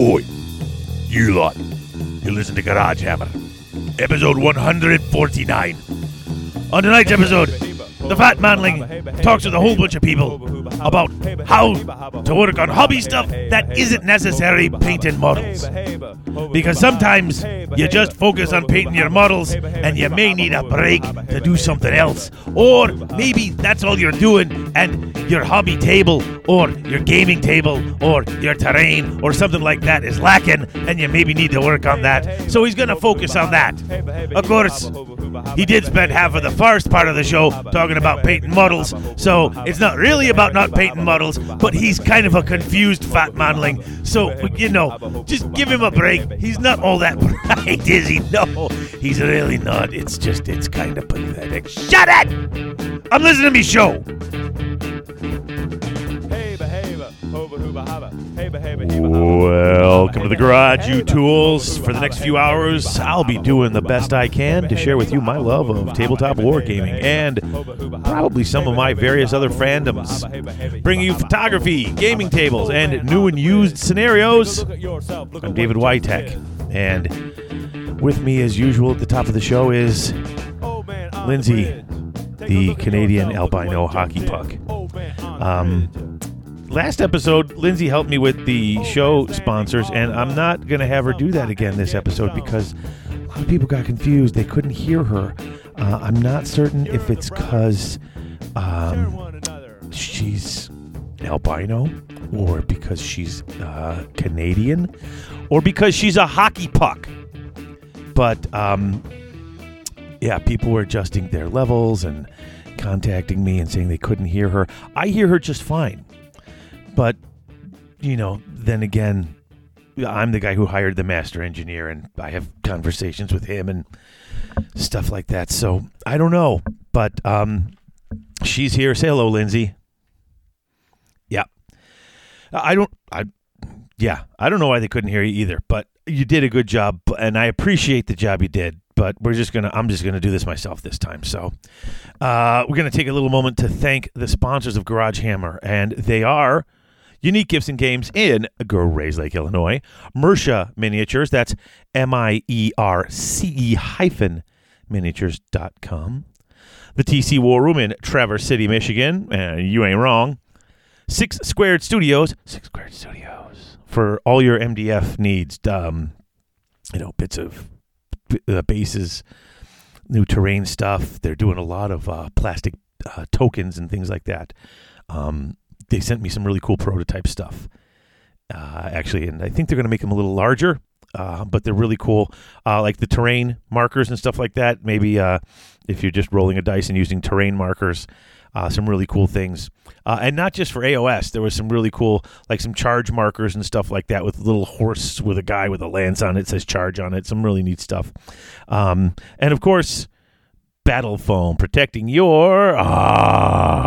Oi, you lot. You listen to Garage Hammer, episode 149. On tonight's episode, the Fat Manling talks with a whole bunch of people about how to work on hobby stuff that isn't necessarily painting models. Because sometimes you just focus on painting your models and you may need a break to do something else. Or maybe that's all you're doing and your hobby table or your gaming table or your terrain or something like that is lacking and you maybe need to work on that. So he's going to focus on that. Of course, he did spend half of the first part of the show talking about painting models, so it's not really about not painting models, but he's kind of a confused fat manling. So, you know, just give him a break. He's not all that bright, is he? No, he's really not. It's just, it's kind of pathetic. Shut it! I'm listening to me show. Welcome to the garage, you tools. For the next few hours, I'll be doing the best I can to share with you my love of tabletop wargaming and probably some of my various other fandoms. Bringing you photography, gaming tables, and new and used scenarios. I'm David Wytek, and with me, as usual, at the top of the show is Lindsay, the Canadian albino hockey puck. Um, last episode, Lindsay helped me with the show sponsors, and I'm not going to have her do that again this episode because a lot of people got confused. They couldn't hear her. Uh, I'm not certain if it's because um, she's albino or because she's uh, Canadian or because she's a hockey puck. But um, yeah, people were adjusting their levels and contacting me and saying they couldn't hear her. I hear her just fine. But, you know, then again, I'm the guy who hired the master engineer and I have conversations with him and stuff like that. So I don't know. But um, she's here. Say hello, Lindsay. Yeah. I don't. I. Yeah, I don't know why they couldn't hear you either, but you did a good job, and I appreciate the job you did. But we're just gonna, I'm just gonna do this myself this time. So, uh, we're gonna take a little moment to thank the sponsors of Garage Hammer, and they are Unique Gifts and Games in Grayslake, Illinois. Mersha Miniatures, that's M I E R C E hyphen miniatures.com. The TC War Room in Traverse City, Michigan, and you ain't wrong. Six Squared Studios, Six Squared Studios, for all your MDF needs. Um, you know, bits of uh, bases, new terrain stuff. They're doing a lot of uh, plastic uh, tokens and things like that. Um, they sent me some really cool prototype stuff, uh, actually, and I think they're going to make them a little larger. Uh, but they're really cool, uh, like the terrain markers and stuff like that. Maybe uh, if you're just rolling a dice and using terrain markers, uh, some really cool things. Uh, and not just for AOS, there was some really cool, like some charge markers and stuff like that with little horse with a guy with a lance on it, says charge on it. Some really neat stuff. Um, and of course, battle foam protecting your army.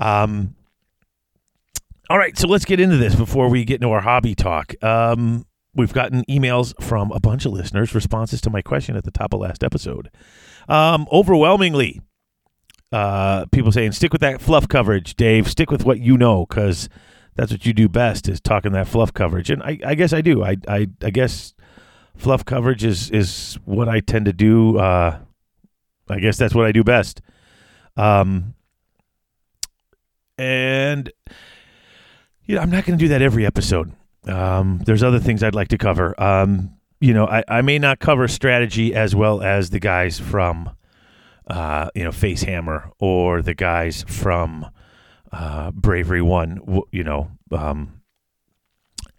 Um, all right, so let's get into this before we get into our hobby talk. Um, we've gotten emails from a bunch of listeners, responses to my question at the top of last episode. Um, overwhelmingly, uh, people saying, stick with that fluff coverage, Dave. Stick with what you know, because that's what you do best is talking that fluff coverage. And I, I guess I do. I, I, I guess fluff coverage is, is what I tend to do. Uh, I guess that's what I do best. Um, and you know, I'm not going to do that every episode. Um, there's other things I'd like to cover. Um, you know, I, I may not cover strategy as well as the guys from, uh, you know, Face Hammer or the guys from uh, Bravery One. You know, um,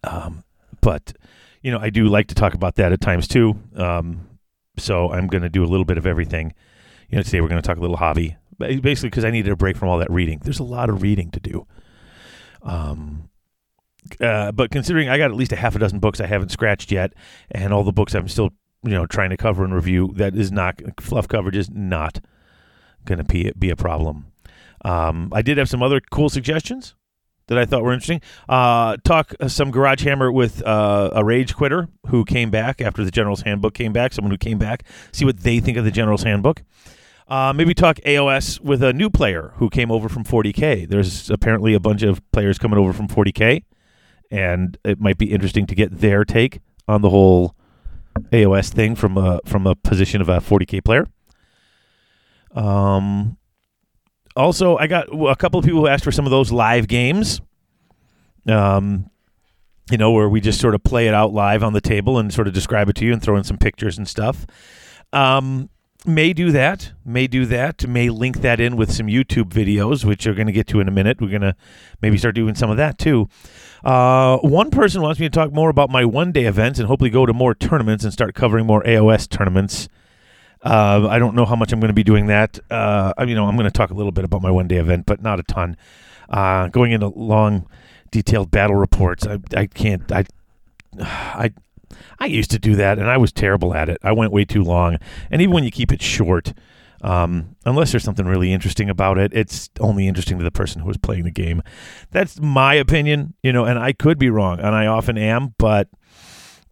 um, but you know, I do like to talk about that at times too. Um, so I'm going to do a little bit of everything. You know, today we're going to talk a little hobby, basically because I needed a break from all that reading. There's a lot of reading to do. Um, uh, but considering I got at least a half a dozen books I haven't scratched yet, and all the books I'm still you know trying to cover and review, that is not fluff coverage is not going to be be a problem. Um, I did have some other cool suggestions that I thought were interesting. Uh, talk uh, some Garage Hammer with uh, a rage quitter who came back after the General's Handbook came back. Someone who came back, see what they think of the General's Handbook. Uh, maybe talk AOS with a new player who came over from 40k. There's apparently a bunch of players coming over from 40k. and it might be interesting to get their take on the whole AOS thing from a from a position of a 40k player. Um, also, I got a couple of people who asked for some of those live games. Um, you know, where we just sort of play it out live on the table and sort of describe it to you and throw in some pictures and stuff. Um, may do that. May do that. May link that in with some YouTube videos, which we're going to get to in a minute. We're going to maybe start doing some of that too. Uh, one person wants me to talk more about my one day events and hopefully go to more tournaments and start covering more AOS tournaments. Uh, I don't know how much I'm going to be doing that. Uh, you know, I'm going to talk a little bit about my one day event, but not a ton. Uh, going into long, detailed battle reports, I, I can't. I, I, I used to do that, and I was terrible at it. I went way too long, and even when you keep it short, um, unless there's something really interesting about it, it's only interesting to the person who is playing the game. That's my opinion, you know, and I could be wrong, and I often am, but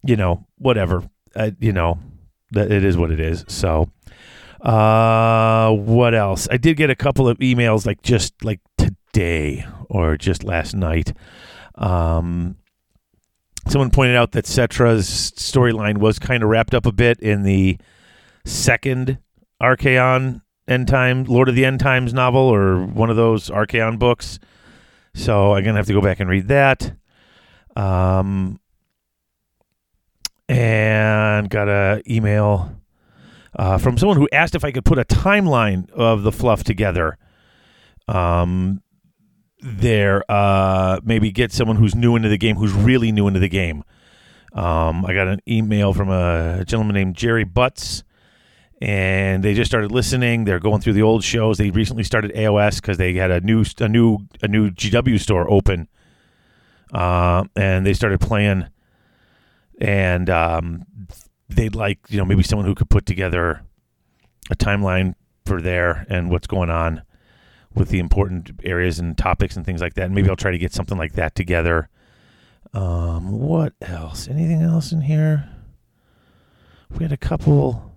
you know, whatever. Uh, you know, that it is what it is. So, uh, what else? I did get a couple of emails like just like today or just last night. Um, someone pointed out that Settra's storyline was kind of wrapped up a bit in the second Archaon End Time, Lord of the End Times novel, or one of those Archaon books. So I'm gonna have to go back and read that. Um, and got a email uh, from someone who asked if I could put a timeline of the fluff together. Um, there, uh, maybe get someone who's new into the game, who's really new into the game. Um, I got an email from a gentleman named Jerry Butts, and they just started listening. They're going through the old shows. They recently started AOS because they had a new a new a new GW store open, uh, and they started playing and um, they'd like you know maybe someone who could put together a timeline for there and what's going on with the important areas and topics and things like that. And maybe I'll try to get something like that together. Um, what else? Anything else in here? We had a couple.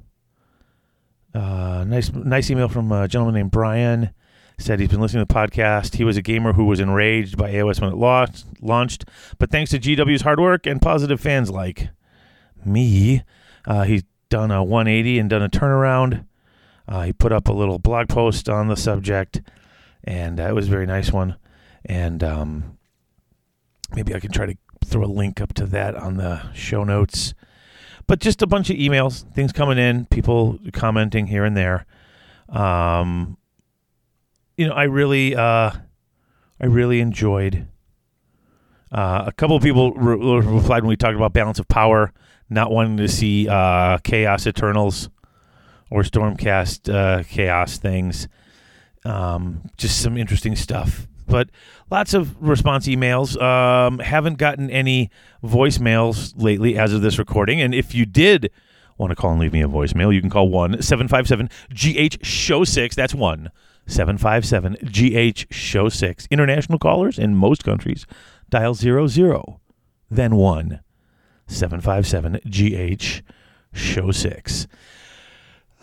Uh, nice, nice email from a gentleman named Brian. Said he's been listening to the podcast. He was a gamer who was enraged by AOS when it launched, launched, but thanks to GW's hard work and positive fans like me, uh, he's done a 180 and done a turnaround. Uh, he put up a little blog post on the subject, and uh, it was a very nice one. And um, maybe I can try to throw a link up to that on the show notes. But just a bunch of emails, things coming in, people commenting here and there. Um, you know, I really, uh, I really enjoyed. Uh, a couple of people re- replied when we talked about balance of power, not wanting to see uh, Chaos Eternals or Stormcast uh, Chaos things. Um, just some interesting stuff. But lots of response emails. Um, haven't gotten any voicemails lately as of this recording. And if you did want to call and leave me a voicemail, you can call 1 757 GH Show 6. That's 1 757 GH Show 6. International callers in most countries dial 00, then 1 757 GH Show 6.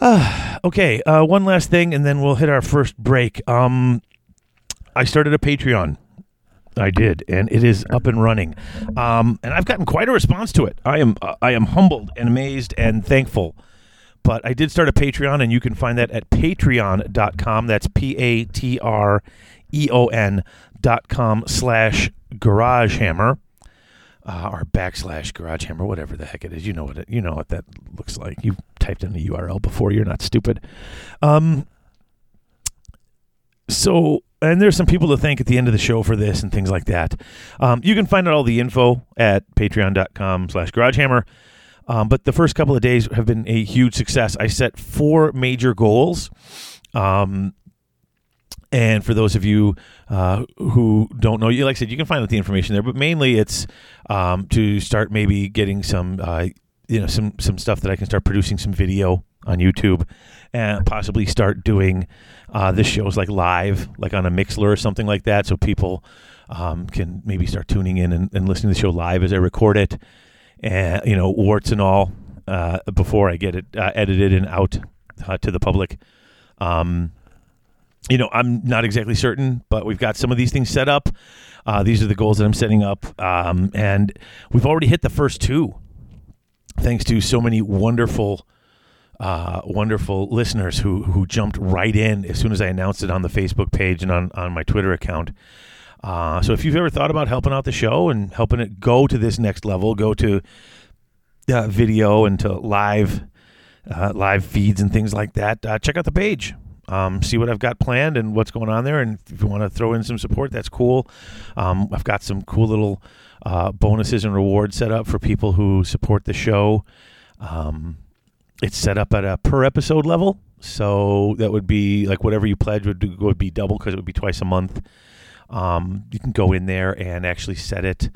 Okay, uh, one last thing, and then we'll hit our first break. Um, I started a Patreon. I did, and it is up and running. Um, and I've gotten quite a response to it. I am uh, I am humbled and amazed and thankful but I did start a Patreon, and you can find that at patreon.com. That's P A T R E O N dot com slash garage hammer. Uh, or backslash garage hammer, whatever the heck it is. You know what it, you know what that looks like. You've typed in the URL before. You're not stupid. Um, so, and there's some people to thank at the end of the show for this and things like that. Um, you can find out all the info at patreon.com slash garage hammer. Um, but the first couple of days have been a huge success. I set four major goals. Um, and for those of you uh, who don't know, you like I said, you can find out the information there. But mainly, it's um, to start maybe getting some, uh, you know, some some stuff that I can start producing some video on YouTube, and possibly start doing uh, the shows like live, like on a Mixlr or something like that, so people um, can maybe start tuning in and, and listening to the show live as I record it and you know warts and all uh, before I get it uh, edited and out uh, to the public. Um, you know, I'm not exactly certain, but we've got some of these things set up. Uh, these are the goals that I'm setting up, um, and we've already hit the first two, thanks to so many wonderful, uh, wonderful listeners who who jumped right in as soon as I announced it on the Facebook page and on on my Twitter account. Uh, so if you've ever thought about helping out the show and helping it go to this next level, go to video and to live uh, live feeds and things like that, uh, check out the page. Um, see what I've got planned and what's going on there. And if you want to throw in some support, that's cool. Um, I've got some cool little uh, bonuses and rewards set up for people who support the show. Um, it's set up at a per episode level. So that would be like whatever you pledge would, would be double because it would be twice a month. Um, you can go in there and actually set it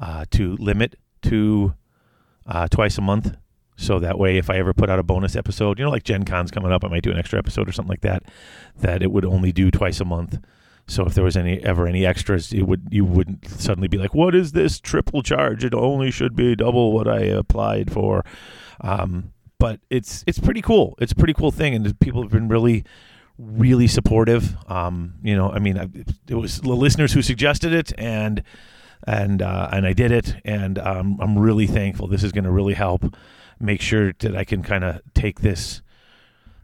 uh, to limit to uh, twice a month. So that way, if I ever put out a bonus episode, you know, like Gen Con's coming up, I might do an extra episode or something like that. That it would only do twice a month. So if there was any ever any extras, it would you wouldn't suddenly be like, "What is this triple charge? It only should be double what I applied for." Um, but it's it's pretty cool. It's a pretty cool thing, and people have been really really supportive. Um, you know, I mean, I, it was the listeners who suggested it, and and uh, and I did it, and um, I'm really thankful. This is going to really help make sure that I can kind of take this.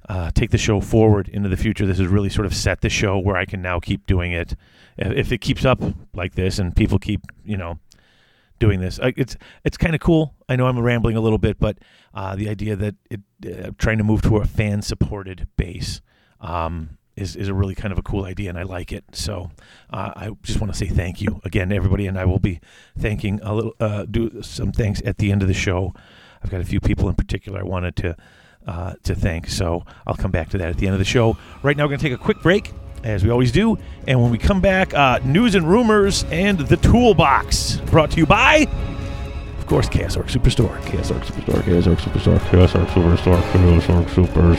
Uh, take the show forward into the future. This has really sort of set the show where I can now keep doing it. If it keeps up like this and people keep, you know, doing this, it's it's kind of cool. I know I'm rambling a little bit, but uh, the idea that it uh, trying to move to a fan supported base um, is is a really kind of a cool idea, and I like it. So uh, I just want to say thank you again, everybody, and I will be thanking a little, uh, do some thanks at the end of the show. I've got a few people in particular I wanted to uh, to thank, so I'll come back to that at the end of the show. Right now, we're going to take a quick break. As we always do. And when we come back, uh, news and rumors and the toolbox brought to you by of course, Orc Superstore. Chaos Orc Superstore. Chaos Orc Superstore. Chaos Orc Superstore. Chaos Orc Superstore.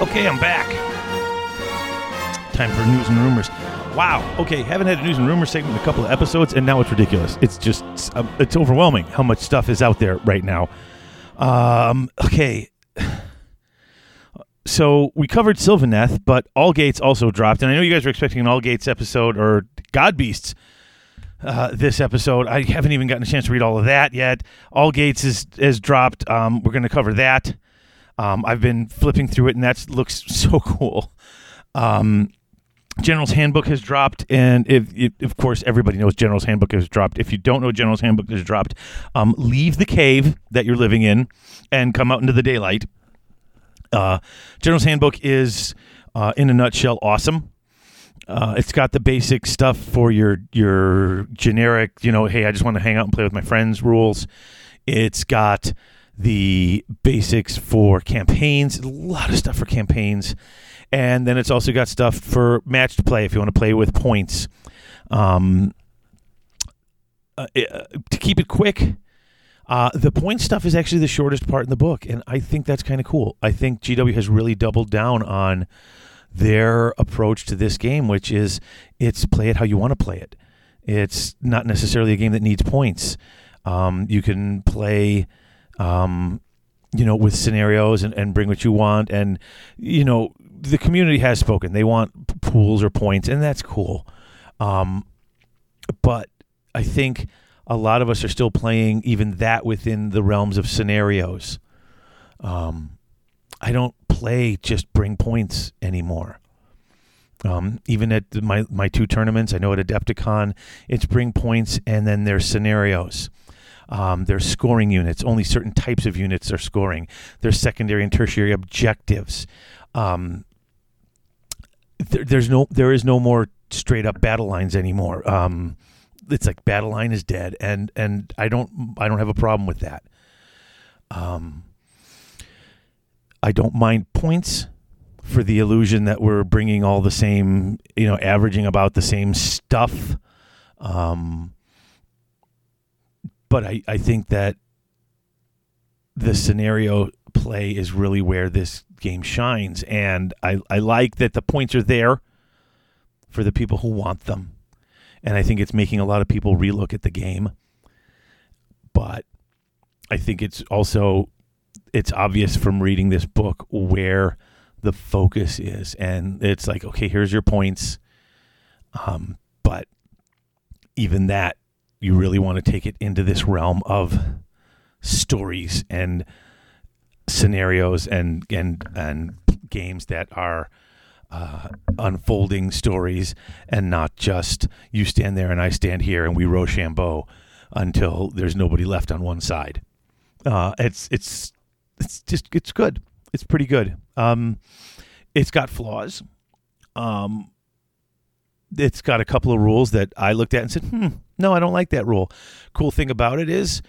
Okay, I'm back. Time for news and rumors. Wow. Okay, haven't had a news and rumors segment in a couple of episodes, and now it's ridiculous. It's just um, it's overwhelming how much stuff is out there right now. Um, okay. So we covered Sylvaneth, but All Gates also dropped, and I know you guys are expecting an All Gates episode or God Beasts uh, this episode. I haven't even gotten a chance to read all of that yet. All Gates is is dropped. Um, we're going to cover that. Um, I've been flipping through it, and that looks so cool. Um, General's Handbook has dropped, and if, if, of course everybody knows General's Handbook has dropped. If you don't know General's Handbook has dropped, um, leave the cave that you're living in and come out into the daylight. Uh, General's Handbook is, uh, in a nutshell, awesome. Uh, it's got the basic stuff for your your generic, you know, hey, I just want to hang out and play with my friends rules. It's got the basics for campaigns, a lot of stuff for campaigns, and then it's also got stuff for matched play if you want to play with points. Um, uh, uh, to keep it quick, uh, the point stuff is actually the shortest part in the book, and I think that's kind of cool. I think GW has really doubled down on their approach to this game, which is it's play it how you want to play it. It's not necessarily a game that needs points. Um, you can play um, you know, with scenarios and, and bring what you want. And, you know, the community has spoken. They want pools or points, and that's cool. Um, but I think a lot of us are still playing even that within the realms of scenarios. Um, I don't play just bring points anymore. Um, even at my my two tournaments, I know at Adepticon, it's bring points and then there's scenarios. Um, there's scoring units. Only certain types of units are scoring. There's secondary and tertiary objectives. Um, there, there's no there is no more straight up battle lines anymore. Um, it's like battle line is dead, and and I don't I don't have a problem with that. Um, I don't mind points for the illusion that we're bringing all the same, you know, averaging about the same stuff. Um, but I, I think that the scenario play is really where this game shines. And I, I like that the points are there for the people who want them. And I think it's making a lot of people relook at the game. But I think it's also it's obvious from reading this book where the focus is and it's like okay here's your points um, but even that you really want to take it into this realm of stories and scenarios and and and games that are uh, unfolding stories and not just you stand there and I stand here and we Rochambeau until there's nobody left on one side. Uh, it's it's it's just it's good. It's pretty good. Um, it's got flaws. Um, it's got a couple of rules that I looked at and said, "Hmm, no, I don't like that rule." Cool thing about it is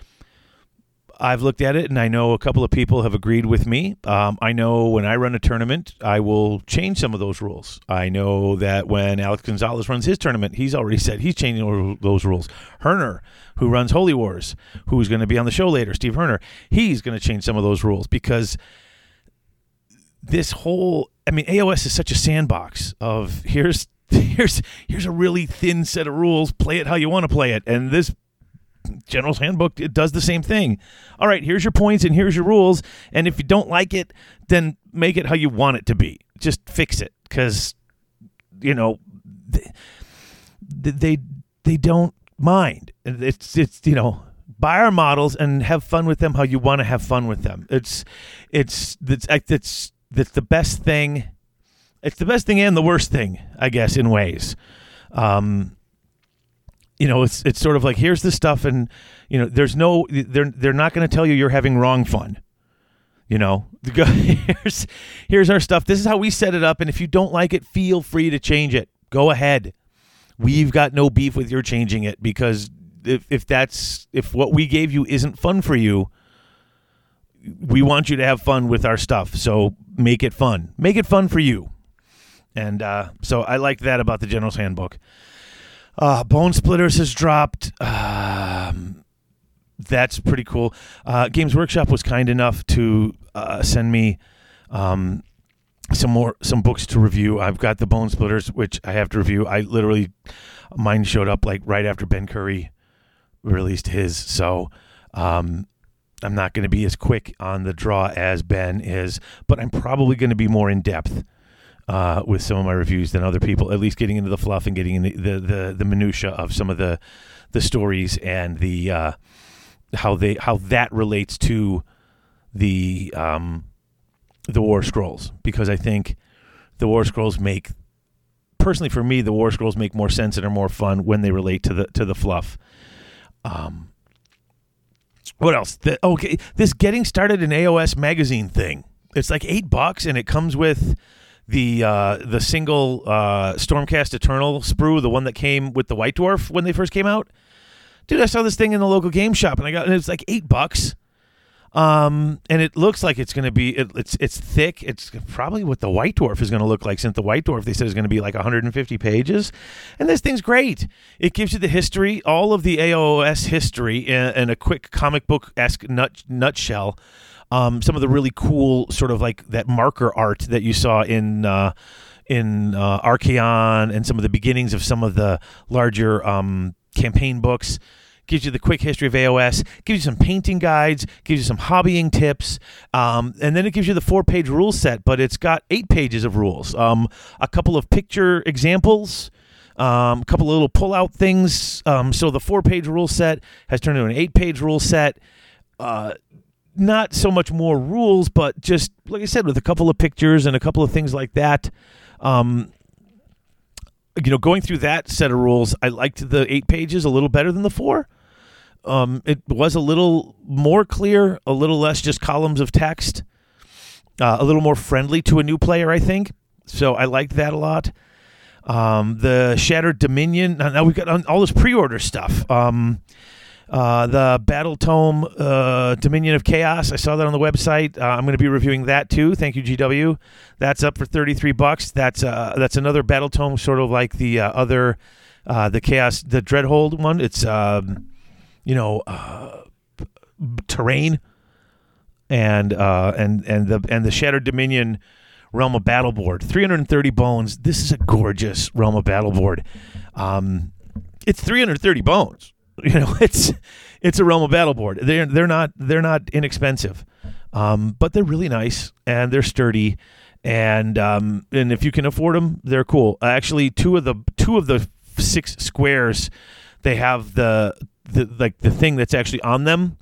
I've looked at it and I know a couple of people have agreed with me. Um, I know when I run a tournament, I will change some of those rules. I know that when Alex Gonzalez runs his tournament, he's already said he's changing those rules. Herner, who runs Holy Wars, who's going to be on the show later, Steve Herner, he's going to change some of those rules because this whole, I mean, AOS is such a sandbox of here's here's here's a really thin set of rules. Play it how you want to play it, and this General's Handbook it does the same thing. All right, here's your points and here's your rules, and if you don't like it, then make it how you want it to be. Just fix it because you know they, they they don't mind. It's it's you know buy our models and have fun with them how you want to have fun with them. It's it's it's it's it's the best thing. It's the best thing and the worst thing, I guess, in ways. Um, you know, it's it's sort of like here's the stuff, and you know, there's no they're they're not going to tell you you're having wrong fun. You know, here's here's our stuff. This is how we set it up, and if you don't like it, feel free to change it. Go ahead. We've got no beef with your changing it because if if that's if what we gave you isn't fun for you, we want you to have fun with our stuff. So make it fun. Make it fun for you. And uh, so I like that about the General's Handbook. Uh, Bonesplitterz has dropped. Um, that's pretty cool. Uh, Games Workshop was kind enough to uh, send me um, some more some books to review. I've got the Bonesplitterz, which I have to review. I literally mine showed up like right after Ben Curry released his, so um, I'm not going to be as quick on the draw as Ben is, but I'm probably going to be more in depth uh, with some of my reviews than other people. At least getting into the fluff and getting in the the, the, the minutia of some of the the stories and the uh, how they how that relates to the um, the War Scrolls because I think the War Scrolls make personally for me the War Scrolls make more sense and are more fun when they relate to the to the fluff. Um, what else? The, okay, this getting started in AOS magazine thing. It's like eight bucks, and it comes with the uh, the single uh, Stormcast Eternal sprue, the one that came with the White Dwarf when they first came out. Dude, I saw this thing in the local game shop, and I got and it's like eight bucks. Um, and it looks like it's going to be it, it's it's thick. It's probably what the White Dwarf is going to look like. Since the White Dwarf they said is going to be like 150 pages, and this thing's great. It gives you the history, all of the AOS history, in, in a quick comic book esque nut, nutshell um, some of the really cool sort of like that marker art that you saw in uh, in uh, Archaon and some of the beginnings of some of the larger um, campaign books gives you the quick history of AOS, gives you some painting guides, gives you some hobbying tips, um, and then it gives you the four page rule set, but it's got eight pages of rules, um, a couple of picture examples. Um, a couple of little pull-out things. Um, so the four-page rule set has turned into an eight-page rule set. Uh, not so much more rules, but just like I said, with a couple of pictures and a couple of things like that. Um, you know, going through that set of rules, I liked the eight pages a little better than the four. Um, it was a little more clear, a little less just columns of text, uh, a little more friendly to a new player, I think. So I liked that a lot. Um, the Shattered Dominion. Now we've got all this pre-order stuff. Um, uh, the Battle Tome uh, Dominion of Chaos. I saw that on the website. Uh, I'm going to be reviewing that too. Thank you, GW. That's up for 33 bucks. That's uh, that's another Battle Tome, sort of like the uh, other the Chaos the Dreadhold one. It's um, you know terrain and and and the and the Shattered Dominion Realm of Battle board. 330 bones. This is a gorgeous Realm of Battle board. Um, it's 330 bones. You know, it's it's a Realm of Battle board. They're they're not they're not inexpensive, um, but they're really nice and they're sturdy. And um, and if you can afford them, they're cool. Actually, two of the two of the six squares, they have the the like the thing that's actually on them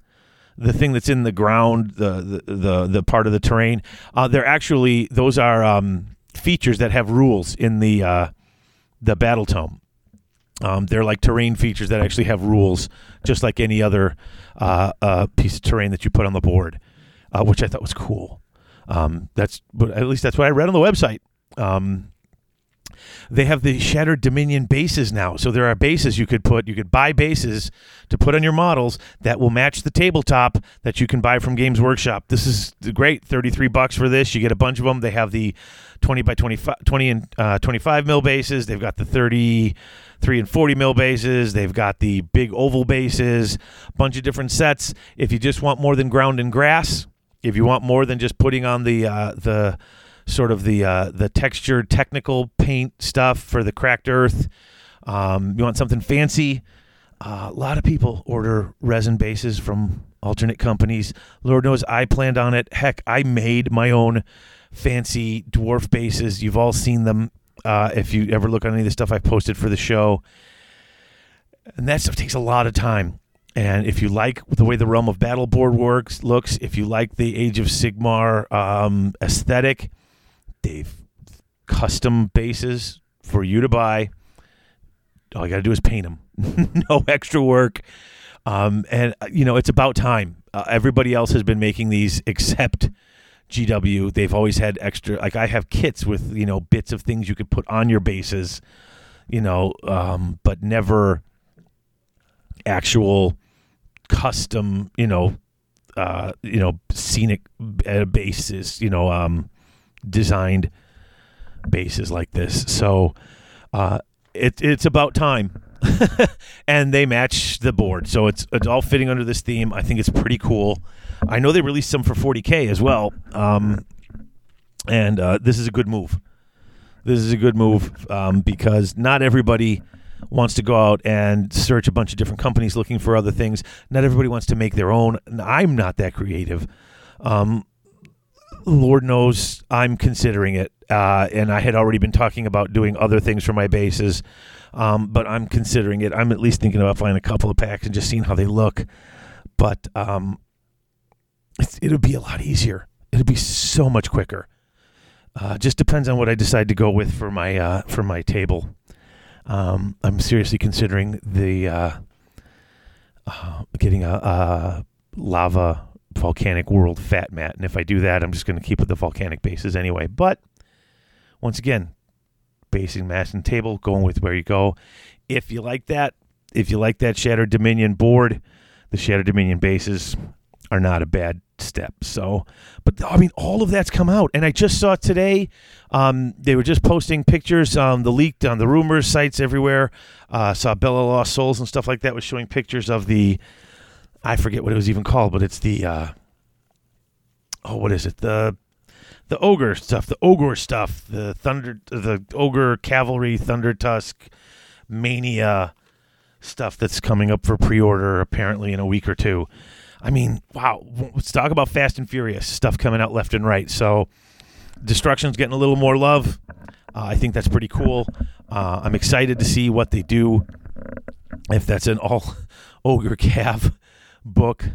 the thing that's in the ground, the the the, the part of the terrain. Uh, they're actually those are um, features that have rules in the uh, the battle tome. Um, they're like terrain features that actually have rules, just like any other uh, uh, piece of terrain that you put on the board, uh, which I thought was cool. Um, that's, but at least that's what I read on the website. Um, they have the Shattered Dominion bases now. So there are bases you could put, you could buy bases to put on your models that will match the tabletop that you can buy from Games Workshop. This is great, 33 bucks for this. You get a bunch of them. They have the 20 by 25 20 and uh, 25 mil bases. They've got the 33 and 40 mil bases. They've got the big oval bases, bunch of different sets. If you just want more than ground and grass, if you want more than just putting on the uh, the sort of the uh, the textured technical paint stuff for the cracked earth. Um, you want something fancy? Uh, a lot of people order resin bases from alternate companies. Lord knows I planned on it. Heck, I made my own fancy dwarf bases. You've all seen them uh, if you ever look on any of the stuff I posted for the show. And that stuff takes a lot of time. And if you like the way the Realm of Battle board works, looks, if you like the Age of Sigmar um, aesthetic, they've custom bases for you to buy. All you got to do is paint them. no extra work. Um, and, uh, you know, it's about time. Uh, everybody else has been making these except GW. They've always had extra. Like, I have kits with, you know, bits of things you could put on your bases, you know, um, but never actual custom, you know, uh, you know, scenic uh, bases, you know, um, designed bases like this. So uh, it, it's about time. and they match the board. So it's it's all fitting under this theme. I think it's pretty cool. I know they released some for 40K as well. Um, and uh, this is a good move. This is a good move um, because not everybody wants to go out and search a bunch of different companies looking for other things. Not everybody wants to make their own. I'm not that creative. Um, Lord knows I'm considering it. Uh, and I had already been talking about doing other things for my bases, um, but I'm considering it. I'm at least thinking about finding a couple of packs and just seeing how they look. But um, it'll be a lot easier. It'll be so much quicker. Uh, just depends on what I decide to go with for my uh, for my table. Um, I'm seriously considering the uh, uh getting a, a lava volcanic world fat mat. And if I do that, I'm just going to keep with the volcanic bases anyway. But once again, basing mass and table, going with where you go. If you like that, if you like that Shattered Dominion board, the Shattered Dominion bases are not a bad step. So, but I mean, all of that's come out, and I just saw today. Um, they were just posting pictures. Um, the leaked on the rumors sites everywhere. Uh, saw Bell of Lost Souls and stuff like that was showing pictures of the I forget what it was even called, but it's the uh, oh, what is it? The the ogre stuff, the ogre stuff, the thunder, the ogre cavalry, thunder tusk, mania, stuff that's coming up for pre-order apparently in a week or two. I mean, wow, let's talk about Fast and Furious stuff coming out left and right. So, Destruction's getting a little more love. Uh, I think that's pretty cool. Uh, I'm excited to see what they do. If that's an all ogre cav book,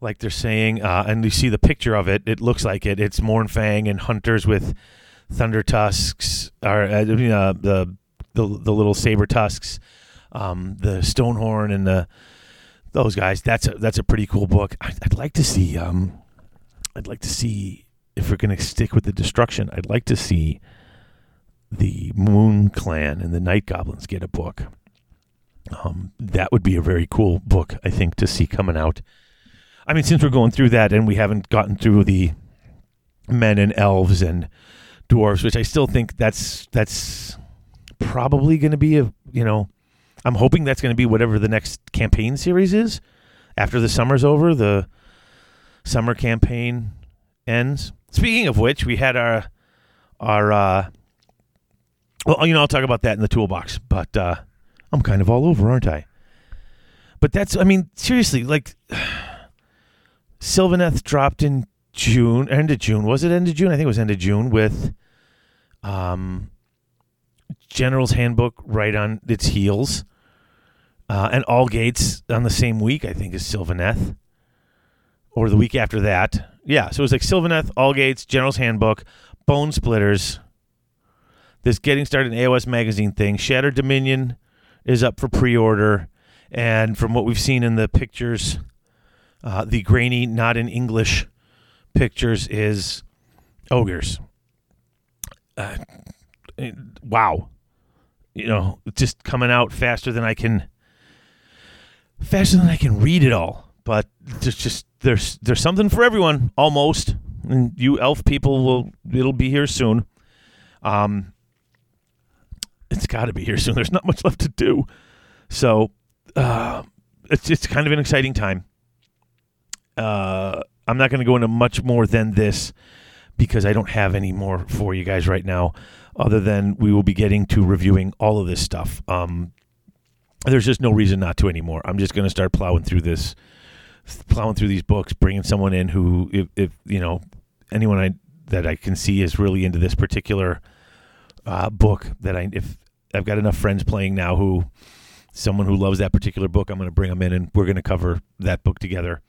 like they're saying, uh, and you see the picture of it, it looks like it. It's Mournfang and hunters with thunder tusks, or uh, the the the little saber tusks, um, the Stonehorn, and the those guys. That's a that's a pretty cool book. I'd, I'd like to see. Um, I'd like to see if we're going to stick with the destruction. I'd like to see the Moon Clan and the Night Goblins get a book. Um, that would be a very cool book, I think, to see coming out. I mean, since we're going through that and we haven't gotten through the men and elves and dwarves, which I still think that's that's probably going to be a you know, I'm hoping that's going to be whatever the next campaign series is after the summer's over. The summer campaign ends. Speaking of which, we had our our uh, well, you know, I'll talk about that in the toolbox, but uh, I'm kind of all over, aren't I? But that's, I mean, seriously, like Sylvaneth dropped in June, end of June. Was it end of June? I think it was end of June with um, General's Handbook right on its heels. Uh, and All Gates on the same week, I think, is Sylvaneth. Or the week after that. Yeah, so it was like Sylvaneth, All Gates, General's Handbook, Bonesplitterz, this Getting Started in AOS Magazine thing. Shattered Dominion is up for pre order. And from what we've seen in the pictures, uh, the grainy, not in English pictures is ogres. Uh, wow. You know, just coming out faster than I can faster than I can read it all. But there's just there's there's something for everyone almost. And you elf people will it'll be here soon. Um it's got to be here soon. There's not much left to do. So, uh, it's it's kind of an exciting time. Uh, I'm not going to go into much more than this because I don't have any more for you guys right now, other than we will be getting to reviewing all of this stuff. Um, there's just no reason not to anymore. I'm just going to start plowing through this, plowing through these books, bringing someone in who, if, if you know, anyone I that I can see is really into this particular uh, book that I if I've got enough friends playing now who someone who loves that particular book, I'm going to bring them in and we're going to cover that book together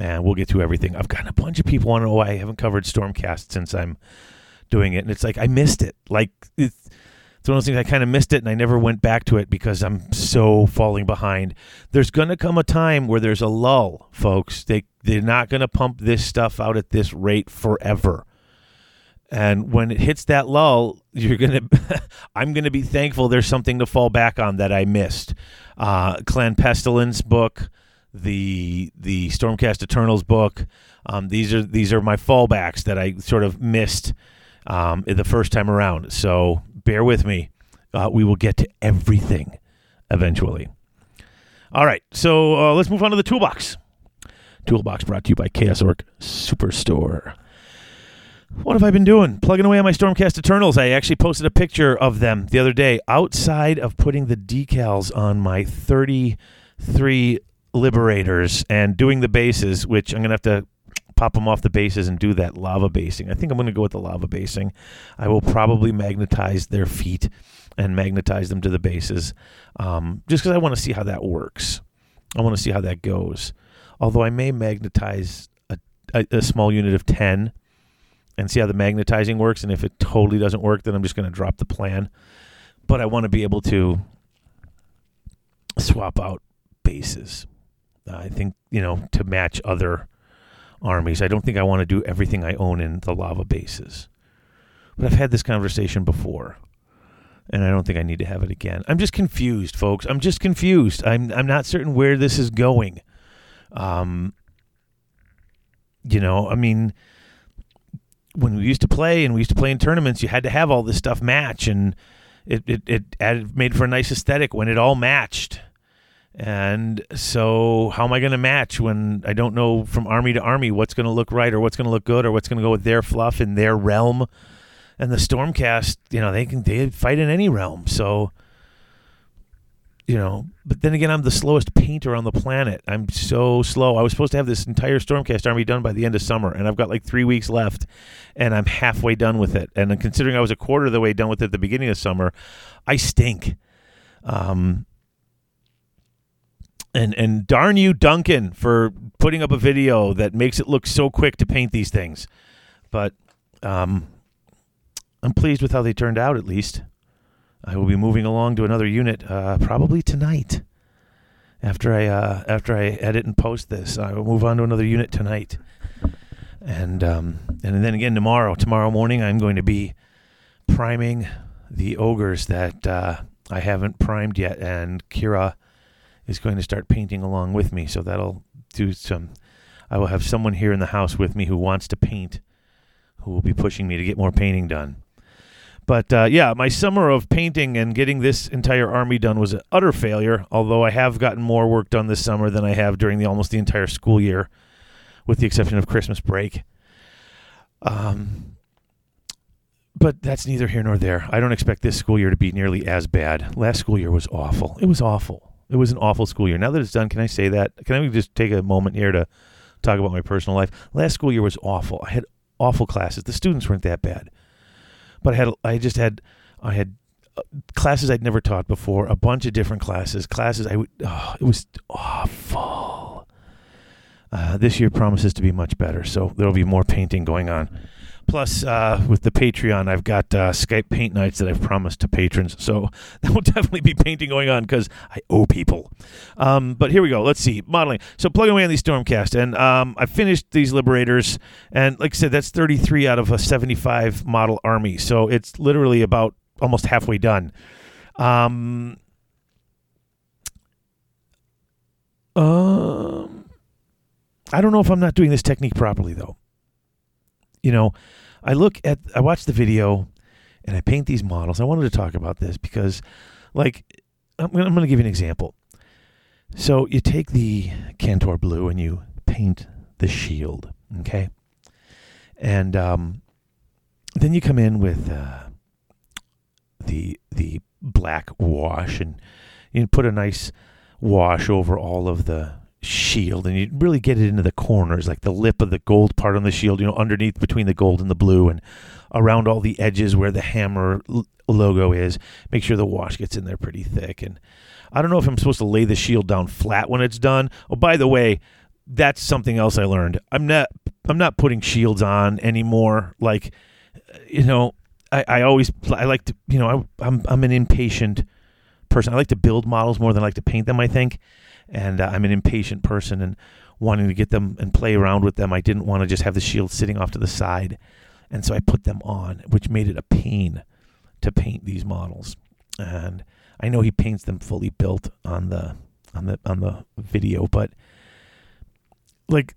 and we'll get through everything. I've gotten a bunch of people want to know why I haven't covered Stormcast since I'm doing it, and it's like I missed it. Like it's, it's one of those things I kind of missed it, and I never went back to it because I'm so falling behind. There's going to come a time where there's a lull, folks. They they're not going to pump this stuff out at this rate forever. And when it hits that lull, you're gonna. I'm gonna be thankful there's something to fall back on that I missed. Uh, Clan Pestilence book, the the Stormcast Eternals book. Um, these are these are my fallbacks that I sort of missed um, the first time around. So bear with me. Uh, we will get to everything eventually. All right, so uh, let's move on to the toolbox. Toolbox brought to you by Chaos Orc Superstore. What have I been doing? Plugging away on my Stormcast Eternals. I actually posted a picture of them the other day outside of putting the decals on my 33 Liberators and doing the bases, which I'm going to have to pop them off the bases and do that lava basing. I think I'm going to go with the lava basing. I will probably magnetize their feet and magnetize them to the bases um, just because I want to see how that works. I want to see how that goes. Although I may magnetize a, a, a small unit of 10 and see how the magnetizing works. And if it totally doesn't work, then I'm just going to drop the plan. But I want to be able to swap out bases. I think, you know, to match other armies. I don't think I want to do everything I own in the lava bases. But I've had this conversation before. And I don't think I need to have it again. I'm just confused, folks. I'm just confused. I'm I'm not certain where this is going. Um, you know, I mean, when we used to play and we used to play in tournaments, you had to have all this stuff match, and it it, it added, made for a nice aesthetic when it all matched. And so, how am I going to match when I don't know from army to army what's going to look right or what's going to look good or what's going to go with their fluff in their realm? And the Stormcast, you know, they can they fight in any realm. So, you know, but then again, I'm the slowest painter on the planet. I'm so slow. I was supposed to have this entire Stormcast army done by the end of summer, and I've got like three weeks left, and I'm halfway done with it. And considering I was a quarter of the way done with it at the beginning of summer, I stink. Um, and and darn you, Duncan, for putting up a video that makes it look so quick to paint these things. But um, I'm pleased with how they turned out, at least. I will be moving along to another unit uh, probably tonight. After I uh, after I edit and post this, I will move on to another unit tonight, and um, and then again tomorrow. Tomorrow morning, I'm going to be priming the ogres that uh, I haven't primed yet, and Kira is going to start painting along with me. So that'll do some. I will have someone here in the house with me who wants to paint, who will be pushing me to get more painting done. But uh, yeah, my summer of painting and getting this entire army done was an utter failure. Although I have gotten more work done this summer than I have during the almost the entire school year, with the exception of Christmas break. Um, but that's neither here nor there. I don't expect this school year to be nearly as bad. Last school year was awful. It was awful. It was an awful school year. Now that it's done, can I say that? Can I just take a moment here to talk about my personal life? Last school year was awful. I had awful classes. The students weren't that bad but I had I just had I had uh, classes I'd never taught before, a bunch of different classes, classes I would oh, it was awful. Uh, this year promises to be much better, so there'll be more painting going on. Plus, uh, with the Patreon, I've got uh, Skype paint nights that I've promised to patrons. So there will definitely be painting going on because I owe people. Um, but here we go. Let's see. Modeling. So plugging away on these Stormcast. And um, I finished these Liberators. And like I said, that's 33 out of a 75 model army. So it's literally about almost halfway done. Um, um, I don't know if I'm not doing this technique properly, though. You know, I look at, I watch the video and I paint these models. I wanted to talk about this because, like, I'm going to give you an example. So you take the Kantor blue and you paint the shield, okay? And um, then you come in with uh, the the black wash and you put a nice wash over all of the shield and you really get it into the corners like the lip of the gold part on the shield you know underneath between the gold and the blue and around all the edges where the hammer logo is. Make sure the wash gets in there pretty thick and i don't know if i'm supposed to lay the shield down flat when it's done. Oh by the way that's something else i learned. I'm not i'm not putting shields on anymore like you know i, I always i like to you know I, I'm, I'm an impatient person. I like to build models more than i like to paint them i think and uh, I'm an impatient person and wanting to get them and play around with them. I didn't want to just have the shield sitting off to the side, and so I put them on, which made it a pain to paint these models. And I know he paints them fully built on the on the on the video, but like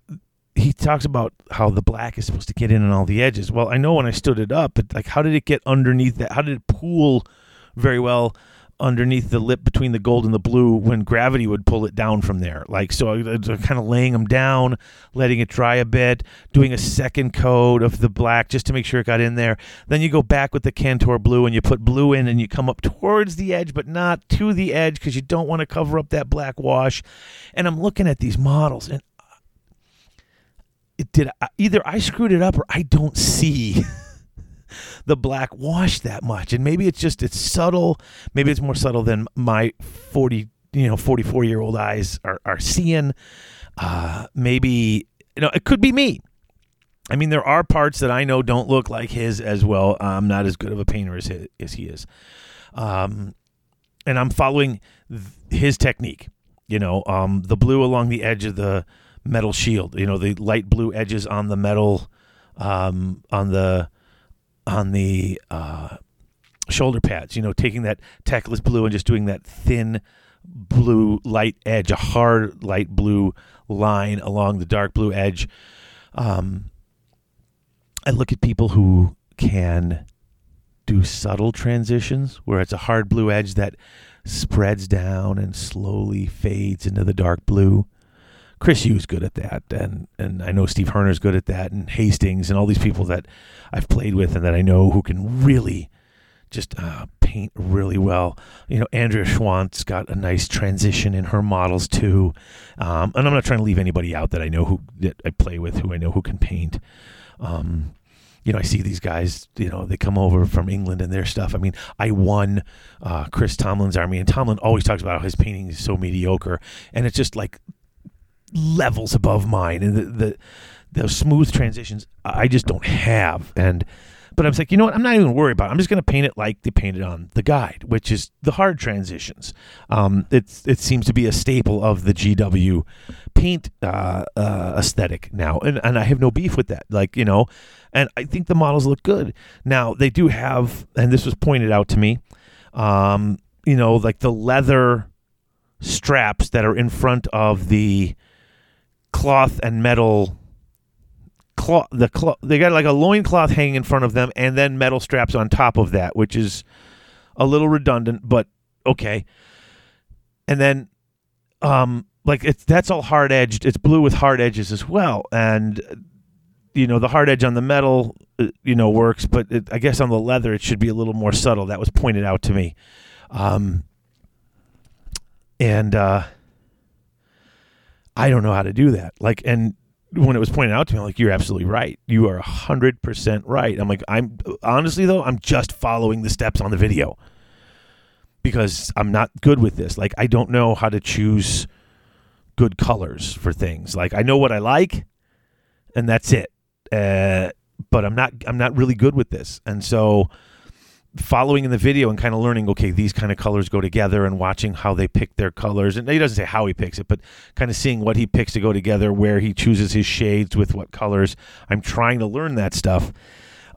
he talks about how the black is supposed to get in on all the edges. Well, I know when I stood it up, but like how did it get underneath that? How did it pool very well underneath the lip between the gold and the blue when gravity would pull it down from there. Like, so I, kind of laying them down, letting it dry a bit, doing a second coat of the black just to make sure it got in there. Then you go back with the Kantor blue and you put blue in and you come up towards the edge, but not to the edge because you don't want to cover up that black wash. And I'm looking at these models and uh, it did either I screwed it up or I don't see. the black wash that much. And maybe it's just it's subtle. Maybe it's more subtle than my 40, you know, 44 year old eyes are, are seeing. Uh, maybe you know it could be me. I mean, there are parts that I know don't look like his as well. I'm not as good of a painter as, his, as he is. Um, and I'm following th- his technique. You know, um, the blue along the edge of the metal shield. You know, the light blue edges on the metal, um, on the on the uh, shoulder pads. You know, taking that Teclis blue and just doing that thin blue light edge, a hard light blue line along the dark blue edge. Um, I look at people who can do subtle transitions where it's a hard blue edge that spreads down and slowly fades into the dark blue. Chris Hughes good at that, and and I know Steve Herner's good at that, and Hastings and all these people that I've played with and that I know who can really just uh, paint really well. You know, Andrea Schwantz got a nice transition in her models too. Um, and I'm not trying to leave anybody out that I know who that I play with, who I know who can paint. Um, you know, I see these guys, you know, they come over from England and their stuff. I mean, I won uh, Chris Tomlin's army, and Tomlin always talks about how his painting is so mediocre, and it's just like levels above mine, and the the, smooth transitions I just don't have, and. But I was like, you know what? I'm not even worried about it. I'm just going to paint it like they painted on the guide, which is the hard transitions. Um, it's it seems to be a staple of the GW paint uh, uh, aesthetic now, and and I have no beef with that. Like you know, and I think the models look good. Now they do have, and this was pointed out to me, um, you know, like the leather straps that are in front of the cloth and metal cloth the cloth they got like a loin cloth hanging in front of them and then metal straps on top of that which is a little redundant but okay. And then um like it's that's all hard edged. It's blue with hard edges as well. And you know the hard edge on the metal uh, you know works but it, i guess on the leather it should be a little more subtle. That was pointed out to me. Um, and uh, i don't know how to do that. Like and when it was pointed out to me I'm like you're absolutely right. You are 100% right. I'm like i'm honestly though i'm just following the steps on the video because i'm not good with this. Like i don't know how to choose good colors for things. Like i know what i like and that's it. Uh, but I'm not I'm not really good with this, and so following in the video and kind of learning okay these kind of colors go together and watching how they pick their colors. And he doesn't say how he picks it but kind of seeing what he picks to go together where he chooses his shades with what colors. I'm trying to learn that stuff.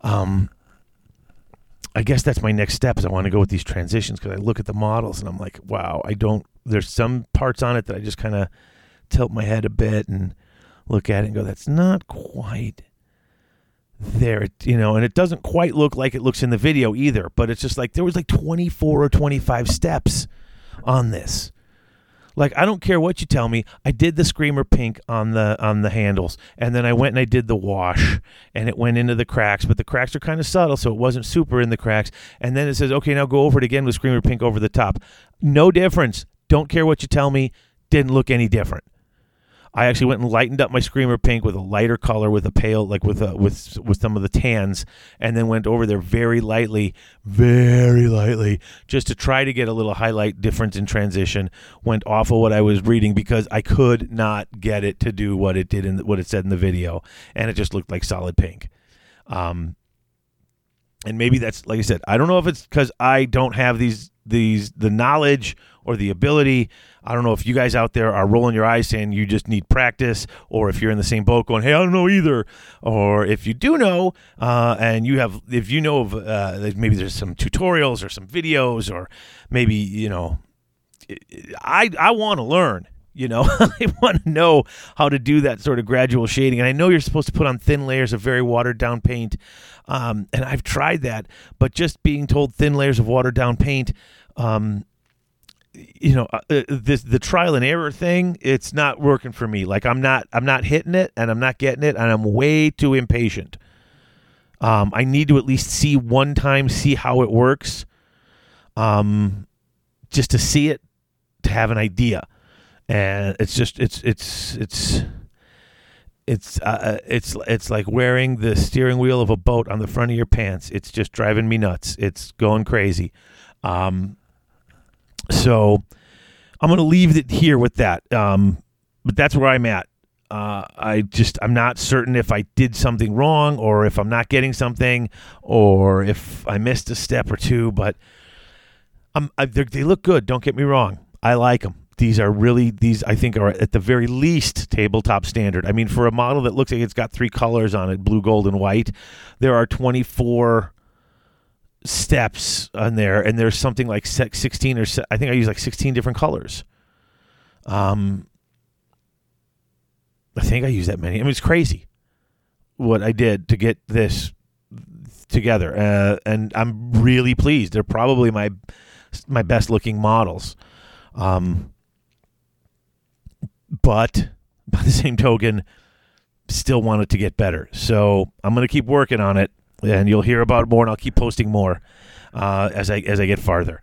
Um i guess that's my next step is i want to go with these transitions because i look at the models and i'm like wow i don't there's some parts on it that i just kind of tilt my head a bit and look at it and go that's not quite there you know and it doesn't quite look like it looks in the video either but it's just like there was like 24 or 25 steps on this. Like i don't care what you tell me i did the screamer pink on the on the handles and then i went and i did the wash and it went into the cracks but the cracks are kind of subtle so it wasn't super in the cracks and then it says okay now go over it again with screamer pink over the top. No difference. Don't care what you tell me didn't look any different I actually went and lightened up my screamer pink with a lighter color, with a pale, like with a, with with some of the tans, and then went over there very lightly, very lightly, just to try to get a little highlight difference in transition. Went off of what I was reading because I could not get it to do what it did in what it said in the video, and it just looked like solid pink. Um, and maybe that's like I said. I don't know if it's because I don't have these these the knowledge or the ability. I don't know if you guys out there are rolling your eyes saying you just need practice, or if you're in the same boat going, "Hey, I don't know either," or if you do know uh, and you have, if you know of uh, maybe there's some tutorials or some videos, or maybe you know, I I want to learn. You know, I want to know how to do that sort of gradual shading. And I know you're supposed to put on thin layers of very watered down paint. Um, and I've tried that, but just being told thin layers of watered down paint, um, you know, uh, uh, this the trial and error thing. It's not working for me. Like I'm not, I'm not hitting it, and I'm not getting it, and I'm way too impatient. Um, I need to at least see one time, see how it works, um, just to see it, to have an idea and it's just it's it's it's it's uh, uh, it's it's like wearing the steering wheel of a boat on the front of your pants. It's just driving me nuts. It's going crazy. Um, so I'm going to leave it here with that. Um, but that's where I'm at. Uh, I just I'm not certain if I did something wrong or if I'm not getting something or if I missed a step or two. But I'm, I, they look good. Don't get me wrong. I like them these are really these I think are at the very least tabletop standard. I mean, for a model that looks like it's got three colors on it, blue, gold, and white, there are 24 steps on there, and there's something like 16 or I think I use like 16 different colors. Um, I think I use that many. I mean, it's crazy what I did to get this together, uh, and I'm really pleased. They're probably my my best looking models. Um, but by the same token, still want it to get better. So I'm going to keep working on it. And you'll hear about more, and I'll keep posting more uh, as I as I get farther.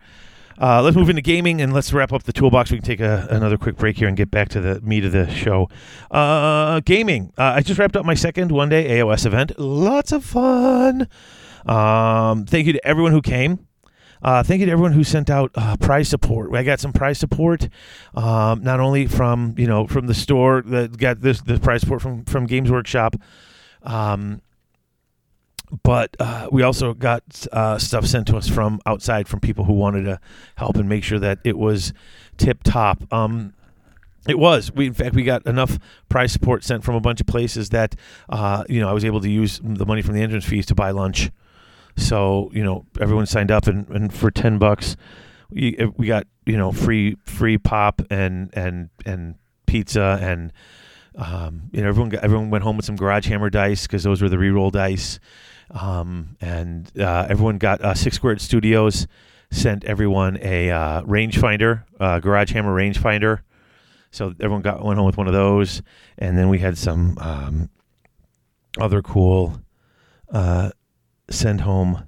Uh, let's move into gaming and let's wrap up the toolbox. We can take a, another quick break here and get back to the meat of the show. Uh, gaming. Uh, I just wrapped up my second one day AOS event. Lots of fun. Um, thank you to everyone who came. Uh, thank you to everyone who sent out uh, prize support. I got some prize support, um, not only from you know from the store that got this the prize support from from Games Workshop, um, but uh, we also got uh, stuff sent to us from outside from people who wanted to help and make sure that it was tip top. Um, it was. We in fact we got enough prize support sent from a bunch of places that uh, you know I was able to use the money from the entrance fees to buy lunch. So you know everyone signed up and, and for ten bucks we, we got you know free free pop and and and pizza and um, you know everyone got, everyone went home with some garage hammer dice because those were the reroll dice um, and uh, everyone got uh, Six Squared Studios sent everyone a uh, rangefinder, uh, garage hammer rangefinder. So everyone got went home with one of those, and then we had some um, other cool uh, send home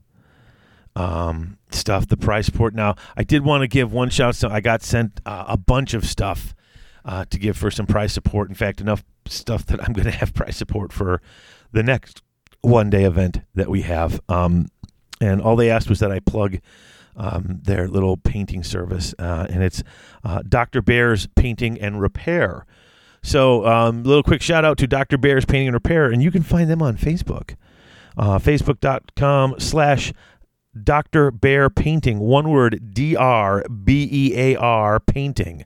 um, stuff. The price port. Now, I did want to give one shout. So I got sent uh, a bunch of stuff to give for some price support. In fact, enough stuff that I'm going to have price support for the next one day event that we have. Um, and all they asked was that I plug um, their little painting service, uh, and it's uh, Dr. Bear's Painting and Repair. So, um, little quick shout out to Dr. Bear's Painting and Repair, and you can find them on Facebook. Uh, Facebook.com slash Dr. Bear Painting. One word D R B E A R Painting.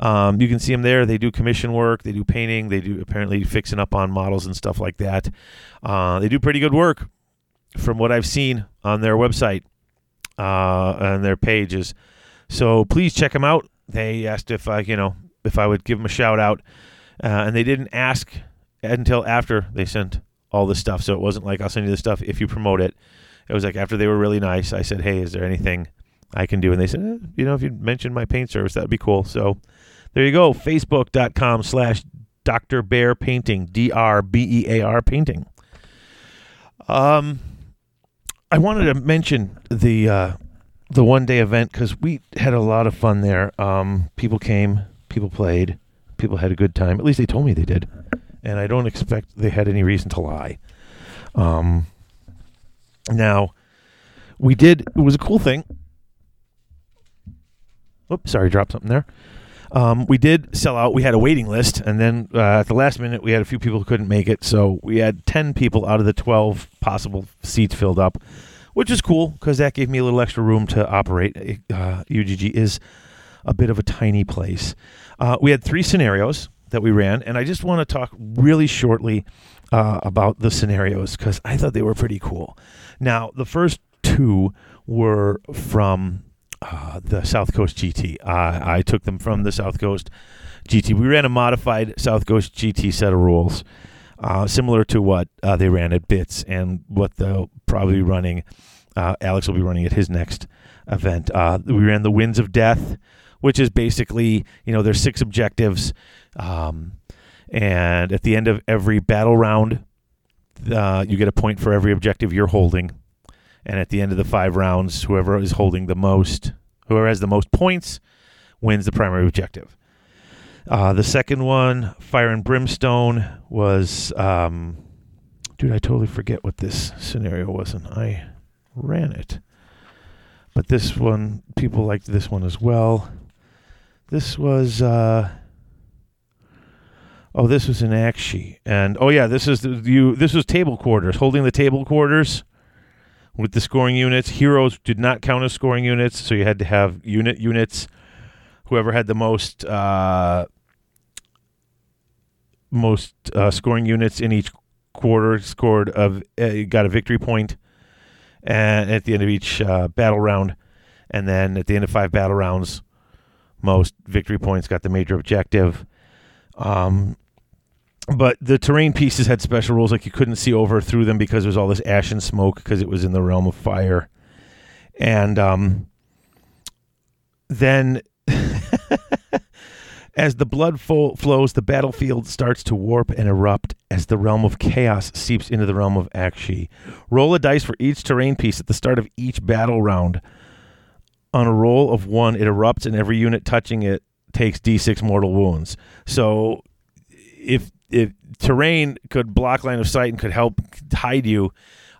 Um, you can see them there. They do commission work. They do painting. They do apparently fixing up on models and stuff like that. Uh, they do pretty good work from what I've seen on their website uh, and their pages. So please check them out. They asked if I, you know, if I would give them a shout out, uh, and they didn't ask until after they sent all this stuff. So it wasn't like I'll send you the stuff if you promote it. It was like after they were really nice. I said, "Hey, is there anything I can do?" And they said, eh, "You know, if you mention my paint service, that'd be cool." So there you go. Facebook.com slash Dr. Bear Painting. D R B E A R Painting. Um, I wanted to mention the uh, the one day event because we had a lot of fun there. Um, people came, people played, people had a good time. At least they told me they did, and I don't expect they had any reason to lie. Um, now we did. It was a cool thing. Oops, sorry, dropped something there. Um, we did sell out. We had a waiting list, and then uh, at the last minute, we had a few people who couldn't make it. So we had 10 people out of the 12 possible seats filled up, which is cool because that gave me a little extra room to operate. Uh, UGG is a bit of a tiny place. Uh, we had three scenarios that we ran, and I just want to talk really shortly uh, about the scenarios because I thought they were pretty cool. Now, the first two were from uh, the South Coast GT. Uh, I took them from the South Coast GT. We ran a modified South Coast GT set of rules, uh, similar to what uh, they ran at Bits and what they'll probably be running. Uh, Alex will be running at his next event. we ran the Winds of Death, which is basically you know there's six objectives, um, and at the end of every battle round, you get a point for every objective you're holding and at the end of the five rounds, whoever is holding the most, whoever has the most points, wins the primary objective. Uh, the second one, Fire and Brimstone, was, um, dude, I totally forget what this scenario was, and I ran it. But this one, people liked this one as well. This was, uh, oh, this was an Aqshy, and oh yeah, this is the, you. This was table quarters, holding the table quarters with the scoring units. Heroes did not count as scoring units, so you had to have unit units. Whoever had the most uh, most uh, scoring units in each quarter scored of uh, got a victory point, and at the end of each uh, battle round, and then at the end of five battle rounds, most victory points got the major objective. Um, but the terrain pieces had special rules, like you couldn't see over through them because there was all this ash and smoke because it was in the realm of fire. And um, then As the blood fo- flows, the battlefield starts to warp and erupt as the realm of chaos seeps into the realm of Aqshy. Roll a dice for each terrain piece at the start of each battle round. On a roll of one, it erupts, and every unit touching it takes d6 mortal wounds. So, if if terrain could block line of sight and could help hide you,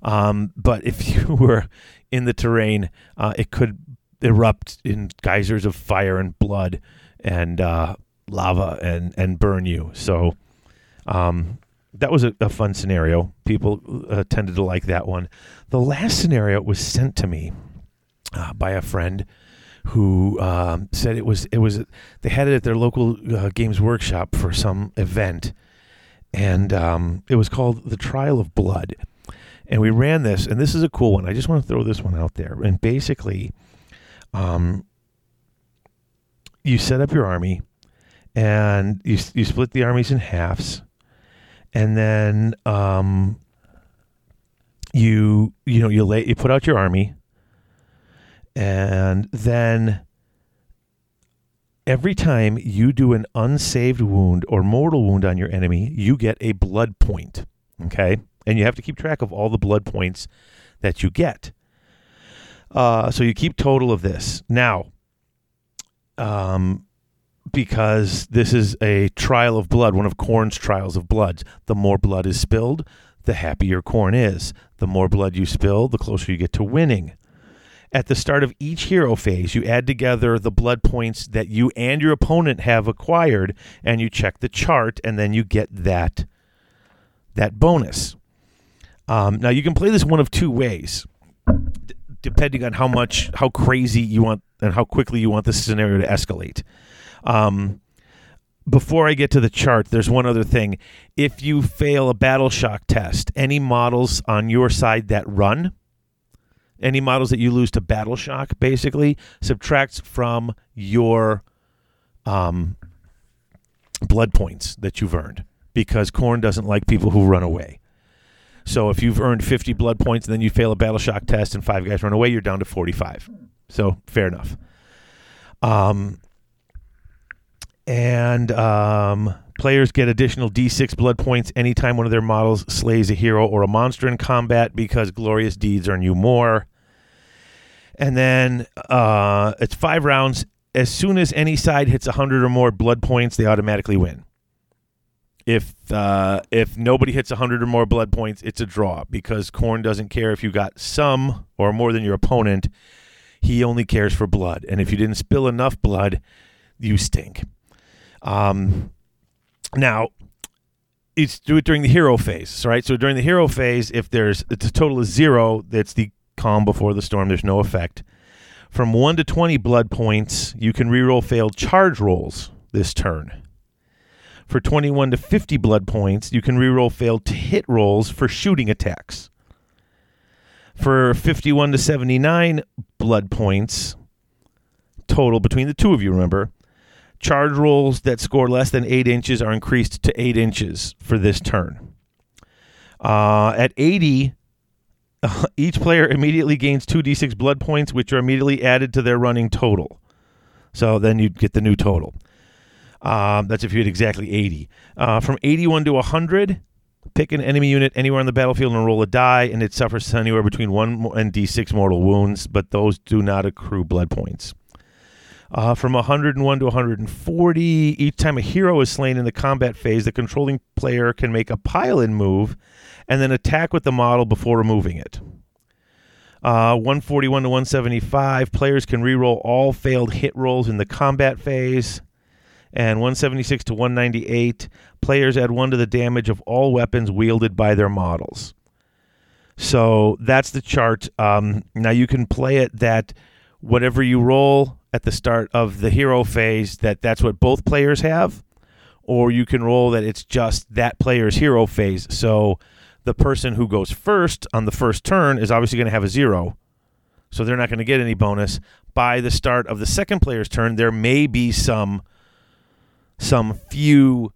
um, but if you were in the terrain, uh, it could erupt in geysers of fire and blood and uh, lava and and burn you. So um, that was a, a, fun scenario. People uh, tended to like that one. The last scenario was sent to me uh, by a friend who um, said it was it was they had it at their local uh, games workshop for some event, and um, it was called the Trial of Blood. And we ran this, and this is a cool one. I just want to throw this one out there. And basically, um, you set up your army and you, you split the armies in halves and then um, you you know you lay you put out your army and then every time you do an unsaved wound or mortal wound on your enemy you get a blood point okay and you have to keep track of all the blood points that you get uh, so you keep total of this now um, because this is a trial of blood, one of Khorne's trials of blood. The more blood is spilled, the happier Khorne is. The more blood you spill, the closer you get to winning. At the start of each hero phase, you add together the blood points that you and your opponent have acquired, and you check the chart, and then you get that that bonus. Um, now you can play this one of two ways, d- depending on how much, how crazy you want, and how quickly you want the scenario to escalate. Um, before I get to the chart, there's one other thing. If you fail a battle shock test, any models on your side that run, any models that you lose to battle shock, basically subtracts from your um, blood points that you've earned because Khorne doesn't like people who run away. So if you've earned 50 blood points and then you fail a battle shock test and five guys run away, you're down to 45. So fair enough. Um, and um, players get additional d6 blood points anytime one of their models slays a hero or a monster in combat because glorious deeds earn you more. And then uh, it's five rounds. As soon as any side hits 100 or more blood points, they automatically win. If uh, if nobody hits 100 or more blood points, it's a draw because Khorne doesn't care if you got some or more than your opponent. He only cares for blood. And if you didn't spill enough blood, you stink. Um, now, it's do it during the hero phase, right? So during the hero phase, if there's it's a total of zero, that's the calm before the storm. There's no effect. From one to twenty blood points, you can reroll failed charge rolls this turn. For 21 to 50 blood points, you can reroll failed hit rolls for shooting attacks. For 51 to 79 blood points total between the two of you, remember, Charge rolls that score less than eight inches are increased to eight inches for this turn. Uh, at 80, each player immediately gains 2d6 blood points, which are immediately added to their running total. So then you'd get the new total. Um, that's if you hit exactly 80. Uh, from 81 to 100, pick an enemy unit anywhere on the battlefield and roll a die, and it suffers anywhere between 1 and d6 mortal wounds, but those do not accrue blood points. Uh, from 101 to 140, each time a hero is slain in the combat phase, the controlling player can make a pile-in move and then attack with the model before removing it. Uh, 141 to 175, players can reroll all failed hit rolls in the combat phase. And 176 to 198, players add one to the damage of all weapons wielded by their models. So that's the chart. Um, now you can play it that whatever you roll at the start of the hero phase that that's what both players have, or you can roll that it's just that player's hero phase. So the person who goes first on the first turn is obviously going to have a zero, so they're not going to get any bonus. By the start of the second player's turn, there may be some some few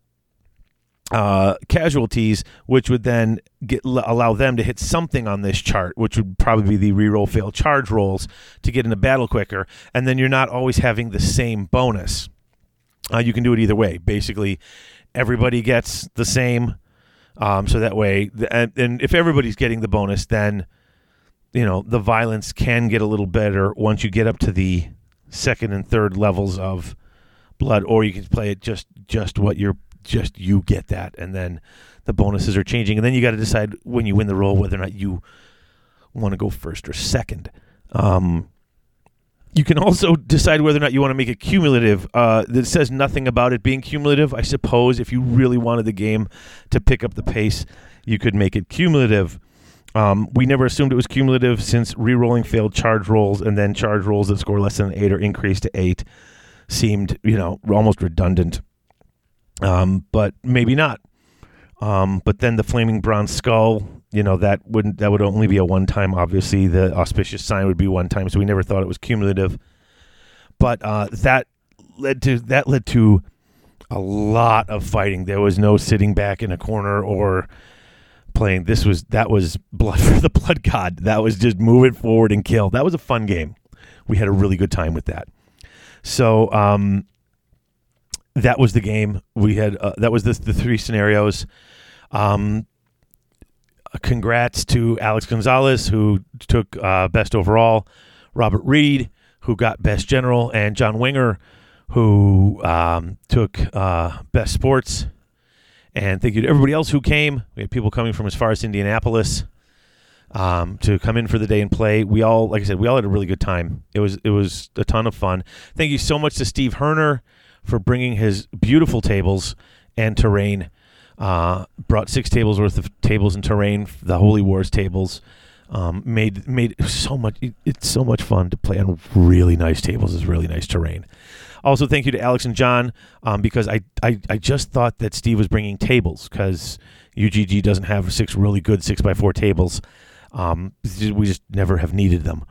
uh, casualties, which would then get, allow them to hit something on this chart, which would probably be the reroll fail charge rolls to get into battle quicker. And then you're not always having the same bonus. uh, you can do it either way. Basically, everybody gets the same. Um, so that way, and, and if everybody's getting the bonus, then you know the violence can get a little better once you get up to the second and third levels of blood, or you can play it just just what you're just you get that, and then the bonuses are changing, and then you got to decide when you win the roll whether or not you want to go first or second. Um, you can also decide whether or not you want to make it cumulative. Uh, that says nothing about it being cumulative. I suppose if you really wanted the game to pick up the pace, you could make it cumulative. Um, we never assumed it was cumulative since re-rolling failed charge rolls, and then charge rolls that score less than eight or increase to eight seemed, you know, almost redundant. Um, but maybe not. Um, but then the flaming bronze skull, you know, that wouldn't that would only be a one time. Obviously, the auspicious sign would be one time, so we never thought it was cumulative. But uh, that led to that led to a lot of fighting. There was no sitting back in a corner or playing. This was that was blood for the blood god. That was just move it forward and kill. That was a fun game. We had a really good time with that. So um, that was the game. We had uh, that was the the three scenarios. Um, congrats to Alex Gonzalez who took uh, best overall, Robert Reed who got best general, and John Winger who um, took uh, best sports. And thank you to everybody else who came. We had people coming from as far as Indianapolis um, to come in for the day and play. We all, like I said, we all had a really good time. It was it was a ton of fun. Thank you so much to Steve Herner for bringing his beautiful tables and terrain. Uh, brought six tables worth of tables and terrain, the Holy Wars tables. Um, made made so much. It's so much fun to play on really nice tables. It's really nice terrain. Also, thank you to Alex and John um, because I, I I just thought that Steve was bringing tables because UGG doesn't have six really good six by four tables. Um, we just never have needed them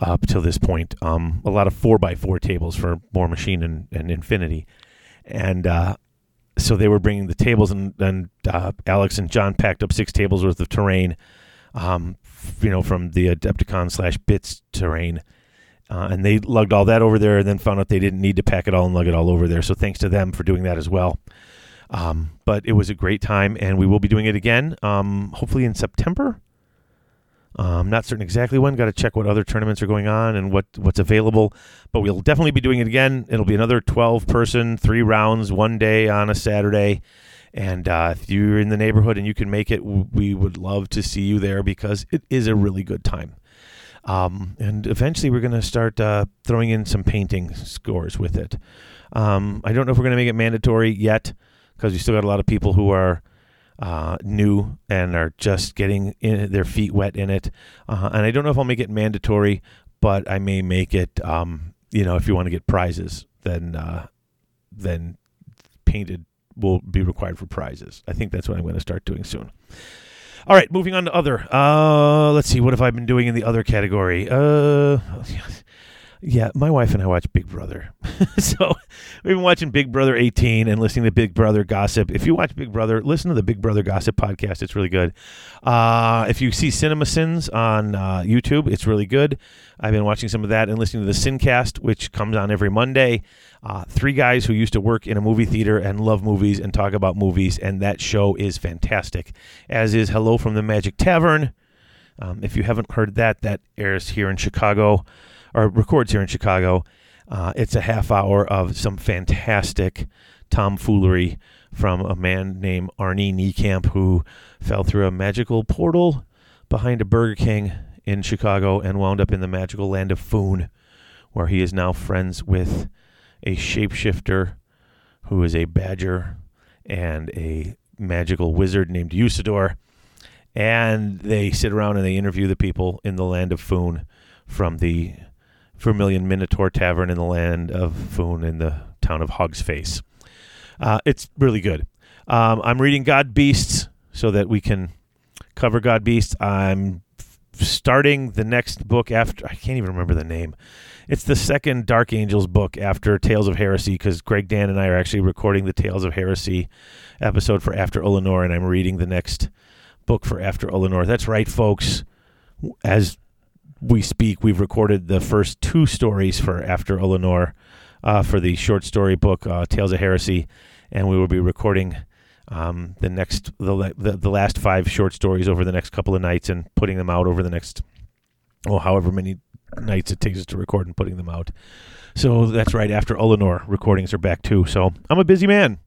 up till this point. Um, a lot of four by four tables for Warmachine and, and Infinity, and uh, so they were bringing the tables, and, and uh, Alex and John packed up six tables worth of terrain, um, you know, from the Adepticon slash Bits terrain. Uh, and they lugged all that over there and then found out they didn't need to pack it all and lug it all over there. So thanks to them for doing that as well. Um, but it was a great time, and we will be doing it again, um, hopefully in September. Um, not certain exactly when. Got to check what other tournaments are going on and what what's available. But we'll definitely be doing it again. It'll be another 12 person, three rounds, one day on a Saturday. And uh, if you're in the neighborhood and you can make it, we would love to see you there because it is a really good time. Um, and eventually, we're going to start uh, throwing in some painting scores with it. Um, I don't know if we're going to make it mandatory yet because we still got a lot of people who are uh, new and are just getting in, their feet wet in it. Uh, and I don't know if I'll make it mandatory, but I may make it. Um, you know, if you want to get prizes, then uh, then painted will be required for prizes. I think that's what I'm going to start doing soon. All right, moving on to other. Uh, let's see, what have I been doing in the other category? Uh, yeah, my wife and I watch Big Brother. so we've been watching Big Brother 18 and listening to Big Brother Gossip. If you watch Big Brother, listen to the Big Brother Gossip podcast. It's really good. Uh, if you see Cinema Sins on uh, YouTube, it's really good. I've been watching some of that and listening to the Sincast, which comes on every Monday. Uh, three guys who used to work in a movie theater and love movies and talk about movies, and that show is fantastic. As is Hello from the Magic Tavern. Um, if you haven't heard that, that airs here in Chicago or records here in Chicago. Uh, it's a half hour of some fantastic tomfoolery from a man named Arnie Niekamp who fell through a magical portal behind a Burger King in Chicago and wound up in the magical land of Foon, where he is now friends with a shapeshifter who is a badger and a magical wizard named Usidore. And they sit around and they interview the people in the land of Foon from the Vermilion Minotaur Tavern in the land of Foon in the town of Hog's Face. Uh, it's really good. Um, I'm reading God Beasts so that we can cover God Beasts. I'm starting the next book after I can't even remember the name. It's the second Dark Angels book after Tales of Heresy because Greg Dan and I are actually recording the Tales of Heresy episode for After Ullanor, and I'm reading the next book for After Ullanor. That's right, folks. As we speak, we've recorded the first two stories for After Ullanor. uh, for the short story book uh, Tales of Heresy, and we will be recording um, the next the, the the last five short stories over the next couple of nights and putting them out over the next well however many nights it takes us to record and putting them out. So that's right after Ullanor recordings are back too. So I'm a busy man.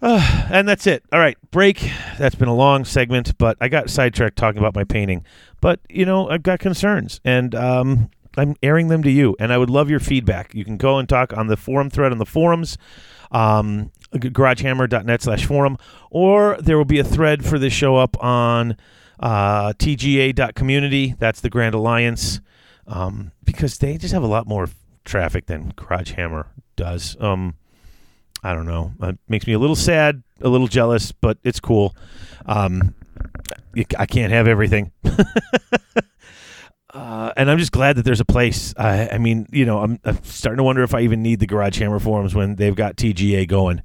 Uh, and that's it. All right, break. That's been a long segment, but I got sidetracked talking about my painting. But you know, I've got concerns, and um, I'm airing them to you. And I would love your feedback. You can go and talk on the forum thread on the forums, um, garagehammer.net slash forum, or there will be a thread for this show up on uh, tga.community. That's the Grand Alliance, um, because they just have a lot more traffic than Garage Hammer does. Um, I don't know. It makes me a little sad, a little jealous, but it's cool. Um, I can't have everything. uh, and I'm just glad that there's a place. I, I mean, you know, I'm, I'm, starting to wonder if I even need the Garage Hammer forums when they've got TGA going.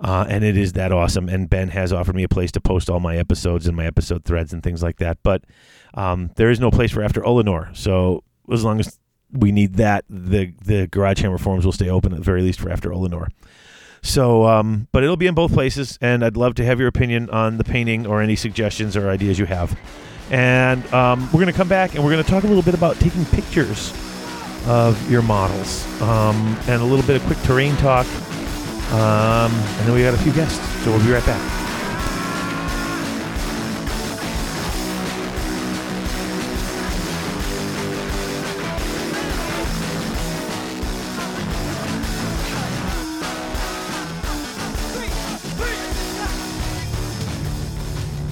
Uh, and it is that awesome. And Ben has offered me a place to post all my episodes and my episode threads and things like that. But um, there is no place for after Ullanor. So as long as we need that, the the Garage Hammer forums will stay open at the very least for after Ullanor. So, um, but it'll be in both places, and I'd love to have your opinion on the painting or any suggestions or ideas you have. And um, we're going to come back and we're going to talk a little bit about taking pictures of your models um, and a little bit of quick terrain talk. Um, and then we got a few guests, so we'll be right back.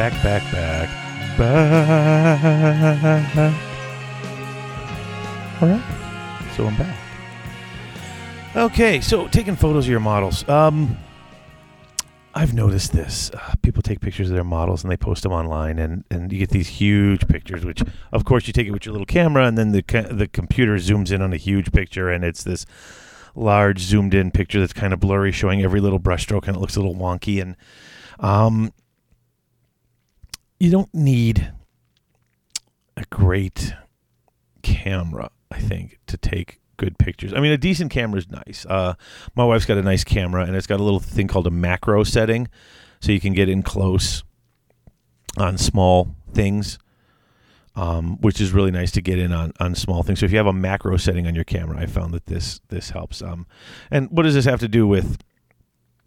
Back, back, back, back. All right, so I'm back. Okay, so taking photos of your models. Um, I've noticed this. Uh, people take pictures of their models and they post them online, and, and you get these huge pictures. Which, of course, you take it with your little camera, and then the the computer zooms in on a huge picture, and it's this large zoomed in picture that's kind of blurry, showing every little brushstroke, and it looks a little wonky. And um, you don't need a great camera, I think, to take good pictures. I mean, a decent camera is nice. Uh, my wife's got a nice camera, and it's got a little thing called a macro setting, so you can get in close on small things, um, which is really nice to get in on, on small things. So if you have a macro setting on your camera, I found that this this helps. Um, and what does this have to do with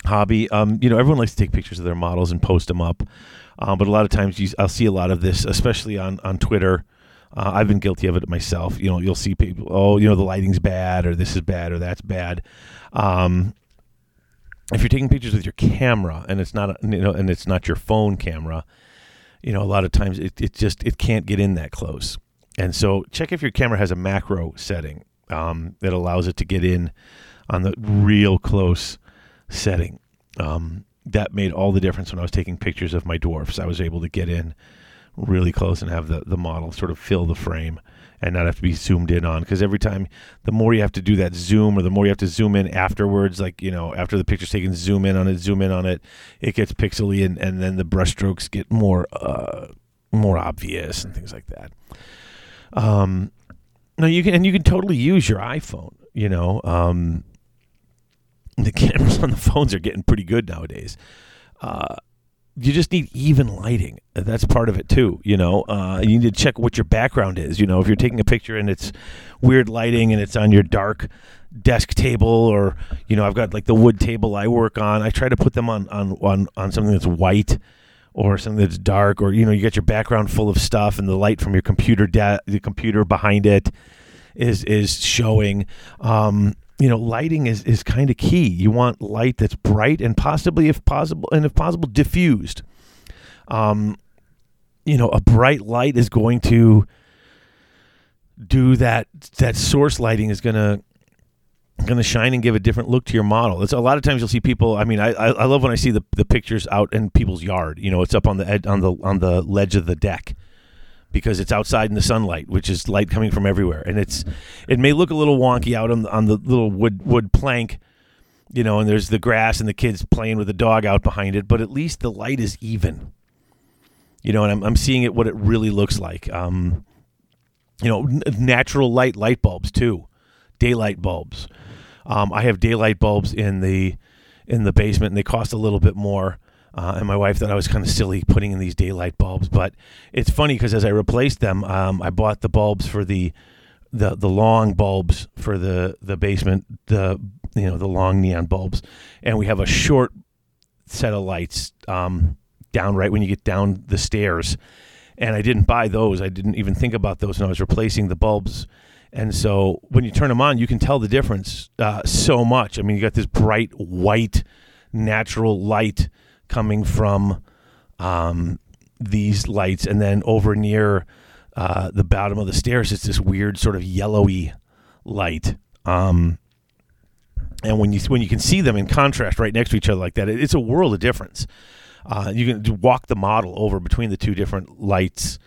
hobby? Um, you know, everyone likes to take pictures of their models and post them up. Um, but a lot of times you, I'll see a lot of this, especially on on Twitter. Uh, I've been guilty of it myself. You know, you'll see people, oh, you know, the lighting's bad, or this is bad, or that's bad. Um, if you're taking pictures with your camera and it's not, you know, and it's not your phone camera, you know, a lot of times it, it just it can't get in that close. And so check if your camera has a macro setting um, that allows it to get in on the real close setting. Um, that made all the difference when I was taking pictures of my dwarfs. I was able to get in really close and have the, the model sort of fill the frame and not have to be zoomed in on because every time the more you have to do that zoom or the more you have to zoom in afterwards like you know after the picture's taken zoom in on it zoom in on it it gets pixely and, and then the brushstrokes get more uh, more obvious and things like that um no you can and you can totally use your iphone you know um the cameras on the phones are getting pretty good nowadays. Uh, you just need even lighting. That's part of it too. You know, uh, you need to check what your background is. You know, if you're taking a picture and it's weird lighting and it's on your dark desk table, or you know, I've got like the wood table I work on. I try to put them on on on, on something that's white or something that's dark, or you know, you got your background full of stuff and the light from your computer, da- the computer behind it is is showing. Um, you know, lighting is, is kind of key. You want light that's bright and possibly, if possible, and if possible, diffused. Um, you know, a bright light is going to do that. That source lighting is going to going to shine and give a different look to your model. It's a lot of times you'll see people. I mean, I, I love when I see the the pictures out in people's yard. You know, it's up on the ed, on the on the ledge of the deck because it's outside in the sunlight, which is light coming from everywhere, and it's it may look a little wonky out on the, on the little wood wood plank, you know, and there's the grass and the kids playing with the dog out behind it, but at least the light is even, you know, and I'm I'm seeing it what it really looks like. Um, you know, natural light light bulbs too, daylight bulbs. Um, I have daylight bulbs in the in the basement, and they cost a little bit more. Uh, and my wife thought I was kind of silly putting in these daylight bulbs, but it's funny because as I replaced them, um, I bought the bulbs for the the the long bulbs for the the basement, the you know the long neon bulbs, and we have a short set of lights um, down right when you get down the stairs. And I didn't buy those. I didn't even think about those when I was replacing the bulbs. And so when you turn them on, you can tell the difference uh, so much. I mean, you got this bright white natural light coming from um, these lights, and then over near uh, the bottom of the stairs, it's this weird sort of yellowy light. Um, and when you when you can see them in contrast right next to each other like that, it, it's a world of difference. Uh, you can walk the model over between the two different lights,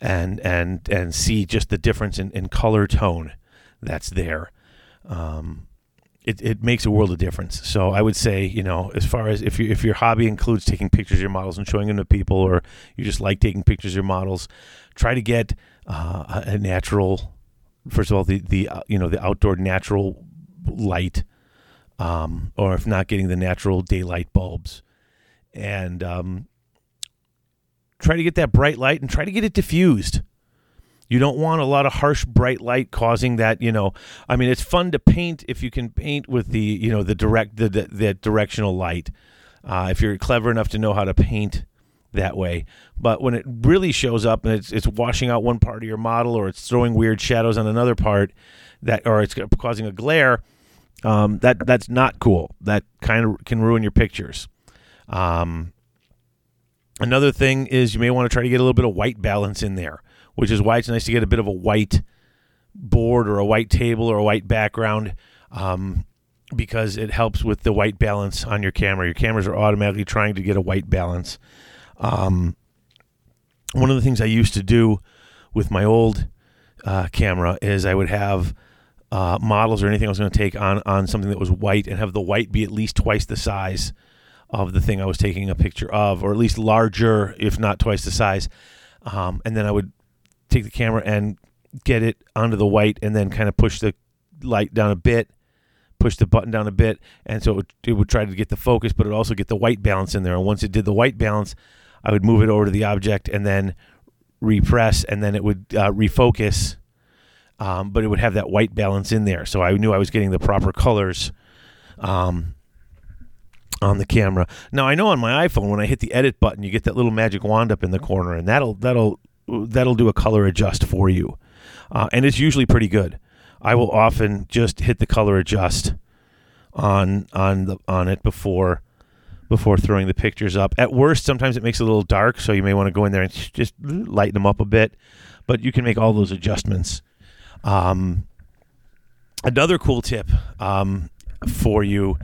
and and and see just the difference in, in color tone that's there. Um, it, it makes a world of difference. So I would say, you know, as far as if you, if your hobby includes taking pictures of your models and showing them to people, or you just like taking pictures of your models, try to get uh, a natural. First of all, the the uh, you know the outdoor natural light, um, or if not getting the natural daylight bulbs, and um, try to get that bright light and try to get it diffused. You don't want a lot of harsh bright light causing that, you know. I mean, it's fun to paint if you can paint with the, you know, the direct the the, the directional light. Uh, if you're clever enough to know how to paint that way. But when it really shows up and it's it's washing out one part of your model or it's throwing weird shadows on another part that or it's causing a glare, um, that that's not cool. That kind of can ruin your pictures. Um, another thing is you may want to try to get a little bit of white balance in there which is why it's nice to get a bit of a white board or a white table or a white background um, because it helps with the white balance on your camera. Your cameras are automatically trying to get a white balance. Um, one of the things I used to do with my old uh, camera is I would have uh, models or anything I was going to take on on something that was white and have the white be at least twice the size of the thing I was taking a picture of, or at least larger, if not twice the size. Um, and then I would take the camera and get it onto the white and then kind of push the light down a bit push the button down a bit and so it would, it would try to get the focus but it would also get the white balance in there. And once it did the white balance i would move it over to the object and then repress and then it would uh, refocus um, but it would have that white balance in there. So i knew i was getting the proper colors um, on the camera. Now i know on my iphone when i hit the edit button you get that little magic wand up in the corner and that'll that'll that'll do a color adjust for you, uh, and it's usually pretty good. I will often just hit the color adjust on on the on it before before throwing the pictures up. At worst, sometimes it makes it a little dark, so you may want to go in there and just lighten them up a bit. But you can make all those adjustments. Um, another cool tip um, for you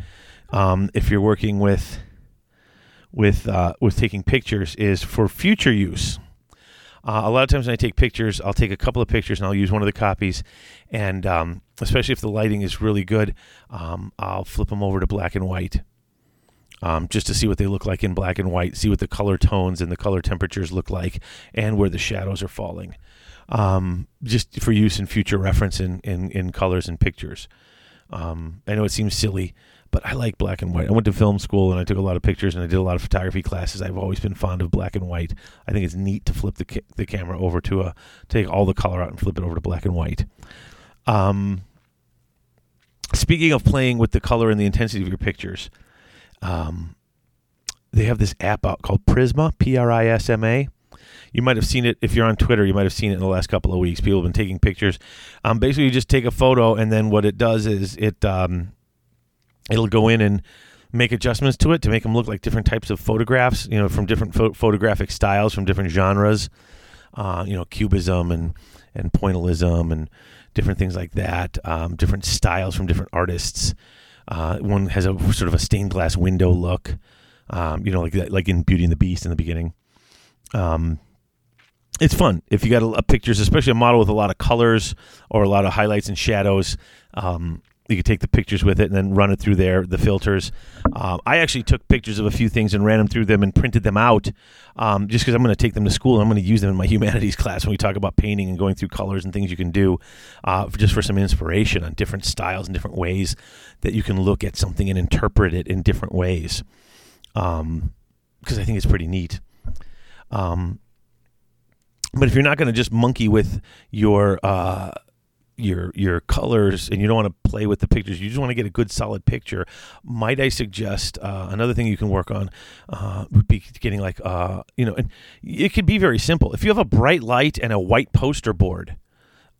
um, if you're working with with uh, with taking pictures is for future use. Uh, a lot of times when I take pictures, I'll take a couple of pictures and I'll use one of the copies, and um, especially if the lighting is really good, um, I'll flip them over to black and white. Um, just to see what they look like in black and white, see what the color tones and the color temperatures look like, and where the shadows are falling. Um, just for use in future reference in, in, in colors and pictures. Um, I know it seems silly, but I like black and white. I went to film school and I took a lot of pictures and I did a lot of photography classes. I've always been fond of black and white. I think it's neat to flip the ca- the camera over to a take all the color out and flip it over to black and white. Um, speaking of playing with the color and the intensity of your pictures, um, they have this app out called Prisma, P R I S M A. You might have seen it if you're on Twitter. You might have seen it in the last couple of weeks. People have been taking pictures. Um, basically, you just take a photo, and then what it does is it um, it'll go in and make adjustments to it to make them look like different types of photographs. You know, from different pho- photographic styles, from different genres. Uh, you know, cubism and and pointillism and different things like that. Um, different styles from different artists. Uh, one has a sort of a stained glass window look. Um, you know, like like in Beauty and the Beast in the beginning. Um, it's fun if you got a, a pictures, especially a model with a lot of colors or a lot of highlights and shadows. Um, you could take the pictures with it and then run it through there, the filters. Um, I actually took pictures of a few things and ran them through them and printed them out um, just because I'm going to take them to school and I'm going to use them in my humanities class when we talk about painting and going through colors and things you can do uh, for, just for some inspiration on different styles and different ways that you can look at something and interpret it in different ways. Because um, I think it's pretty neat. Um, but if you're not going to just monkey with your uh, your your colors and you don't want to play with the pictures, you just want to get a good solid picture. Might I suggest uh, another thing you can work on uh, would be getting like uh, you know, and it could be very simple. If you have a bright light and a white poster board.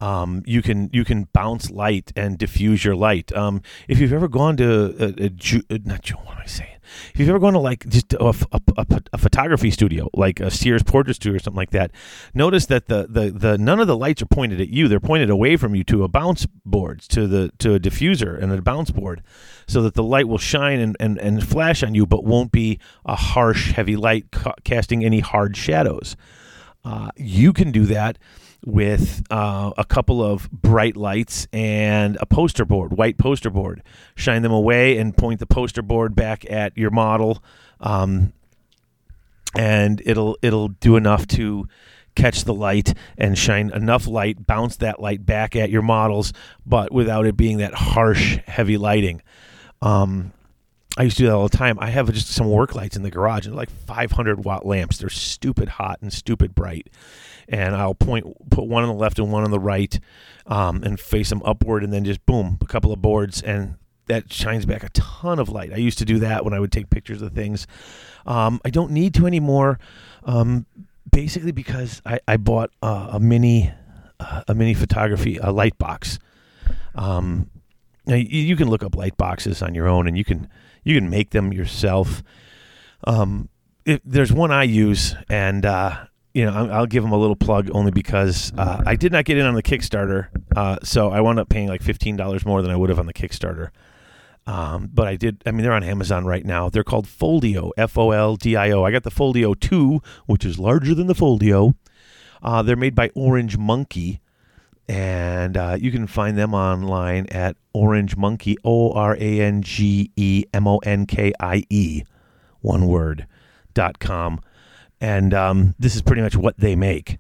Um, you can you can bounce light and diffuse your light. Um, if you've ever gone to a, a, Ju- uh, not what am I saying? If you've ever gone to like just a, a, a, a photography studio, like a Sears portrait studio or something like that, notice that the, the, the none of the lights are pointed at you. They're pointed away from you to a bounce board, to the to a diffuser and a bounce board, so that the light will shine and, and, and flash on you, but won't be a harsh, heavy light ca- casting any hard shadows. Uh, you can do that with uh, a couple of bright lights and a poster board, white poster board. Shine them away and point the poster board back at your model, um, and it'll it'll do enough to catch the light and shine enough light, bounce that light back at your models, but without it being that harsh, heavy lighting. Um, I used to do that all the time. I have just some work lights in the garage and like 500 watt lamps. They're stupid hot and stupid bright and I'll point put one on the left and one on the right, um, and face them upward, and then just boom, a couple of boards, and that shines back a ton of light. I used to do that when I would take pictures of things. Um, I don't need to anymore, um, basically because I, I bought a mini a mini photography a light box. Um, now you, can look up light boxes on your own, and you can you can make them yourself. Um, it, there's one I use, and uh, you know, I'll give them a little plug only because uh, I did not get in on the Kickstarter, uh, so I wound up paying like fifteen dollars more than I would have on the Kickstarter. Um, but I did. I mean, they're on Amazon right now. They're called Foldio, F O L D I O. I got the Foldio two, which is larger than the Foldio. Uh, they're made by Orange Monkie, and uh, you can find them online at Orange Monkie, O R A N G E M O N K I E, one word, dot com and um, this is pretty much what they make.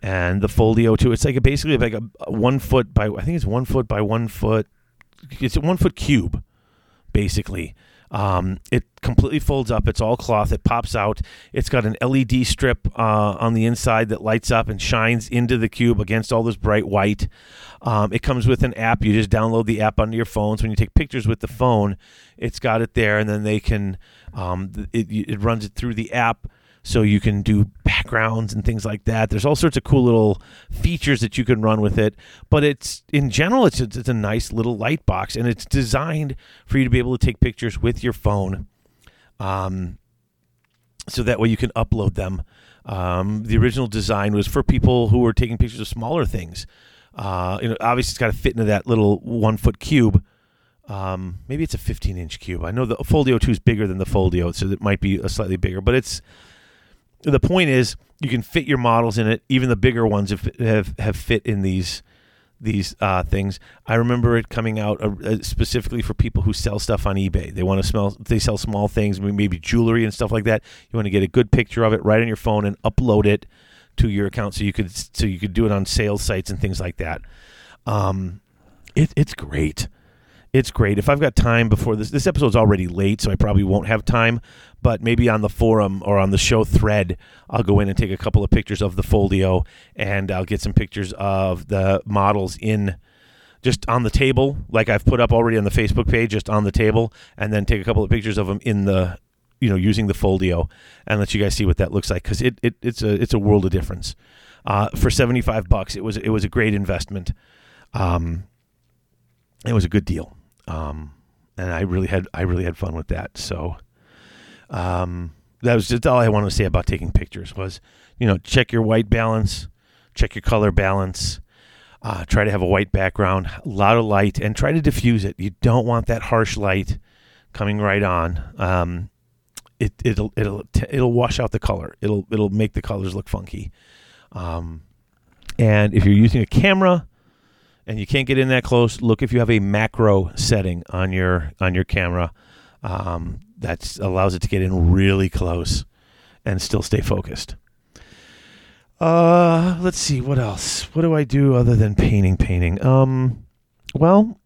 And the Foldio too, it's like a, basically like a, a, one foot by I think it's one foot by one foot. It's a one foot cube, basically. Um, it completely folds up. It's all cloth. It pops out. It's got an LED strip uh, on the inside that lights up and shines into the cube against all this bright white. Um, it comes with an app. You just download the app onto your phone. So When you take pictures with the phone, it's got it there, and then they can. Um, it, it runs it through the app so you can do backgrounds and things like that. There's all sorts of cool little features that you can run with it, but it's in general it's a, it's a nice little light box and it's designed for you to be able to take pictures with your phone. Um, so that way you can upload them. Um, the original design was for people who were taking pictures of smaller things. Uh, you know, obviously it's got to fit into that little one foot cube. Um, maybe it's a 15 inch cube. I know the Foldio 2 is bigger than the Foldio, so it might be a slightly bigger, but it's the point is you can fit your models in it. Even the bigger ones have have, have fit in these these uh, things. I remember it coming out uh, uh specifically for people who sell stuff on eBay. They want to smell. They sell small things, maybe jewelry and stuff like that. You want to get a good picture of it right on your phone and upload it to your account so you could so you could do it on sales sites and things like that. Um, it, it's great. It's great. If I've got time before this, this episode's already late, so I probably won't have time. But maybe on the forum or on the show thread, I'll go in and take a couple of pictures of the Foldio and I'll get some pictures of the models in just on the table, like I've put up already on the Facebook page, just on the table, and then take a couple of pictures of them in the, you know, using the Foldio and let you guys see what that looks like because it, it it's a it's a world of difference. Uh, for seventy five bucks, it was it was a great investment. Um, it was a good deal, um, and I really had I really had fun with that. So, um, that was just all I wanted to say about taking pictures. Was you know check your white balance, check your color balance. Uh, try to have a white background, a lot of light, and try to diffuse it. You don't want that harsh light coming right on. Um, it, it'll it'll it'll wash out the color. It'll it'll make the colors look funky. Um, and if you're using a camera and you can't get in that close, look if you have a macro setting on your on your camera. Um, that allows it to get in really close and still stay focused. Uh, let's see what else. What do I do other than painting? Painting. Um, well,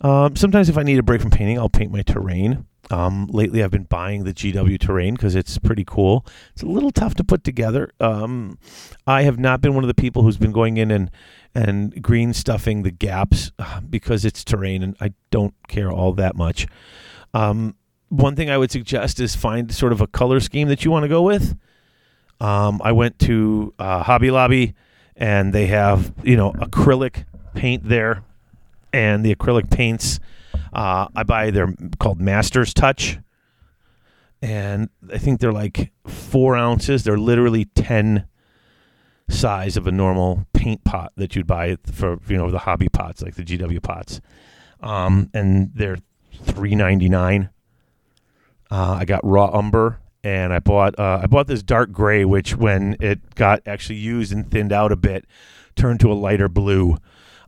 um, sometimes if I need a break from painting, I'll paint my terrain. Um, lately, I've been buying the GW terrain because it's pretty cool. It's a little tough to put together. Um, I have not been one of the people who's been going in and and green stuffing the gaps uh, because it's terrain, and I don't care all that much. Um, one thing I would suggest is find sort of a color scheme that you want to go with. Um, I went to uh, Hobby Lobby, and they have you know acrylic paint there, and the acrylic paints. Uh, I buy they're called Masters Touch, and I think they're like four ounces. They're literally ten size of a normal paint pot that you'd buy for you know the hobby pots like the GW pots, um, and they're three ninety nine. Uh, I got raw umber and I bought uh, I bought this dark gray, which when it got actually used and thinned out a bit, turned to a lighter blue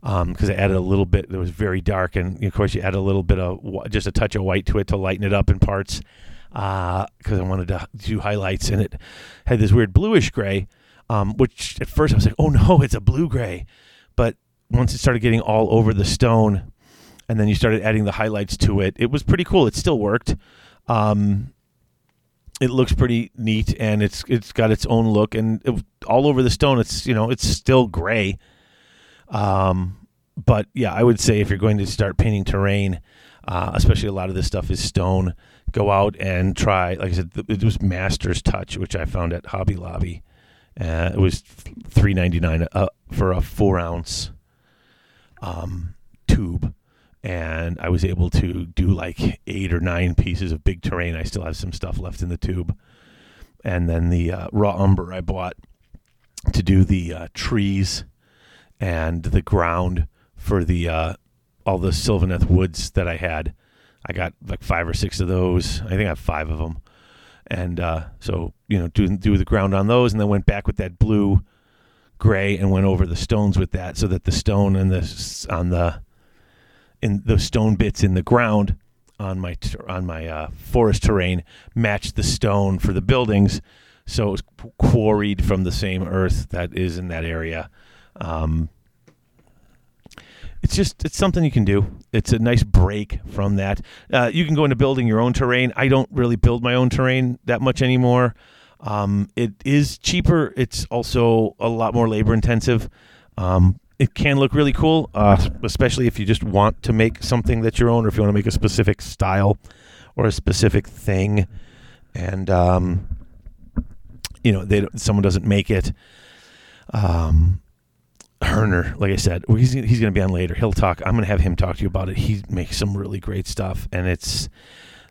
because um, I added a little bit. It was very dark, and of course you add a little bit of just a touch of white to it to lighten it up in parts because uh, I wanted to do highlights, and it had this weird bluish gray, um, which at first I was like, oh no, it's a blue gray, but once it started getting all over the stone, and then you started adding the highlights to it, it was pretty cool. It still worked. Um, it looks pretty neat and it's it's got its own look and it, all over the stone it's you know it's still gray um but yeah i would say if you're going to start painting terrain uh, especially a lot of this stuff is stone go out and try like i said it was master's touch which i found at hobby lobby uh, it was 399 uh, for a four ounce um, tube and I was able to do like eight or nine pieces of big terrain. I still have some stuff left in the tube, and then the uh, raw umber I bought to do the uh, trees and the ground for the uh, all the Sylvaneth woods that I had. I got like five or six of those. I think I have five of them, and uh, so you know do do the ground on those, and then went back with that blue gray and went over the stones with that, so that the stone and the on the in the stone bits in the ground on my on my uh, forest terrain matched the stone for the buildings, so it was quarried from the same earth that is in that area. Um, it's just it's something you can do. It's a nice break from that. Uh, you can go into building your own terrain. I don't really build my own terrain that much anymore. Um, it is cheaper. It's also a lot more labor intensive. Um, it can look really cool, uh, especially if you just want to make something that's your own, or if you want to make a specific style or a specific thing, and um, you know, they someone doesn't make it. Um, Herner, like I said, he's he's going to be on later. He'll talk. I'm going to have him talk to you about it. He makes some really great stuff, and it's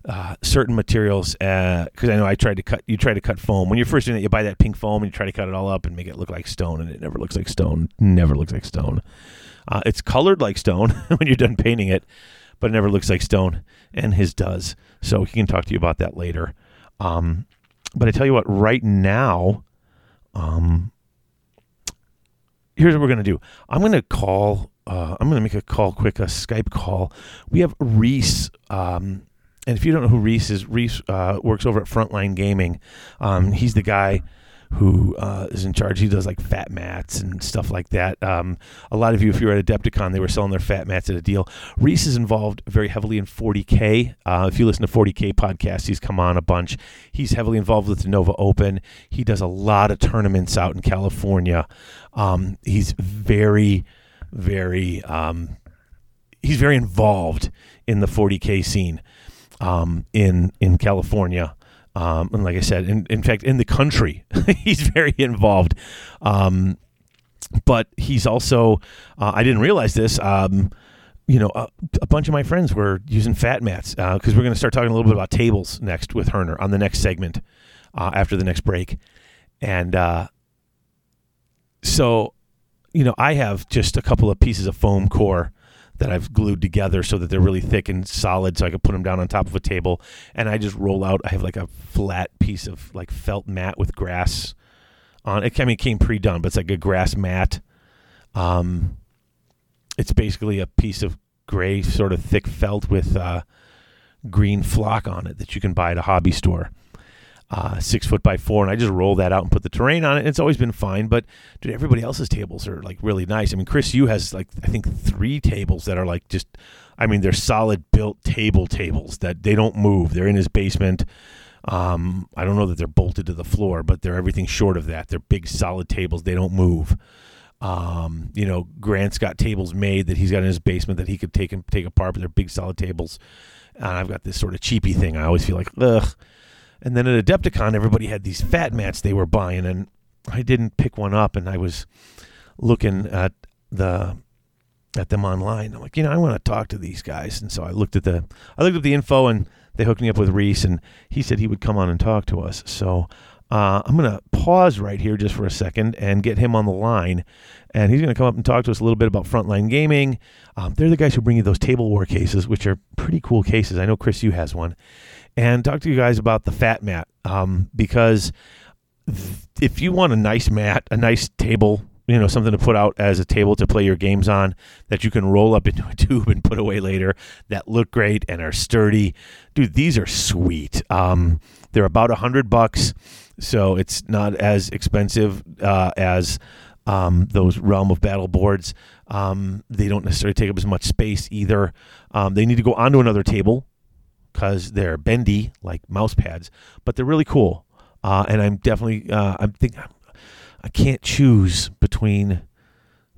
uh, certain materials because uh, I know I tried to cut. You try to cut foam when you're first doing it. You buy that pink foam and you try to cut it all up and make it look like stone, and it never looks like stone. Never looks like stone. Uh, it's colored like stone when you're done painting it, but it never looks like stone. And his does. So he can talk to you about that later. Um, but I tell you what, right now, um, here's what we're gonna do. I'm gonna call. Uh, I'm gonna make a call quick, a Skype call. We have Reece. Um, and if you don't know who Reece is, Reece uh, works over at Frontline Gaming. Um, he's the guy who uh, is in charge. He does like fat mats and stuff like that. Um, a lot of you, if you were at Adepticon, they were selling their fat mats at a deal. Reece is involved very heavily in 40K. Uh, if you listen to 40K podcasts, he's come on a bunch. He's heavily involved with the Nova Open. He does a lot of tournaments out in California. Um, he's very, very, um, he's very involved in the 40K scene um, in in California. Um, and like I said, in, in fact, in the country, he's very involved. Um, but he's also, uh, I didn't realize this. Um, you know, a, a, bunch of my friends were using fat mats because uh, we're going to start talking a little bit about tables next with Herner on the next segment uh, after the next break. And uh, so, you know, I have just a couple of pieces of foam core that I've glued together so that they're really thick and solid so I can put them down on top of a table. And I just roll out I have like a flat piece of like felt mat with grass on it I mean it came pre-done but it's like a grass mat. Um it's basically a piece of gray sort of thick felt with uh, green flock on it that you can buy at a hobby store uh, six foot by four, and I just roll that out and put the terrain on it. It's always been fine, but dude, everybody else's tables are like really nice. I mean, Chris, you has like I think three tables that are like just, I mean, they're solid built table tables that they don't move. They're in his basement. Um, I don't know that they're bolted to the floor, but they're everything short of that. They're big solid tables. They don't move. Um, you know, Grant's got tables made that he's got in his basement that he could take and take apart, but they're big solid tables. And I've got this sort of cheapy thing. I always feel like, ugh and then at Adepticon, everybody had these fat mats they were buying, and I didn't pick one up. And I was looking at the at them online. I'm like, you know, I want to talk to these guys, and so I looked at the I looked at the info, and they hooked me up with Reece, and he said he would come on and talk to us. So uh, I'm going to pause right here just for a second and get him on the line. And he's going to come up and talk to us a little bit about Frontline Gaming. Um, they're the guys who bring you those table war cases, which are pretty cool cases. I know Chris, you has one and talk to you guys about the fat mat um, because if you want a nice mat, a nice table, you know, something to put out as a table to play your games on that you can roll up into a tube and put away later that look great and are sturdy. Dude, these are sweet. Um, they're about a hundred bucks, so it's not as expensive uh, as um, those realm of battle boards. Um, they don't necessarily take up as much space either. Um, they need to go onto another table because they're bendy like mouse pads, but they're really cool. Uh, and I'm definitely uh, I'm think I can't choose between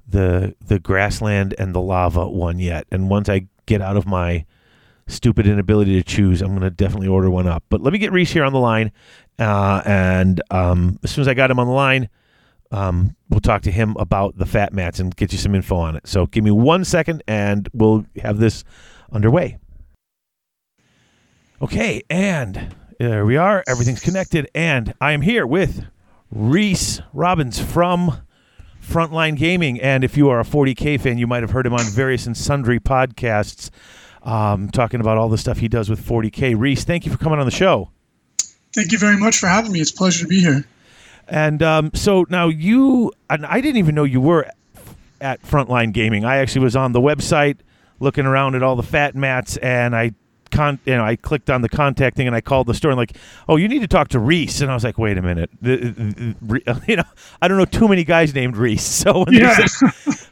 the the grassland and the lava one yet. And once I get out of my stupid inability to choose, I'm to definitely order one up. But let me get Reece here on the line, uh, and um, as soon as I got him on the line. Um, we'll talk to him about the fat mats and get you some info on it. So give me one second and we'll have this underway. Okay, and there we are. Everything's connected, and I am here with Reece Robbins from Frontline Gaming. And if you are a 40K fan, you might have heard him on various and sundry podcasts um, talking about all the stuff he does with 40K. Reece, thank you for coming on the show. Thank you very much for having me. It's a pleasure to be here. And um, so now you, and I didn't even know you were at Frontline Gaming. I actually was on the website looking around at all the fat mats, and I con, you know, I clicked on the contact thing and I called the store and like, oh, you need to talk to Reece. And I was like, wait a minute, the, the, you know, I don't know too many guys named Reece. So yeah.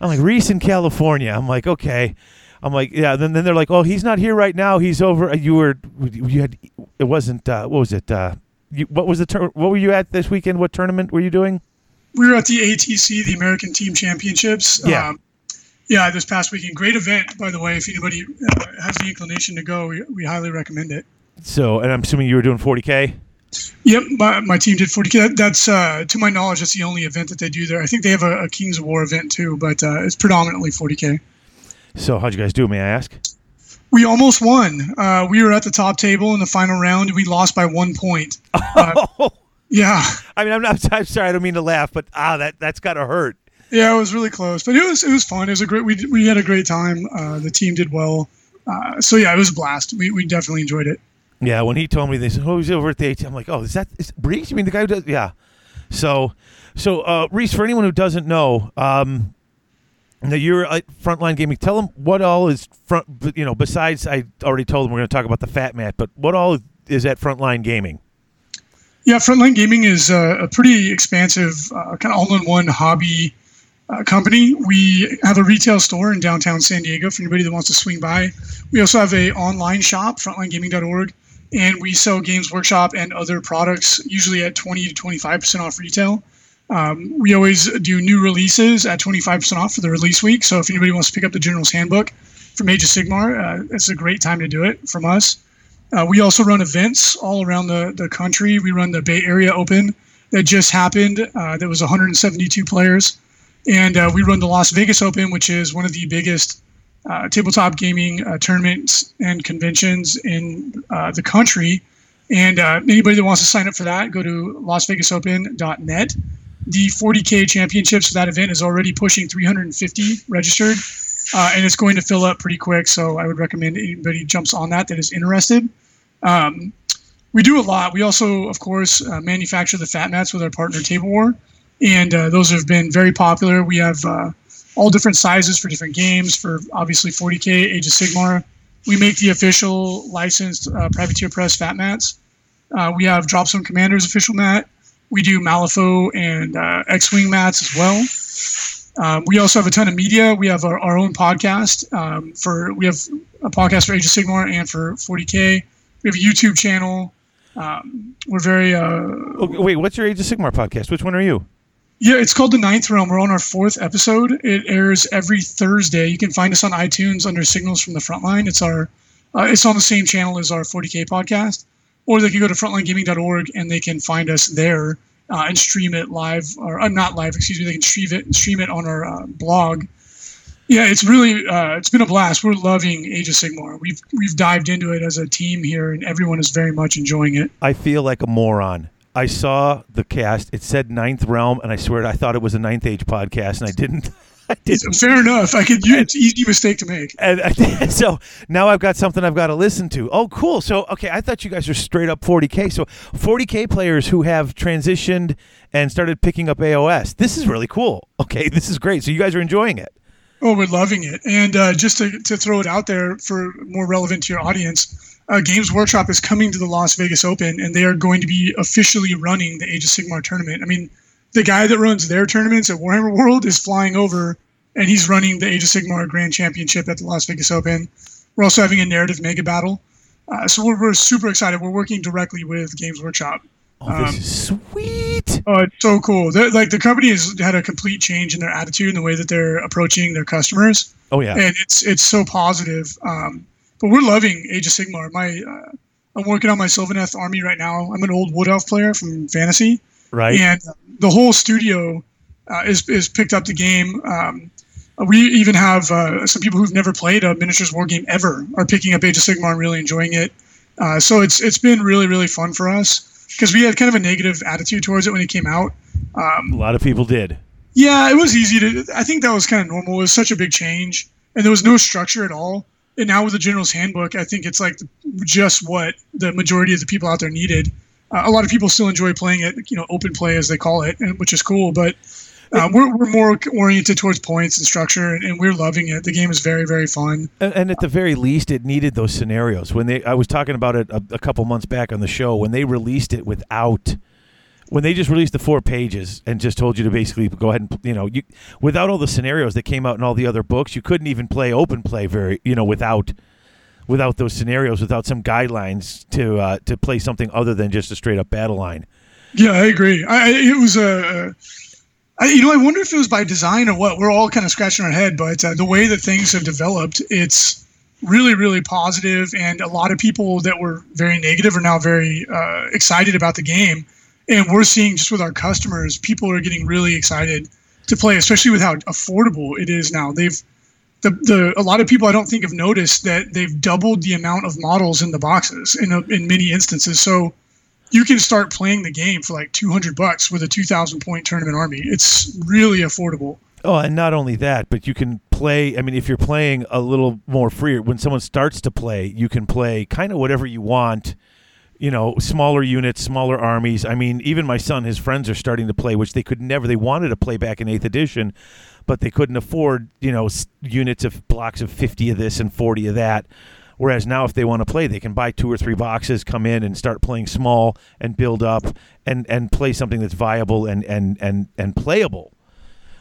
I'm like Reece in California. I'm like, okay. I'm like, yeah. Then then they're like, oh, he's not here right now. He's over. You were you had it wasn't uh, what was it? Uh, you, what was the tur- what were you at this weekend? What tournament were you doing? We were at the ATC, the American Team Championships. Yeah. Um, yeah, this past weekend. Great event, by the way. If anybody uh, has the inclination to go, we, we highly recommend it. So, and I'm assuming you were doing 40K? Yep, my, my team did 40K. That, that's, uh, to my knowledge, that's the only event that they do there. I think they have a, a Kings of War event too, but uh, it's predominantly 40K. So, how'd you guys do, may I ask? We almost won. Uh, we were at the top table in the final round. We lost by one point. Oh. yeah. I mean, I'm not. I'm sorry. I don't mean to laugh, but ah, that that's got to hurt. Yeah, it was really close, but it was it was fun. It was a great. We we had a great time. Uh, the team did well. Uh, so yeah, it was a blast. We we definitely enjoyed it. Yeah, when he told me this, said, "Oh, he's over at the AT," I'm like, "Oh, is that is Reece? You mean the guy who does?" Yeah. So, so uh, Reece, for anyone who doesn't know, um, now you're at Frontline Gaming. Tell them what all is front. You know, besides I already told them we're going to talk about the Fat Mat, but what all is at Frontline Gaming? Yeah, Frontline Gaming is a, a pretty expansive, uh, kind of all-in-one hobby uh, company. We have a retail store in downtown San Diego for anybody that wants to swing by. We also have a online shop, frontlinegaming.org, and we sell Games Workshop and other products, usually at 20 to 25% off retail. Um, we always do new releases at 25% off for the release week. So if anybody wants to pick up the General's Handbook from Age of Sigmar, uh, it's a great time to do it from us. Uh, we also run events all around the, the country. We run the Bay Area Open that just happened. Uh, that was 172 players. And uh, we run the Las Vegas Open, which is one of the biggest uh, tabletop gaming uh, tournaments and conventions in uh, the country. And anybody that wants to sign up for that, go to lasvegasopen.net. The 40K championships for that event is already pushing 350 registered, and it's going to fill up pretty quick. So I would recommend anybody jumps on that that is interested. Um, we do a lot. We also, of course, uh, manufacture the fat mats with our partner Table War, and uh, those have been very popular. We have uh, all different sizes for different games. For obviously 40k, Age of Sigmar, we make the official licensed uh, Privateer Press fat mats. Uh, we have Dropzone Commanders official mat. We do Malifaux and uh, X-wing mats as well. Um, we also have a ton of media. We have our, our own podcast um, for we have a podcast for Age of Sigmar and for 40k. We have a YouTube channel. Um, we're very. Uh, wait, what's your Age of Sigmar podcast? Which one are you? Yeah, it's called The Ninth Realm. We're on our fourth episode. It airs every Thursday. You can find us on iTunes under Signals from the Frontline. It's our, uh, it's on the same channel as our 40k podcast, or they can go to frontlinegaming.org and they can find us there uh, and stream it live, or uh, not live, excuse me. They can stream it, stream it on our uh, blog. Yeah, it's really, uh, it's been a blast. We're loving Age of Sigmar. We've we've dived into it as a team here, and everyone is very much enjoying it. I feel like a moron I saw the cast. It said Ninth Realm, and I swear I thought it was a Ninth Age podcast, and I didn't. I didn't. Fair enough. I could. You, it's easy mistake to make. And I, so now I've got something I've got to listen to. Oh, cool. So okay, I thought you guys were straight up 40k. So 40k players who have transitioned and started picking up AOS. This is really cool. Okay, this is great. So you guys are enjoying it. Oh, we're loving it. And uh, just to, to throw it out there for more relevant to your audience, uh, Games Workshop is coming to the Las Vegas Open, and they are going to be officially running the Age of Sigmar tournament. I mean, the guy that runs their tournaments at Warhammer World is flying over, and he's running the Age of Sigmar Grand Championship at the Las Vegas Open. We're also having a narrative mega battle, uh, so we're, we're super excited. We're working directly with Games Workshop. Oh, this um, is sweet! Oh, it's so cool. They're, like the company has had a complete change in their attitude and the way that they're approaching their customers. Oh yeah, and it's it's so positive. Um, but we're loving Age of Sigmar. My uh, I'm working on my Sylvaneth army right now. I'm an old Wood Elf player from Fantasy, right? And the whole studio uh, is is picked up the game. Um, we even have uh, some people who've never played a miniatures war game ever are picking up Age of Sigmar and really enjoying it. Uh, so it's it's been really really fun for us because we had kind of a negative attitude towards it when it came out. Um, a lot of people did. Yeah, it was easy to. I think that was kind of normal. It was such a big change, and there was no structure at all and now with the general's handbook, I think it's like just what the majority of the people out there needed. Uh, a lot of people still enjoy playing it, you know, open play as they call it, which is cool. But uh, we're, we're more oriented towards points and structure, and, and, we're loving it. The game is very, very fun. And, and, at the very least, it needed those scenarios. When they, I was talking about it a, a couple months back on the show when they released it without when they just released the four pages and just told you to basically go ahead and you know you without all the scenarios that came out in all the other books you couldn't even play open play very you know without without those scenarios without some guidelines to uh, to play something other than just a straight up battle line. Yeah i agree. I, it was a I, you know i wonder if it was by design or what we're all kind of scratching our head but uh, the way that things have developed it's really really positive and a lot of people that were very negative are now very uh, excited about the game and we're seeing just with our customers, people are getting really excited to play, especially with how affordable it is now. They've the, the a lot of people I don't think have noticed that they've doubled the amount of models in the boxes in a, in many instances. So you can start playing the game for like 200 bucks with a 2000 point tournament army. It's really affordable. Oh, and not only that, but you can play. I mean, if you're playing a little more free, when someone starts to play, you can play kind of whatever you want you know, smaller units, smaller armies. I mean, even my son, his friends are starting to play, which they could never. They wanted to play back in Eighth Edition, but they couldn't afford, you know, units of blocks of fifty of this and forty of that. Whereas now, if they want to play, they can buy two or three boxes, come in and start playing small and build up and, and play something that's viable and, and, and, and playable.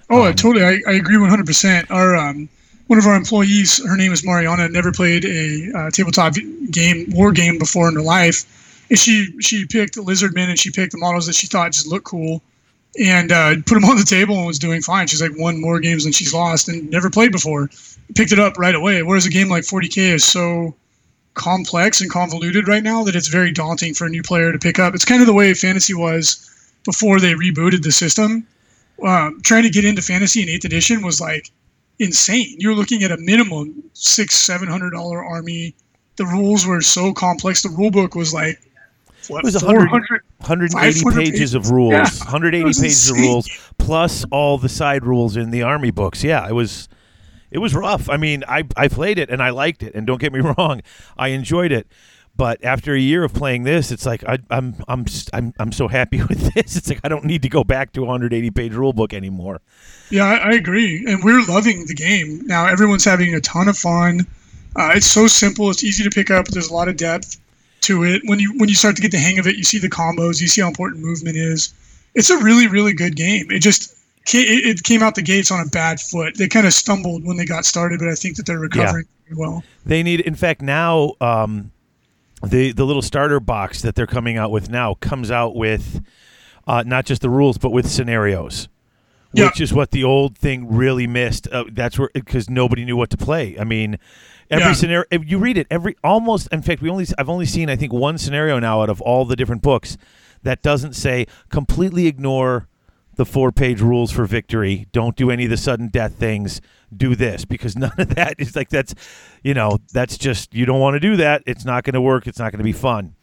Oh, um, totally. I, I agree 100%. Our um, one of our employees, her name is Mariana, never played a uh, tabletop game, war game before in her life. And she she picked lizard men and she picked the models that she thought just looked cool, and uh, put them on the table and was doing fine. She's like won more games than she's lost and never played before. Picked it up right away. Whereas a game like 40k is so complex and convoluted right now that it's very daunting for a new player to pick up. It's kind of the way fantasy was before they rebooted the system. Um, trying to get into fantasy in eighth edition was like insane. You're looking at a minimum six, seven hundred dollar army. The rules were so complex. The rule book was like what, it was 100, 180 pages, pages, of rules, yeah. 180 pages insane. of rules, plus all the side rules in the army books. Yeah, it was it was rough. I mean, I I played it and I liked it, and don't get me wrong, I enjoyed it. But after a year of playing this, it's like I, I'm I'm I'm I'm so happy with this. It's like I don't need to go back to a 180 page rule book anymore. Yeah, I, I, agree, and we're loving the game now. Everyone's having a ton of fun. Uh, it's so simple. It's easy to pick up. There's a lot of depth to it. When you when you start to get the hang of it, you see the combos. You see how important movement is. It's a really really good game. It just it came out the gates on a bad foot. They kind of stumbled when they got started, but I think that they're recovering yeah. well. They need, in fact, now um, the the little starter box that they're coming out with now comes out with uh, not just the rules but with scenarios yeah. which is what the old thing really missed uh, that's where because nobody knew what to play i mean every yeah. scenario if you read it every almost in fact we only i've only seen i think one scenario now out of all the different books that doesn't say completely ignore the four page rules for victory. Don't do any of the sudden death things. Do this because none of that is like that's, you know, that's just, you don't want to do that. It's not going to work. It's not going to be fun.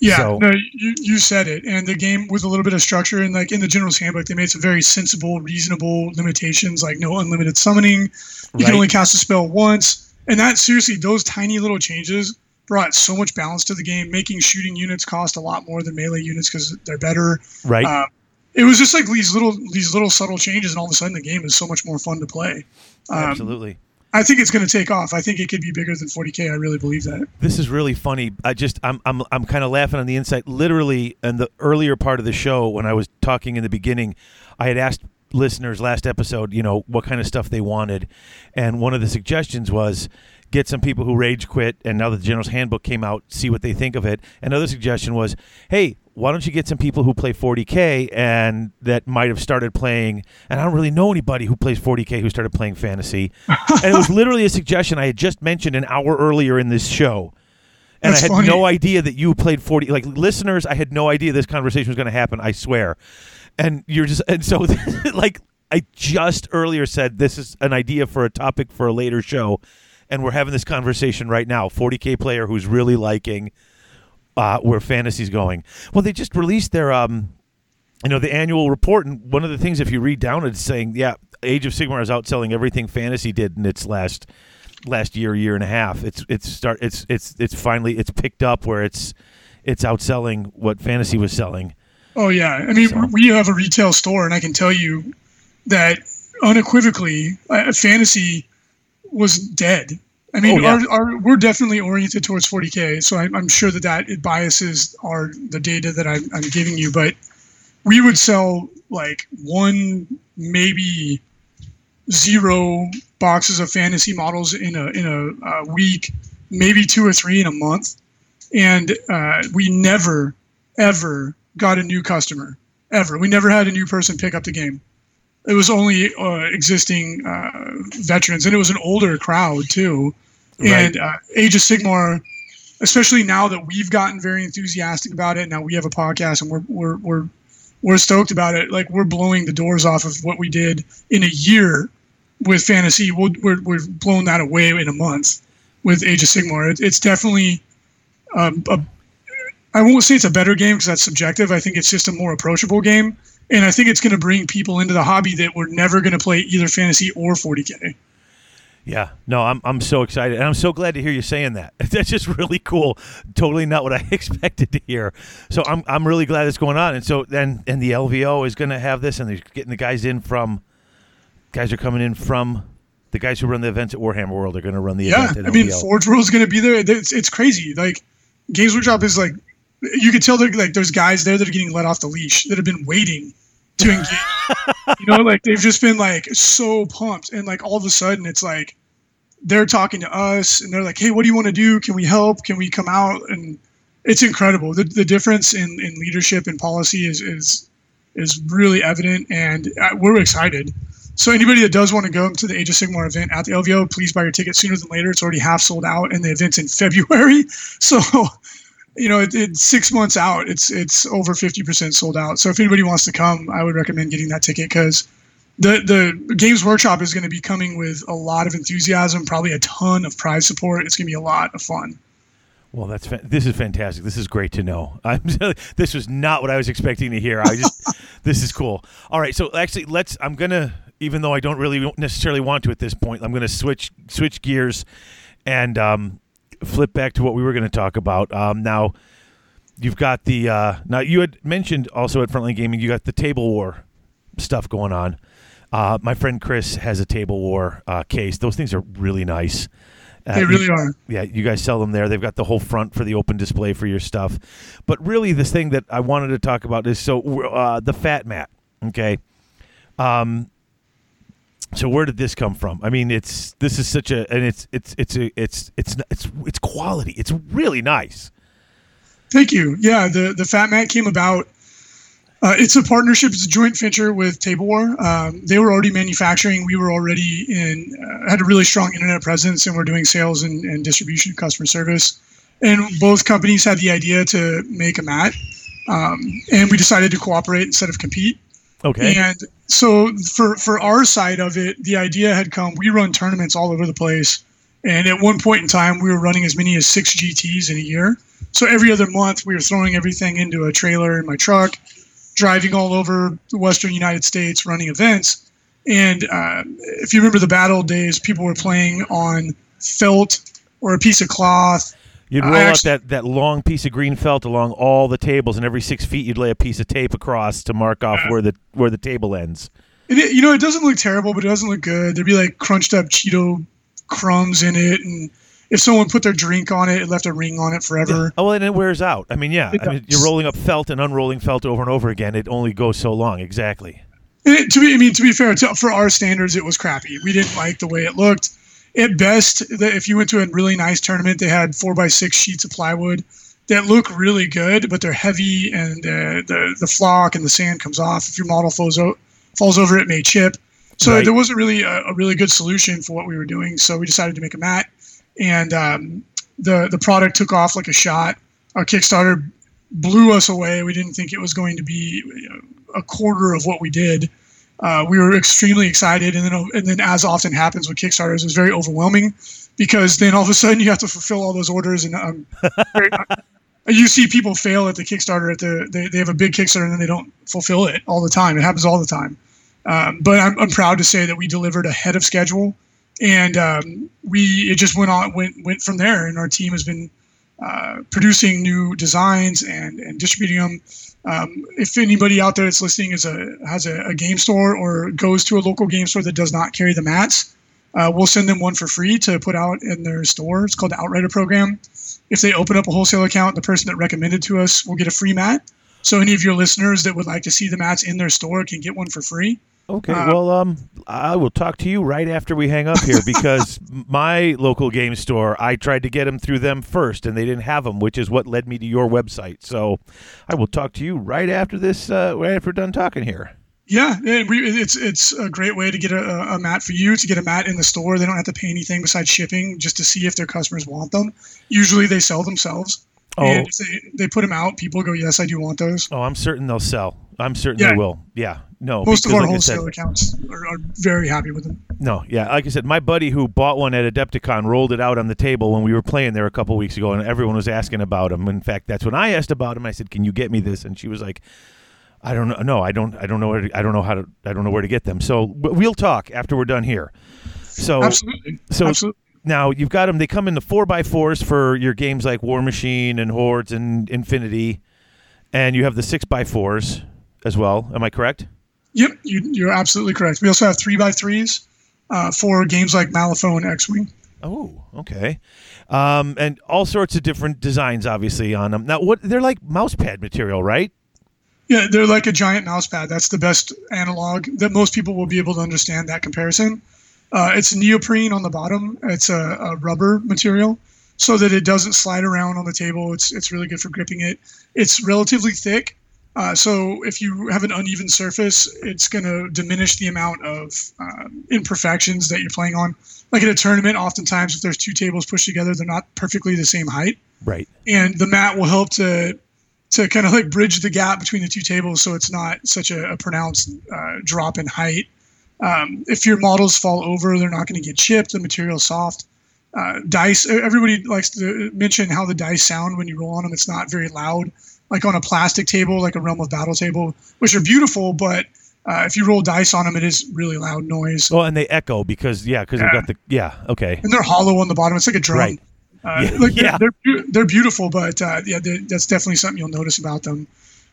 Yeah, so, no, you, you said it. And the game with a little bit of structure and like in the general's handbook, they made some very sensible, reasonable limitations like no unlimited summoning. You right. can only cast a spell once. And that seriously, those tiny little changes brought so much balance to the game, making shooting units cost a lot more than melee units because they're better. Right. Uh, it was just like these little these little subtle changes, and all of a sudden the game is so much more fun to play. Um, Absolutely. I think it's going to take off. I think it could be bigger than 40k. I really believe that. This is really funny. I just I'm I'm I'm kind of laughing on the inside. Literally, in the earlier part of the show when I was talking in the beginning, I had asked listeners last episode, you know, what kind of stuff they wanted, and one of the suggestions was get some people who rage quit and now that the general's handbook came out see what they think of it. Another suggestion was hey why don't you get some people who play 40k and that might have started playing and i don't really know anybody who plays 40k who started playing fantasy. And it was literally a suggestion i had just mentioned an hour earlier in this show. And That's I had funny. no idea that you played 40 like listeners I had no idea this conversation was going to happen I swear and you're just and so like I just earlier said this is an idea for a topic for a later show and we're having this conversation right now 40k player who's really liking uh, where fantasy's going. Well, they just released their um, you know, the annual report, and one of the things if you read down it's saying, yeah, Age of Sigmar is outselling everything fantasy did in its last last year, year and a half. It's it's start it's it's it's finally it's picked up where it's it's outselling what fantasy was selling. Oh yeah, I mean so. we have a retail store, and I can tell you that unequivocally, uh, fantasy was dead I mean, oh, yeah. our, our, we're definitely oriented towards 40k, so I'm, I'm, sure that that it biases our the data that I'm, I'm, giving you. But we would sell like one, maybe zero boxes of fantasy models in a in a, a week, maybe two or three in a month, and uh, we never ever got a new customer ever. We never had a new person pick up the game it was only uh, existing uh, veterans, and it was an older crowd too. Right. And uh, Age of Sigmar, especially now that we've gotten very enthusiastic about it. Now we have a podcast, and we're we're we're we're stoked about it. Like we're blowing the doors off of what we did in a year with fantasy. we we are we're blown that away in a month with Age of Sigmar. It, it's definitely um, a. I won't say it's a better game because that's subjective. I think it's just a more approachable game and I think it's going to bring people into the hobby that were never going to play either fantasy or 40k. Yeah, no, I'm I'm so excited, and I'm so glad to hear you saying that. That's just really cool. Totally not what I expected to hear. So I'm I'm really glad it's going on. And so then and the LVO is going to have this, and they're getting the guys in from guys are coming in from The guys who run the events at Warhammer World are going to run the Yeah, I mean, Forge World is going to be there. It's, it's crazy. Like, Games Workshop is like, you could tell that like there's guys there that are getting let off the leash that have been waiting to engage. you know, like they've just been like so pumped, and like all of a sudden it's like they're talking to us, and they're like, "Hey, what do you want to do? Can we help? Can we come out?" And it's incredible. The, the difference in, in leadership and policy is is is really evident, and uh, we're excited. So anybody that does want to go to the Age of Sigmar event at the LVO, please buy your ticket sooner than later. It's already half sold out, and the event's in February. So, you know, it, it's six months out. It's it's over fifty percent sold out. So if anybody wants to come, I would recommend getting that ticket because the the Games Workshop is going to be coming with a lot of enthusiasm, probably a ton of prize support. It's going to be a lot of fun. Well, that's fa- this is fantastic. This is great to know. I'm this was not what I was expecting to hear. I just this is cool. All right, so actually, let's. I'm gonna, even though I don't really necessarily want to at this point, I'm gonna switch switch gears and um, flip back to what we were going to talk about. Um, now, you've got the uh, now you had mentioned also at Frontline Gaming, you got the table war stuff going on. Uh, my friend Chris has a table war uh, case. Those things are really nice. Uh, They you- really are. yeah, you guys sell them there. They've got the whole front for the open display for your stuff. But really, this thing that I wanted to talk about is so uh, the fat mat. Okay. Um. So where did this come from? I mean, it's this is such a and it's it's it's a it's it's it's it's quality. It's really nice. Thank you. Yeah, the the Fat Mat came about. Uh, it's a partnership. It's a joint venture with Table War. Um, they were already manufacturing. We were already in. Uh, had a really strong internet presence, and we're doing sales and, and distribution, customer service. And both companies had the idea to make a mat, um, and we decided to cooperate instead of compete. Okay. And so for for our side of it, the idea had come. We run tournaments all over the place, and at one point in time, we were running as many as six GTS in a year. So every other month, we were throwing everything into a trailer in my truck, driving all over the Western United States, running events. And uh, if you remember the battle days, people were playing on felt or a piece of cloth. You'd roll out that, that long piece of green felt along all the tables, and every six feet you'd lay a piece of tape across to mark off where the where the table ends. It, you know, it doesn't look terrible, but it doesn't look good. There'd be like crunched up Cheeto crumbs in it, and if someone put their drink on it, it left a ring on it forever. Oh, well and it wears out. I mean, yeah. I mean, you're rolling up felt and unrolling felt over and over again. It only goes so long. Exactly. It, to be, I mean, to be fair, to, for our standards, it was crappy. We didn't like the way it looked. At best, if you went to a really nice tournament, they had four by six sheets of plywood that look really good, but they're heavy, and uh, the the flock and the sand comes off. If your model falls o- falls over, it may chip. So Right. there wasn't really a, a really good solution for what we were doing. So we decided to make a mat, and um, the the product took off like a shot. Our Kickstarter blew us away. We didn't think it was going to be a quarter of what we did. Uh, we were extremely excited, and then and then as often happens with Kickstarters, it was very overwhelming because then all of a sudden you have to fulfill all those orders, and um, very, you see people fail at the Kickstarter at the they, they have a big Kickstarter and then they don't fulfill it all the time. It happens all the time. Um, but I'm, I'm proud to say that we delivered ahead of schedule, and um, we it just went on went went from there. And our team has been uh, producing new designs and and distributing them. Um, if anybody out there that's listening is a has a, a game store or goes to a local game store that does not carry the mats, uh, we'll send them one for free to put out in their store. It's called the Outrider program. If they open up a wholesale account, the person that recommended to us will get a free mat. So any of your listeners that would like to see the mats in their store can get one for free. Okay. Uh, well, um, I will talk to you right after we hang up here because my local game store, I tried to get them through them first, and they didn't have them, which is what led me to your website. So, I will talk to you right after this. Uh, right after we're done talking here. Yeah, we, it's it's a great way to get a, a mat for you to get a mat in the store. They don't have to pay anything besides shipping, just to see if their customers want them. Usually they sell themselves, Oh. and they they put them out, people go, "Yes, I do want those." Oh, I'm certain they'll sell. I'm certain Yeah. they will. Yeah. No. Most of our like I said- wholesale accounts are, are very happy with them. No, yeah, like I said, my buddy who bought one at Adepticon rolled it out on the table when we were playing there a couple weeks ago, and everyone was asking about him. In fact, that's when I asked about him. I said, "Can you get me this?" And she was like, "I don't know. No, I don't. I don't know where. To, I don't know how to. I don't know where to get them." So we'll talk after we're done here. So Absolutely. so Absolutely. Now you've got them. They come in the four by fours for your games like Warmachine and Hordes and Infinity, and you have the six by fours as well. Am I correct? Yep, you, you're absolutely correct. We also have three by threes. uh, for games like Malifaux and X-wing. Oh, okay. Um, and all sorts of different designs, obviously, on them. Now, what they're like mouse pad material, right? Yeah, they're like a giant mouse pad. That's the best analog that most people will be able to understand that comparison. Uh, it's neoprene on the bottom. It's a, a, rubber material so that it doesn't slide around on the table. It's it's really good for gripping it. It's relatively thick, uh, so if you have an uneven surface, it's going to diminish the amount of uh, imperfections that you're playing on. Like in a tournament, oftentimes if there's two tables pushed together, they're not perfectly the same height. Right. And the mat will help to to kind of like bridge the gap between the two tables, so it's not such a, a pronounced uh, drop in height. Um, if your models fall over, they're not going to get chipped. The material's soft. Uh, dice. Everybody likes to mention how the dice sound when you roll on them. It's not very loud like on a plastic table, like a Realm of Battle table, which are beautiful, but uh, if you roll dice on them, it is really loud noise. Oh, and they echo because yeah, because yeah. they've got the yeah, okay, and they're hollow on the bottom. It's like a drum. Right. Uh, yeah. Like, yeah. They're, they're beautiful, but uh, yeah, that's definitely something you'll notice about them.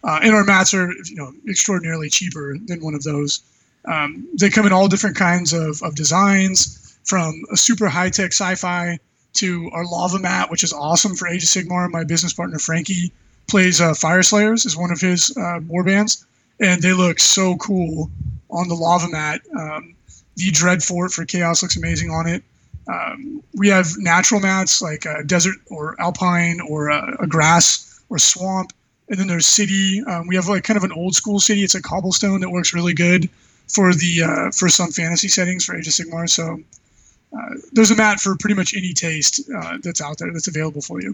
Uh, and our mats are you know extraordinarily cheaper than one of those. Um, they come in all different kinds of, of designs, from a super high tech sci-fi to our lava mat, which is awesome for Age of Sigmar. My business partner Frankie plays uh, Fyreslayers is one of his uh, war bands, and they look so cool on the lava mat. Um, the Dreadfort for Chaos looks amazing on it. Um, we have natural mats like a desert or alpine or a, a grass or swamp, and then there's city. Um, we have like kind of an old school city. It's a cobblestone that works really good for the uh, for some fantasy settings for Age of Sigmar. So. Uh, there's a mat for pretty much any taste uh, that's out there that's available for you.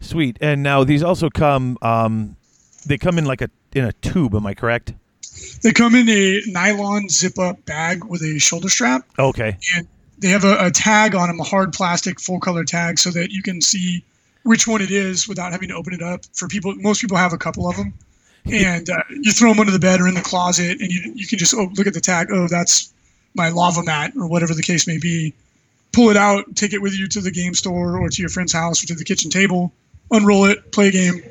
Sweet. And now these also come. Um, they come in like a in a tube. Am I correct? They come in a nylon zip up bag with a shoulder strap. Okay. And they have a, a tag on them, a hard plastic full color tag, so that you can see which one it is without having to open it up. For people, most people have a couple of them, and uh, you throw them under the bed or in the closet, and you you can just oh look at the tag. Oh, that's my lava mat or whatever the case may be. Pull it out, take it with you to the game store or to your friend's house or to the kitchen table, unroll it, play a game,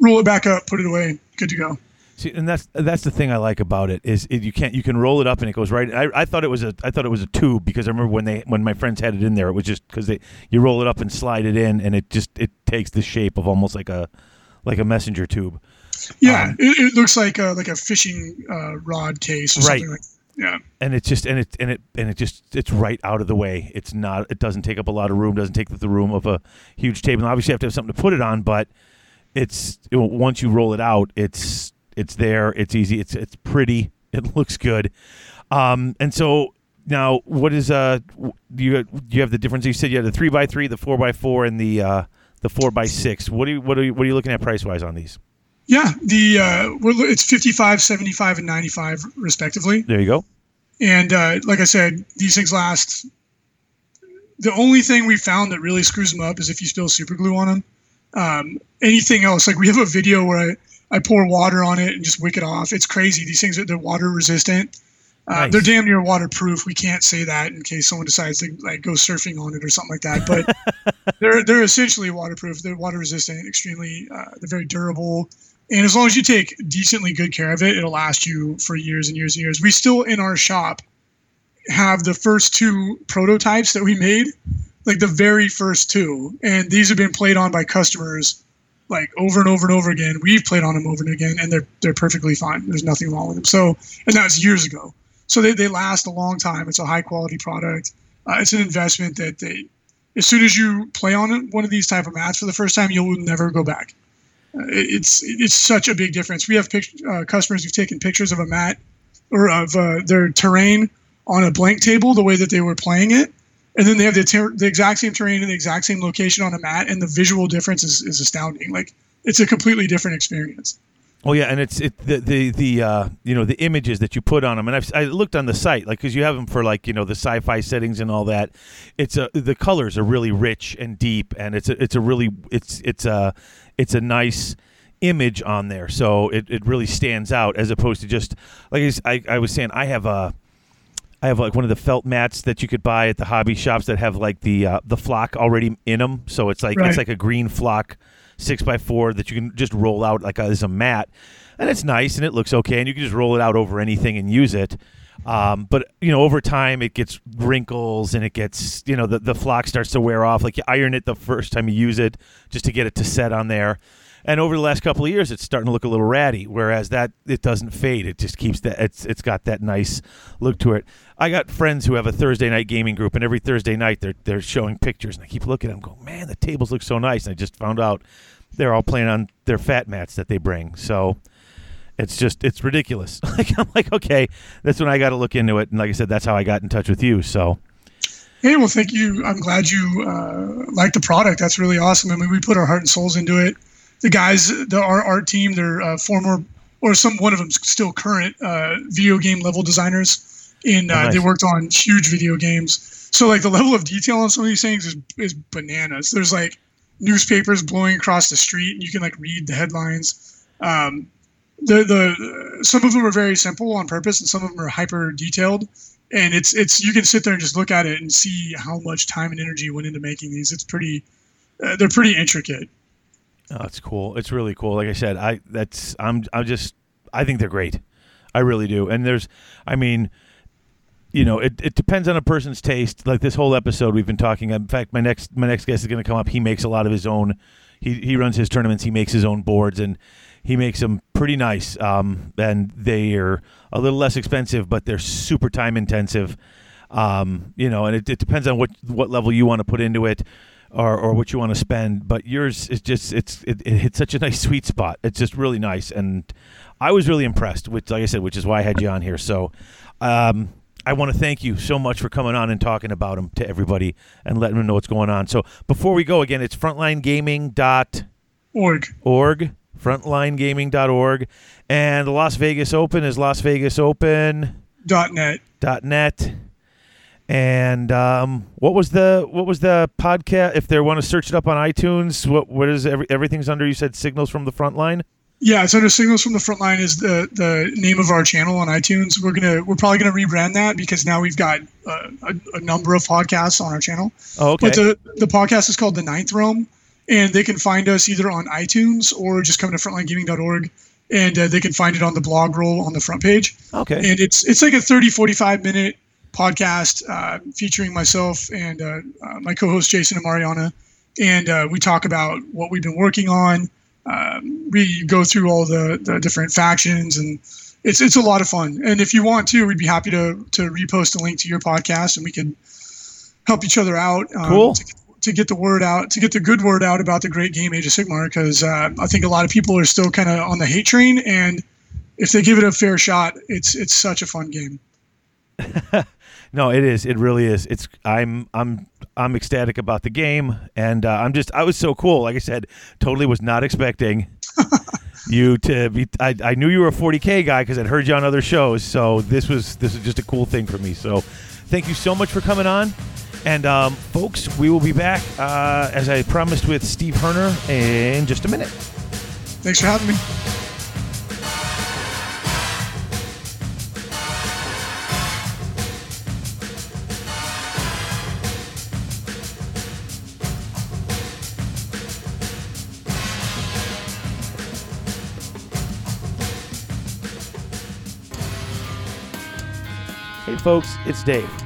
roll it back up, put it away, good to go. See, and that's that's the thing I like about it is it, you can't you can roll it up and it goes right. I, I thought it was a I thought it was a tube because I remember when they when my friends had it in there it was just because they you roll it up and slide it in and it just it takes the shape of almost like a like a messenger tube. Yeah, um, it, it, looks like a, like a fishing uh, rod case or right. something like yeah. And it's just and it and it and it just it's right out of the way. It's not it doesn't take up a lot of room doesn't take the room of a huge table. And obviously you have to have something to put it on but it's it, once you roll it out it's it's there it's easy it's it's pretty it looks good. Um and so now what is uh do you do you have the difference? You said you had the three by three the four by four and the uh the four by six. What are you what are you what are you looking at price wise on these yeah, the uh, it's 55, 75, and 95 respectively. There you go. And uh, like I said, these things last. The only thing we found that really screws them up is if you spill super glue on them. Um, anything else, like we have a video where I, I pour water on it and just wick it off. It's crazy. These things are they're water resistant. Uh, nice. They're damn near waterproof. We can't say that in case someone decides to like go surfing on it or something like that. But they're they're essentially waterproof. They're water resistant, extremely. Uh, they're very durable and as long as you take decently good care of it, it'll last you for years and years and years. We still in our shop have the first two prototypes that we made, like the very first two, and these have been played on by customers like over and over and over again. We've played on them over and again, and they're they're perfectly fine. There's nothing wrong with them. So, and that's years ago. So they, they last a long time. It's a high quality product. Uh, it's an investment that they, as soon as you play on one of these type of mats for the first time, you'll never go back it's it's such a big difference. We have pic- uh, customers who've taken pictures of a mat or of uh, their terrain on a blank table, the way that they were playing it, and then they have the, ter- the exact same terrain and the exact same location on a mat, and the visual difference is, is astounding. Like it's a completely different experience. Oh yeah, and it's it the the the uh, you know the images that you put on them, and I've I looked on the site like because you have them for like you know the sci-fi settings and all that. It's a the colors are really rich and deep, and it's a it's a really it's it's a it's a nice image on there, so it, it really stands out as opposed to just like I, I was saying. I have a I have like one of the felt mats that you could buy at the hobby shops that have like the uh, the flock already in them, so it's like right. it's like a green flock six by four that you can just roll out like a, as a mat, and it's nice and it looks okay, and you can just roll it out over anything and use it. Um, but you know, over time, it gets wrinkles and it gets you know the the flock starts to wear off. Like you iron it the first time you use it just to get it to set on there. And over the last couple of years, it's starting to look a little ratty. Whereas that it doesn't fade; it just keeps that. It's it's got that nice look to it. I got friends who have a Thursday night gaming group, and every Thursday night they're they're showing pictures, and I keep looking at them, going, "Man, the tables look so nice." And I just found out they're all playing on their fat mats that they bring. So it's just it's ridiculous. like I'm like, okay, that's when I got to look into it. And like I said, that's how I got in touch with you. So Hey, well, thank you. I'm glad you uh, like the product. That's really awesome. I mean, we put our heart and souls into it. The guys, the our art team, they're uh, former or some one of them still current uh, video game level designers, and uh, Oh, nice. they worked on huge video games. So like the level of detail on some of these things is is bananas. There's like newspapers blowing across the street, and you can like read the headlines. Um, the the some of them are very simple on purpose, and some of them are hyper detailed. And it's it's you can sit there and just look at it and see how much time and energy went into making these. It's pretty, uh, they're pretty intricate. Oh, it's cool. It's really cool. Like I said, I that's I'm I'm just I think they're great. I really do. And there's I mean, you know, it, it depends on a person's taste. Like this whole episode we've been talking. In fact, my next my next guest is going to come up. He makes a lot of his own. He he runs his tournaments. He makes his own boards and he makes them pretty nice. Um, and they are a little less expensive, but they're super time intensive. Um, you know, and it, it depends on what what level you want to put into it or, or what you want to spend. But yours is just it's it, it hits such a nice sweet spot. It's just really nice, and I was really impressed. Which, like I said, which is why I had you on here. So, um, I want to thank you so much for coming on and talking about them to everybody and letting them know what's going on. So, before we go again, it's frontlinegaming.org, Org. frontlinegaming.org, and the Las Vegas Open is Las Vegas Open Dot net. dot net. And um, what was the what was the podcast? If they want to search it up on iTunes, what what is every, everything's under? You said signals from the front line. Yeah, it's under Signals from the Frontline is the the name of our channel on iTunes. We're gonna we're probably gonna rebrand that because now we've got uh, a, a number of podcasts on our channel. Oh, okay. But the the podcast is called The Ninth Realm, and they can find us either on iTunes or just come to frontlinegaming.org, and uh, they can find it on the blog roll on the front page. okay. And it's it's like a 30 45 minute podcast uh, featuring myself and uh, uh, my co-host Jason and Mariana, and uh, we talk about what we've been working on. Um, we go through all the, the different factions and it's it's a lot of fun. And if you want to, we'd be happy to to repost a link to your podcast and we could help each other out. Um, Cool. To, to get the word out, to get the good word out about the great game Age of Sigmar, because uh, I think a lot of people are still kind of on the hate train, and if they give it a fair shot, it's it's such a fun game. No, it is. It really is. It's. I'm. I'm. I'm ecstatic about the game, and uh, I'm just. I was so cool. Like I said, totally was not expecting you to be. I, I knew you were a 40k guy because I'd heard you on other shows. So this was. This is just a cool thing for me. So, thank you so much for coming on, and um, folks, we will be back uh, as I promised with Steve Herner in just a minute. Thanks for having me. Hey folks, it's Dave.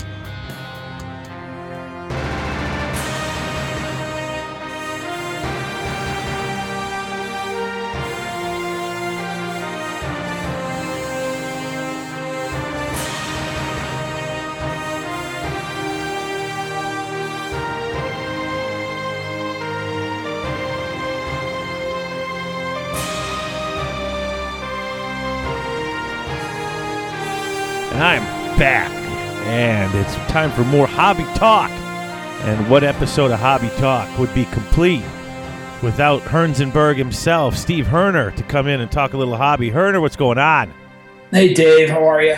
Time for more hobby talk. And what episode of Hobby Talk would be complete without Hernzenberg himself, Steve Herner, to come in and talk a little hobby? Herner, what's going on? Hey, Dave, how are you?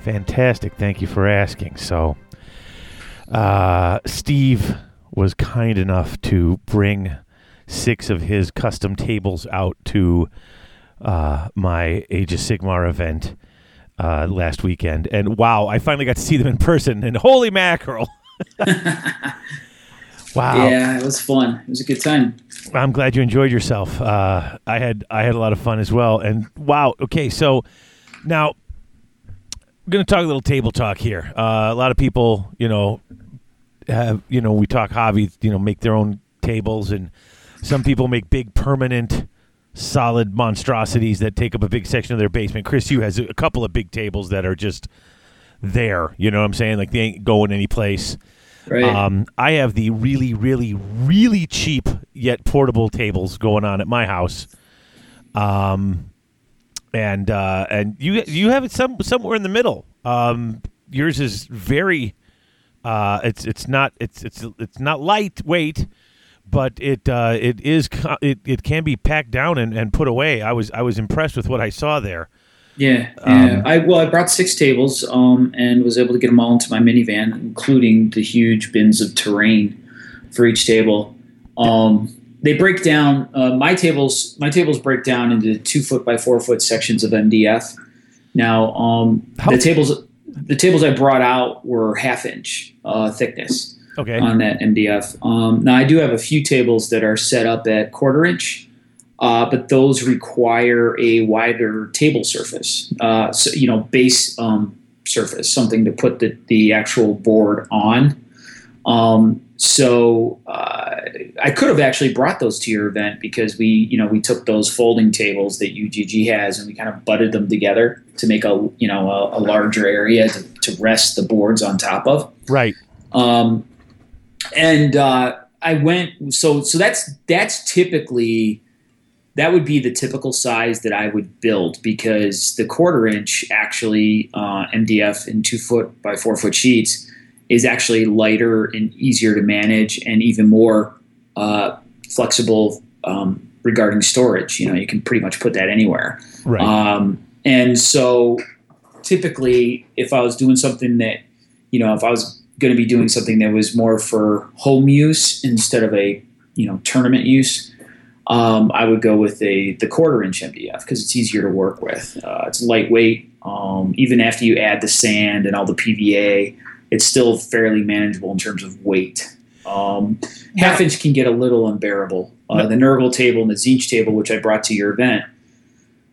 Fantastic. Thank you for asking. So, uh, Steve was kind enough to bring six of his custom tables out to uh, my Age of Sigmar event uh, last weekend. And wow, I finally got to see them in person, and holy mackerel! wow. Yeah, it was fun. It was a good time. I'm glad you enjoyed yourself. Uh, I had I had a lot of fun as well. And wow, okay, so now I'm going to talk a little table talk here. Uh, a lot of people, you know, have you know we talk hobby, you know, make their own tables, and some people make big permanent. Solid monstrosities that take up a big section of their basement. Chris, you has a couple of big tables that are just there. You know what I'm saying? Like they ain't going anyplace. Right. Um, I have the really, really, really cheap yet portable tables going on at my house. Um, and uh, and you you have it some somewhere in the middle. Um, yours is very. Uh, it's it's not it's it's it's not lightweight, but it uh, it is it, it can be packed down and, and put away. I was I was impressed with what I saw there. yeah, um, yeah. I well, I brought six tables, um, and was able to get them all into my minivan, including the huge bins of terrain for each table. Um, they break down. Uh, my tables, my tables break down into two foot by four foot sections of MDF. Now, um, How- the tables, the tables I brought out were half inch uh, thickness. Okay. on that MDF. Um, now I do have a few tables that are set up at quarter inch, uh, but those require a wider table surface. Uh, so you know, base um, surface, something to put the, the actual board on. Um, so uh, I could have actually brought those to your event because we, you know, we took those folding tables that UGG has and we kind of butted them together to make a, you know, a, a larger area to, to rest the boards on top of. right. Um, and uh, I went so so that's that's typically that would be the typical size that I would build because the quarter inch actually uh, MDF in two foot by four foot sheets is actually lighter and easier to manage and even more uh, flexible um, regarding storage. You know, you can pretty much put that anywhere. Right. Um, and so typically, if I was doing something that, you know, if I was going to be doing something that was more for home use instead of a, you know, tournament use, um, I would go with a the quarter inch MDF because it's easier to work with. Uh, it's lightweight. Um, even after you add the sand and all the PVA, it's still fairly manageable in terms of weight. Um, half inch can get a little unbearable. Uh, the Nurgle table and the Tzeentch table, which I brought to your event,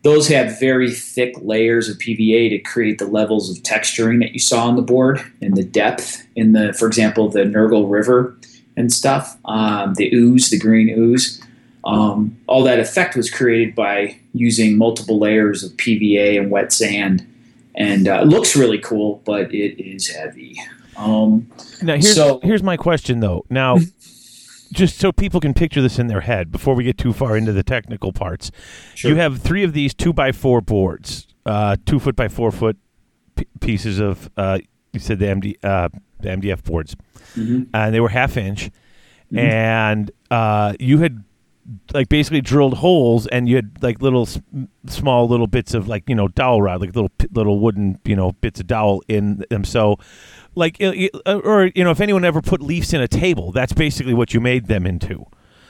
those have very thick layers of PVA to create the levels of texturing that you saw on the board and the depth in the, for example, the Nurgle River and stuff, um, the ooze, the green ooze. Um, all that effect was created by using multiple layers of PVA and wet sand, and uh, it looks really cool, but it is heavy. Um, Now here's So- here's my question though. Now, just so people can picture this in their head before we get too far into the technical parts, Sure. you have three of these two by four boards, uh, two foot by four foot p- pieces of. Uh, you said the MD uh, the MDF boards, Mhm. and they were half inch, Mm-hmm. and uh, you had like basically drilled holes and you had like little small little bits of like you know dowel rod like little little wooden you know bits of dowel in them so like uh, or you know if anyone ever put leaves in a table that's basically what you made them into.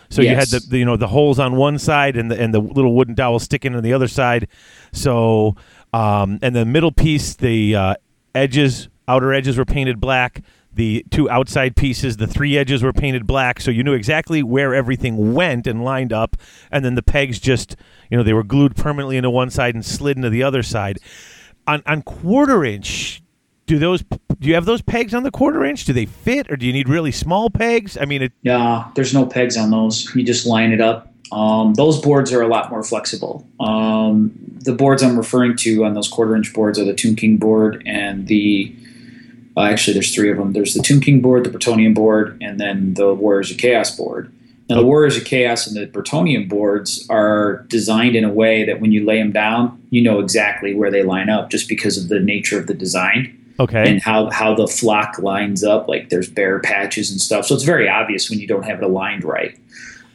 So you had the, the you know the holes on one side and the and the little wooden dowel sticking on the other side. So um and the middle piece the uh, edges outer edges were painted black. The two outside pieces the three edges were painted black. So you knew exactly where everything went and lined up. And then the pegs just you know they were glued permanently into one side and slid into the other side. On on quarter inch do those do you have those pegs on the quarter inch do they fit or do you need really small pegs i mean it Yeah, there's no pegs on those. You just line it up. Um, those boards are a lot more flexible. Um, the boards I'm referring to on those quarter inch boards are the Tomb King board and the. Uh, actually, there's three of them. There's the Tomb King board, the Bretonnian board, and then the Warriors of Chaos board. Now, the Warriors of Chaos and the Bretonnian boards are designed in a way that when you lay them down, you know exactly where they line up just because of the nature of the design. Okay. and how how the flock lines up. Like there's bare patches and stuff, so it's very obvious when you don't have it aligned right.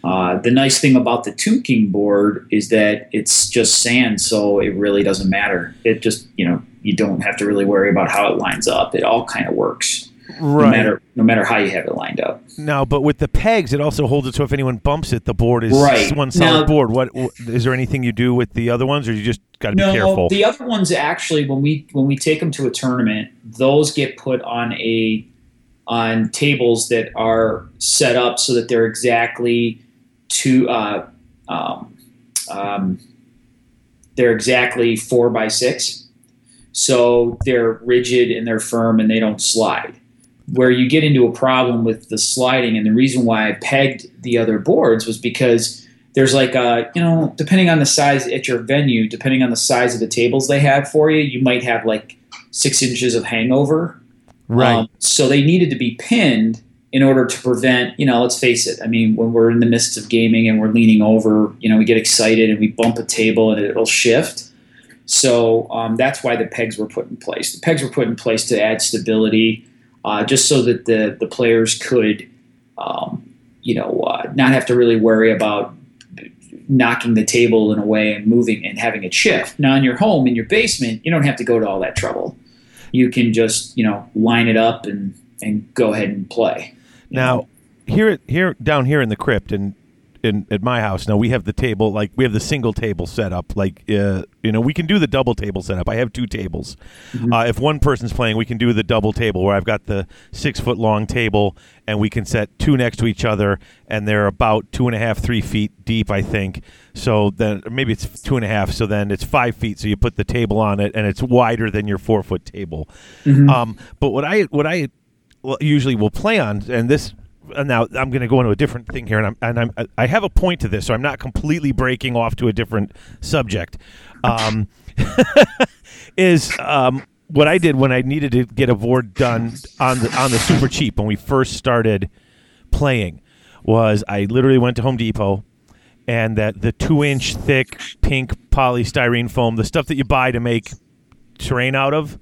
Uh, the nice thing about the Tomb King board is that it's just sand, so it really doesn't matter. It just you know you don't have to really worry about how it lines up. It all kind of works, no right. matter no matter how you have it lined up. Now, but with the pegs, it also holds it so if anyone bumps it, the board is Right. one solid Now- board. What wh- is there anything you do with the other ones, or you just got to be no, careful? the other ones actually when we when we take them to a tournament, those get put on a on tables that are set up so that they're exactly two uh, um, um, they're exactly four by six, so they're rigid and they're firm and they don't slide. Where you get into a problem with the sliding, and the reason why I pegged the other boards was because there's like a you know depending on the size at your venue depending on the size of the tables they have for you you might have like six inches of hangover. Right. Um, so they needed to be pinned in order to prevent you know let's face it i mean when we're in the midst of gaming and we're leaning over you know we get excited and we bump a table and it'll shift. So um, that's why the pegs were put in place. The pegs were put in place to add stability uh, just so that the the players could um, you know uh, not have to really worry about knocking the table in a way and moving and having it shift. Now in your home, in your basement, you don't have to go to all that trouble. You can just, you know, line it up and and go ahead and play. Now, here, here, down here in the crypt, and in at my house now, we have the table like we have the single table set up. Like, uh, you know, we can do the double table setup. I have two tables. Uh, if one person's playing, we can do the double table where I've got the six foot long table, and we can set two next to each other, and they're about two and a half, three feet deep, I think. So then maybe it's two and a half. So then it's five feet. So you put the table on it, and it's wider than your four foot table. Um, but what I what I usually will play on, and this now I'm going to go into a different thing here, and I'm and I'm I have a point to this, so I'm not completely breaking off to a different subject. Um, is um, what I did when I needed to get a board done on the on the super cheap when we first started playing was I literally went to Home Depot and that the two inch thick pink polystyrene foam, the stuff that you buy to make terrain out of.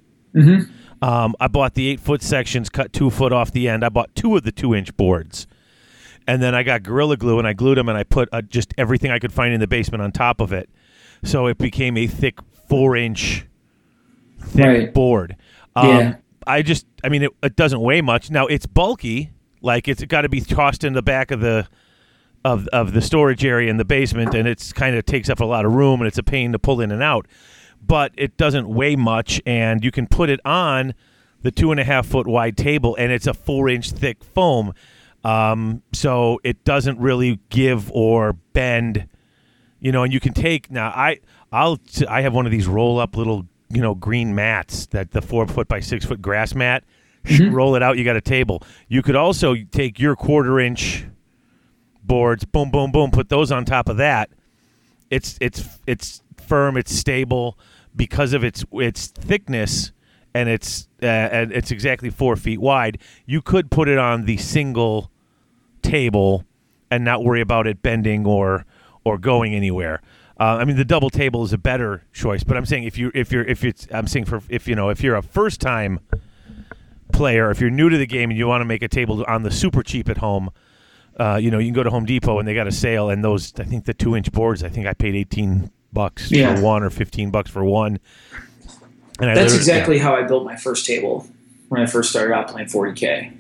Um, I bought the eight foot sections, cut two foot off the end. I bought two of the two inch boards, and then I got Gorilla Glue and I glued them and I put uh, just everything I could find in the basement on top of it, so it became a thick four inch thick Right. board. Um, Yeah. I just, I mean, it, it doesn't weigh much. Now it's bulky, like it's got to be tossed in the back of the of of the storage area in the basement, and it's kind of takes up a lot of room, and it's a pain to pull in and out. But it doesn't weigh much, and you can put it on the two and a half foot wide table, and it's a four inch thick foam, um, so it doesn't really give or bend. You know, and you can take now. I I'll I have one of these roll up little you know green mats that the four foot by six foot grass mat. Roll it out. You got a table. You could also take your quarter inch boards, boom, boom, boom, put those on top of that. It's it's it's firm, it's stable because of its its thickness and it's uh, and it's exactly four feet wide. You could put it on the single table and not worry about it bending or or going anywhere. Uh, I mean, the double table is a better choice, but I'm saying if you if you're if it's I'm saying for if you know if you're a first time player, if you're new to the game and you want to make a table on the super cheap at home, uh, you know, you can go to Home Depot and they got a sale, and those I think the two inch boards, I think I paid eighteen bucks Yeah. for one or fifteen bucks for one. And I That's exactly how I built my first table when I first started out playing 40k.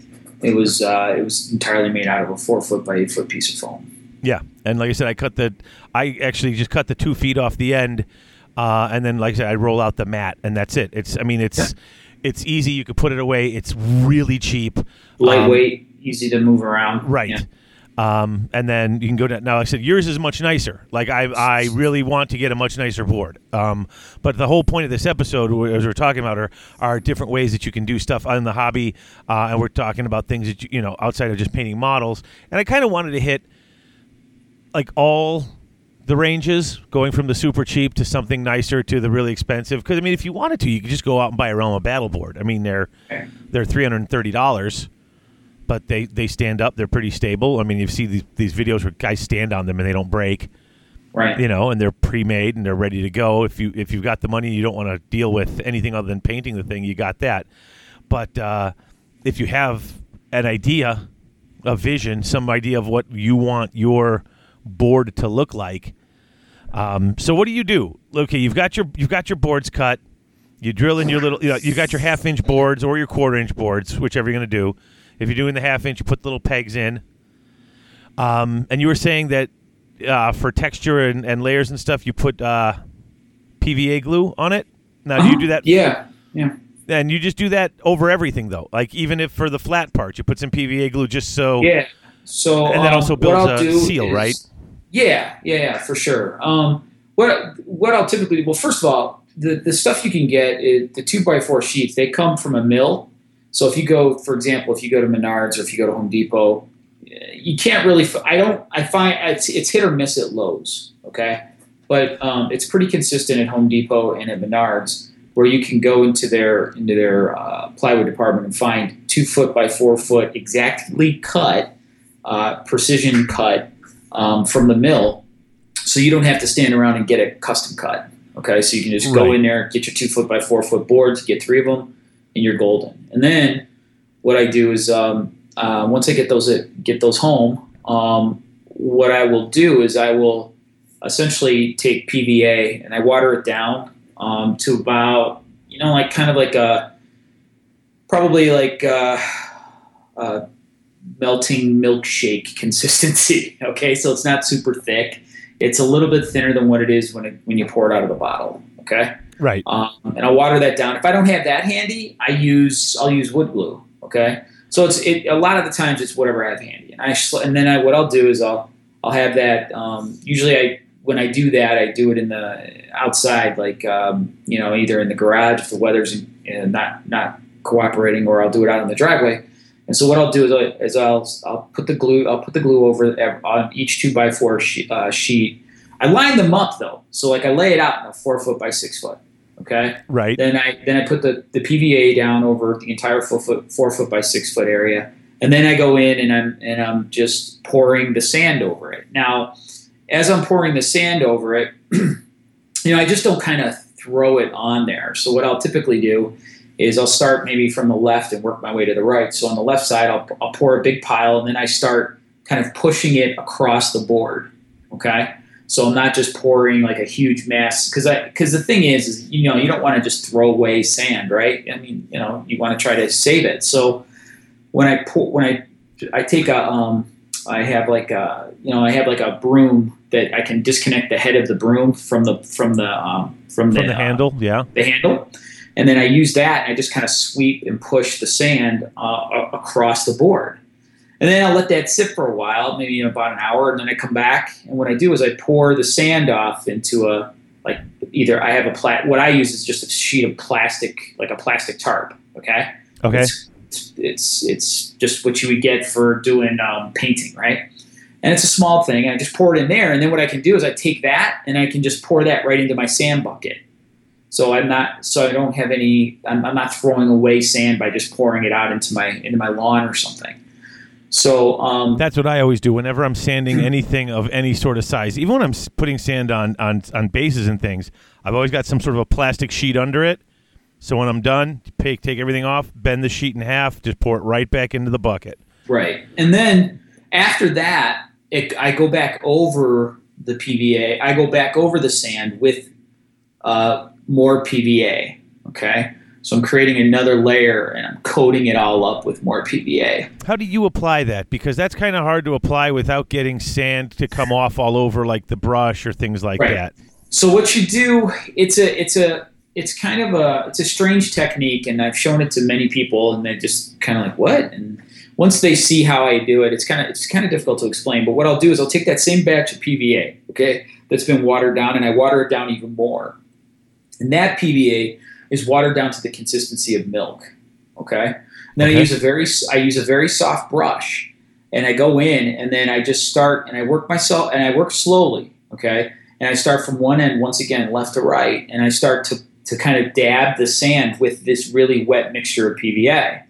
It was uh, it was entirely made out of a four foot by eight foot piece of foam. Yeah, and like I said, I cut the, I actually just cut the two feet off the end, uh, and then like I said, I roll out the mat, and that's it. It's, I mean, it's, it's easy. You could put it away. It's really cheap, Um, Lightweight, easy to move around. right? Yeah. Um, and then you can go down. Now, like I said yours is much nicer. Like I, I really want to get a much nicer board. Um, but the whole point of this episode, as we're talking about, are are different ways that you can do stuff in the hobby, uh, and we're talking about things that you, you know outside of just painting models. And I kind of wanted to hit like all the ranges, going from the super cheap to something nicer to the really expensive. Because I mean, if you wanted to, you could just go out and buy a Realm of Battle board. I mean, they're they're three hundred and thirty dollars, but they they stand up. They're pretty stable. I mean, you see these, these videos where guys stand on them and they don't break. Right. you know, and they're pre-made and they're ready to go. If you if you've got the money, you don't want to deal with anything other than painting the thing. You got that. But uh, if you have an idea, a vision, some idea of what you want your board to look like, um, so what do you do? Okay, you've got your you've got your boards cut. You drill in your little. You know, you've got your half inch boards or your quarter inch boards, whichever you're going to do. If you're doing the half inch, you put little pegs in. Um, and you were saying that uh, for texture and, and layers and stuff, you put uh, PVA glue on it. Now, do you do that? Yeah. Yeah. And you just do that over everything, though. Like even if for the flat parts, you put some PVA glue just so. Yeah. So And that um, also builds a seal, is- right? Yeah, yeah, yeah, for sure. Um, what what I'll typically well, first of all, the the stuff you can get is the two by four sheets. They come from a mill. So if you go, for example, if you go to Menards or if you go to Home Depot, you can't really. I don't. I find it's it's hit or miss at Lowe's. Okay, but um, it's pretty consistent at Home Depot and at Menards, where you can go into their into their uh, plywood department and find two foot by four foot exactly cut, uh, precision cut um, from the mill, so you don't have to stand around and get a custom cut. Okay, so you can just go in there, get your two foot by four foot boards, get three of them, and you're golden. And then what I do is um, uh, once I get those get those home, um, what I will do is I will essentially take PVA and I water it down um, to about you know like kind of like a probably like a, uh, melting milkshake consistency. Okay, so it's not super thick. It's a little bit thinner than what it is when it, when you pour it out of the bottle. Okay, Right. um, and I'll water that down. If I don't have that handy, I use I'll use wood glue. Okay, so it's it, a lot of the times it's whatever I have handy, and I sl- and then I, what I'll do is I'll I'll have that. Um, usually I when I do that I do it in the outside, like um, you know either in the garage if the weather's uh, not not cooperating, or I'll do it out in the driveway. And so what I'll do is, I, is I'll I'll put the glue I'll put the glue over on each two by four sheet, uh, sheet. I line them up though, so like I lay it out in a four foot by six foot. Okay. Right. Then I then I put the, the PVA down over the entire four foot four foot by six foot area, and then I go in and I'm and I'm just pouring the sand over it. Now, as I'm pouring the sand over it, you know I just don't kind of throw it on there. So what I'll typically do is I'll start maybe from the left and work my way to the right. So on the left side, I'll, I'll pour a big pile, and then I start kind of pushing it across the board. Okay. So I'm not just pouring like a huge mass because I because the thing is, is you know you don't want to just throw away sand, right? I mean, you know, you want to try to save it. So when I pour, when I I take a um I have like a you know I have like a broom that I can disconnect the head of the broom from the from the um from, From the, the uh, handle. Yeah. the handle, and then I use that and I just kind of sweep and push the sand uh, across the board. And then I'll let that sit for a while, maybe about an hour, and then I come back. And what I do is I pour the sand off into a like either I have a plat. What I use is just a sheet of plastic, like a plastic tarp. Okay. Okay. It's, it's it's just what you would get for doing um, painting, right? And it's a small thing. And I just pour it in there, and then what I can do is I take that and I can just pour that right into my sand bucket. So I'm not so I don't have any. I'm, I'm not throwing away sand by just pouring it out into my into my lawn or something. So um, That's what I always do whenever I'm sanding anything of any sort of size. Even when I'm putting sand on, on on bases and things, I've always got some sort of a plastic sheet under it. So when I'm done, take take everything off, bend the sheet in half, just pour it right back into the bucket. Right. And then after that, it, I go back over the PVA. I go back over the sand with uh, more PVA. Okay. So I'm creating another layer and I'm coating it all up with more PVA. How do you apply that? Because that's kind of hard to apply without getting sand to come off all over like the brush or things like Right. that. So what you do, it's a, it's a, it's kind of a, it's a strange technique, and I've shown it to many people, and they just kind of like, what? And once they see how I do it, it's kind of, it's kind of difficult to explain. But what I'll do is I'll take that same batch of PVA, okay, that's been watered down, and I water it down even more. And that PVA is watered down to the consistency of milk, okay. And then Okay. I use a very, I use a very soft brush, and I go in, and then I just start, and I work myself, and I work slowly, okay and I start from one end once again, left to right, and I start to to kind of dab the sand with this really wet mixture of PVA.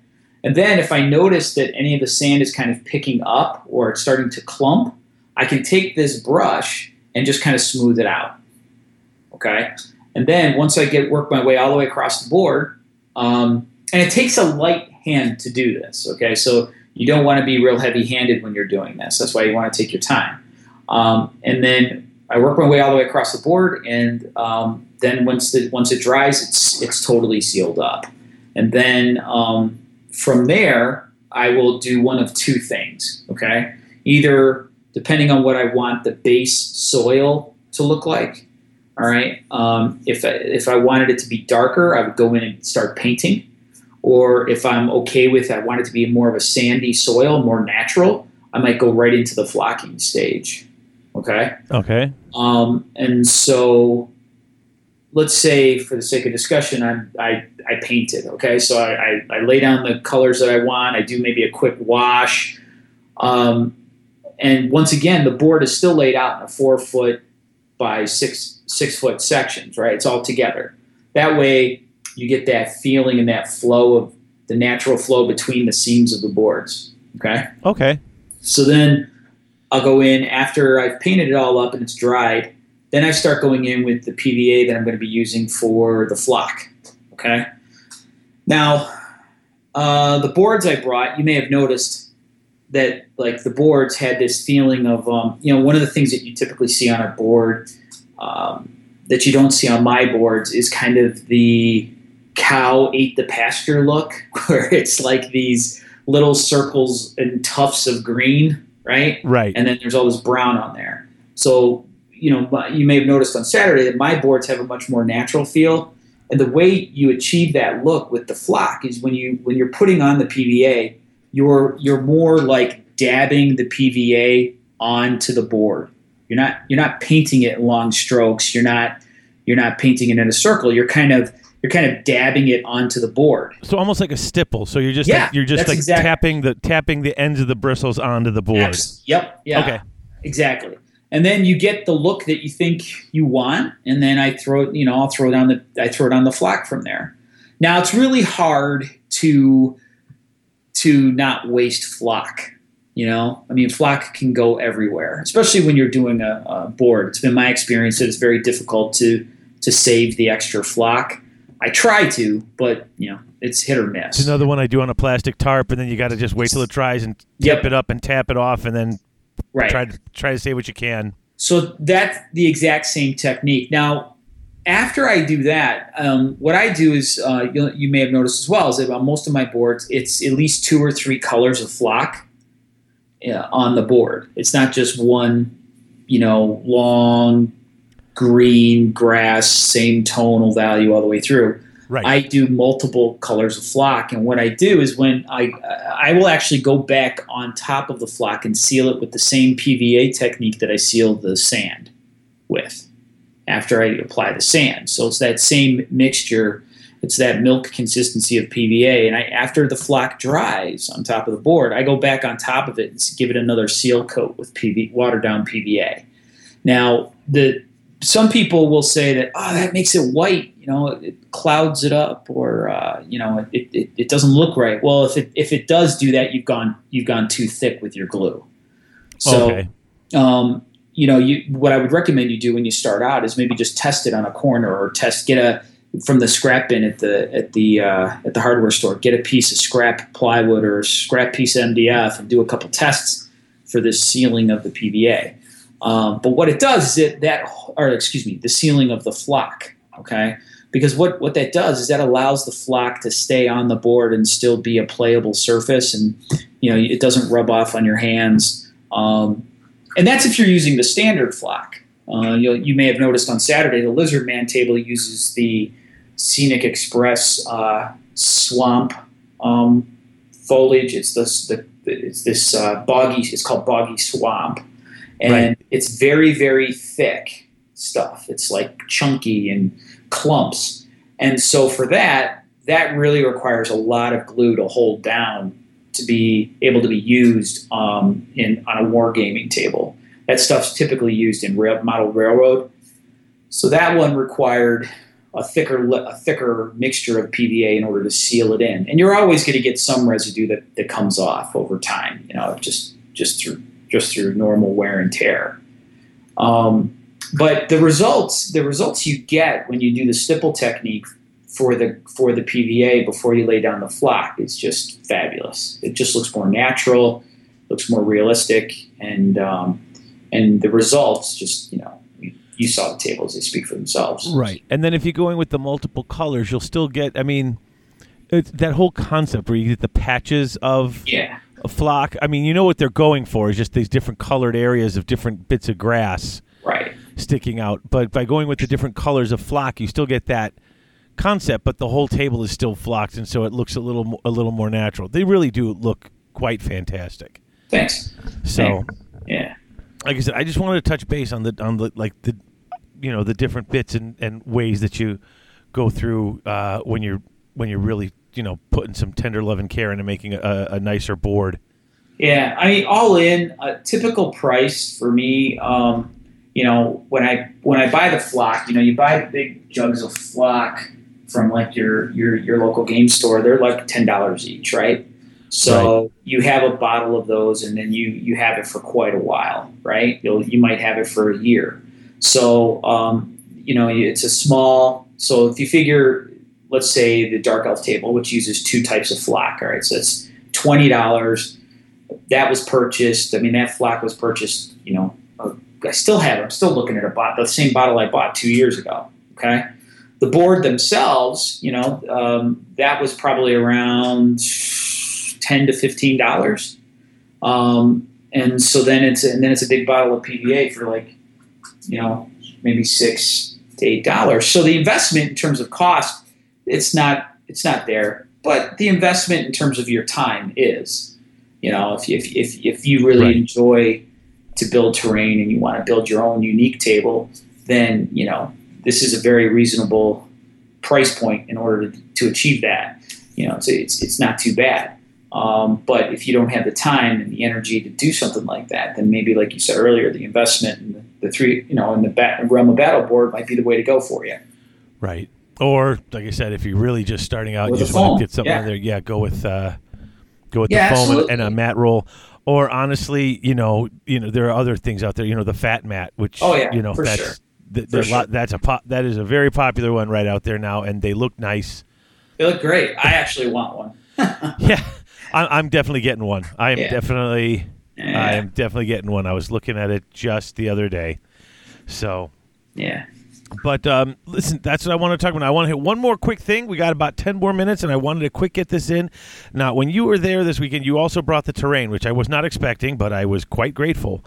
And then if I notice that any of the sand is kind of picking up or it's starting to clump, I can take this brush and just kind of smooth it out. Okay, and then once I get work my way all the way across the board, um, and it takes a light hand to do this. Okay, so you don't want to be real heavy-handed when you're doing this. That's why you want to take your time. Um, and then I work my way all the way across the board, and um, then once the once it dries, it's it's totally sealed up. And then um, from there, I will do one of two things. Okay, either depending on what I want the base soil to look like. All right, um, if I, if I wanted it to be darker, I would go in and start painting. Or if I'm okay with, I want it to be more of a sandy soil, more natural, I might go right into the flocking stage. Okay. Okay. Um, and so let's say for the sake of discussion, I'm, I, I paint it. Okay. So I, I, I lay down the colors that I want. I do maybe a quick wash. Um, and once again, the board is still laid out in a four foot by six, six foot sections, right? It's all together. That way you get that feeling and that flow of the natural flow between the seams of the boards. Okay. Okay. So then I'll go in after I've painted it all up and it's dried. Then I start going in with the PVA that I'm going to be using for the flock. Okay. Now, uh, the boards I brought, you may have noticed that like the boards had this feeling of, um, you know, one of the things that you typically see on a board um, that you don't see on my boards is kind of the cow ate the pasture look, where it's like these little circles and tufts of green, right? Right. and then there's all this brown on there. So, you know, you may have noticed on Saturday that my boards have a much more natural feel. And the way you achieve that look with the flock is when you when you're putting on the PVA, you're you're more like dabbing the PVA onto the board. You're not you're not painting it long strokes. You're not you're not painting it in a circle. You're kind of you're kind of dabbing it onto the board. So almost like a stipple. So you're just Yeah, like, you're just like exact- tapping the tapping the ends of the bristles onto the board. Abs- Yep. Yeah. Okay. Exactly. And then you get the look that you think you want, and then I throw it. You know, I'll throw down the I throw down the flock from there. Now it's really hard to to not waste flock. You know, I mean, flock can go everywhere, especially when you're doing a, a board. It's been my experience that it's very difficult to to save the extra flock. I try to, but you know, it's hit or miss. It's another one I do on a plastic tarp, and then you got to just wait till it dries and Yep. tip it up and tap it off, and then right. try to try to say what you can. So that's the exact same technique. Now, after I do that, um, what I do is uh, you, you may have noticed as well is that on most of my boards, it's at least two or three colors of flock Uh, on the board. It's not just one, you know, long green grass, same tonal value all the way through. Right. I do multiple colors of flock, and what I do is when I I will actually go back on top of the flock and seal it with the same PVA technique that I seal the sand with after I apply the sand. So it's that same mixture. It's that milk consistency of PVA, and I after the flock dries on top of the board, I go back on top of it and give it another seal coat with PV watered down PVA. Now the some people will say that oh that makes it white you know it clouds it up or uh, you know it, it, it doesn't look right well if it if it does do that you've gone you've gone too thick with your glue so okay. um, you know you what i would recommend you do when you start out is maybe just test it on a corner or test get a from the scrap bin at the at the uh, at the hardware store get a piece of scrap plywood or scrap piece mdf and do a couple tests for this sealing of the pva um, but what it does is it that, or excuse me, the sealing of the flock. Okay, because what what that does is that allows the flock to stay on the board and still be a playable surface, and you know it doesn't rub off on your hands. Um, and that's if you're using the standard flock. Uh, you you may have noticed on Saturday the Lizard Man table uses the Scenic Express uh, swamp um, foliage. It's this the, it's this uh, boggy. It's called boggy swamp and Right. it's very very thick stuff it's like chunky and clumps and so for that that really requires a lot of glue to hold down to be able to be used um, in on a wargaming table that stuff's typically used in rail, model railroad so that one required a thicker a thicker mixture of PVA in order to seal it in and you're always going to get some residue that, that comes off over time you know just just through just through normal wear and tear. Um, but the results the results you get when you do the stipple technique for the for the PVA before you lay down the flock is just fabulous. It just looks more natural, looks more realistic, and um, and the results just you know you saw the tables; they speak for themselves. Right, and then if you're going with the multiple colors, you'll still get. I mean, it's that whole concept where you get the patches of Yeah, a flock. I mean, you know what they're going for is just these different colored areas of different bits of grass right. sticking out. But by going with the different colors of flock, you still get that concept, but the whole table is still flocked, and so it looks a little a little more natural. They really do look quite fantastic. Thanks. So, Yeah. Like I said, I just wanted to touch base on the on the like the you know the different bits and, and ways that you go through uh, when you're when you're really you know putting some tender love and care into making a, a nicer board. Yeah, I mean, all in a typical price for me. Um, you know, when I when I buy the flock, you know, you buy big jugs of flock from like your your your local game store. They're like ten dollars each, right? So you have a bottle of those, and then you you have it for quite a while, right? You'll you might have it for a year. So um, you know, it's a small. So if you figure, let's say the dark elf table, which uses two types of flock, all right, so it's twenty dollars that was purchased. I mean, that flock was purchased. You know, uh, I still have. it. I'm still looking at a bot, the same bottle I bought two years ago. Okay, the board themselves, you know, um, that was probably around ten to fifteen dollars. Um, and so then it's and then it's a big bottle of PVA for like, you know, maybe six to eight dollars. So the investment in terms of cost, it's not it's not there. But the investment in terms of your time is. You know, if if if, if you really Right. enjoy to build terrain and you want to build your own unique table, then you know this is a very reasonable price point in order to, to achieve that. You know, it's it's, it's not too bad. Um, but if you don't have the time and the energy to do something like that, then maybe, like you said earlier, the investment in the, the three, you know, in the bat, realm of battle board might be the way to go for you. Right. Or like I said, if you're really just starting out, Or you just want to get something yeah. there. Yeah, go with uh, go with Yeah, the foam and, absolutely. and a mat roll. Or honestly, you know, you know, there are other things out there. You know, the fat mat, which Oh, yeah, you know, for that's sure. th- For a lot, that's a pop, that is a very popular one right out there now, and they look nice. They look great. I actually want one. Yeah, I'm definitely getting one. I am Yeah. definitely, I am definitely getting one. I was looking at it just the other day. So, yeah. But um, listen, that's what I want to talk about. I want to hit one more quick thing. We got about 10 more minutes, and I wanted to quick get this in. Now, when you were there this weekend, you also brought the terrain, which I was not expecting, but I was quite grateful.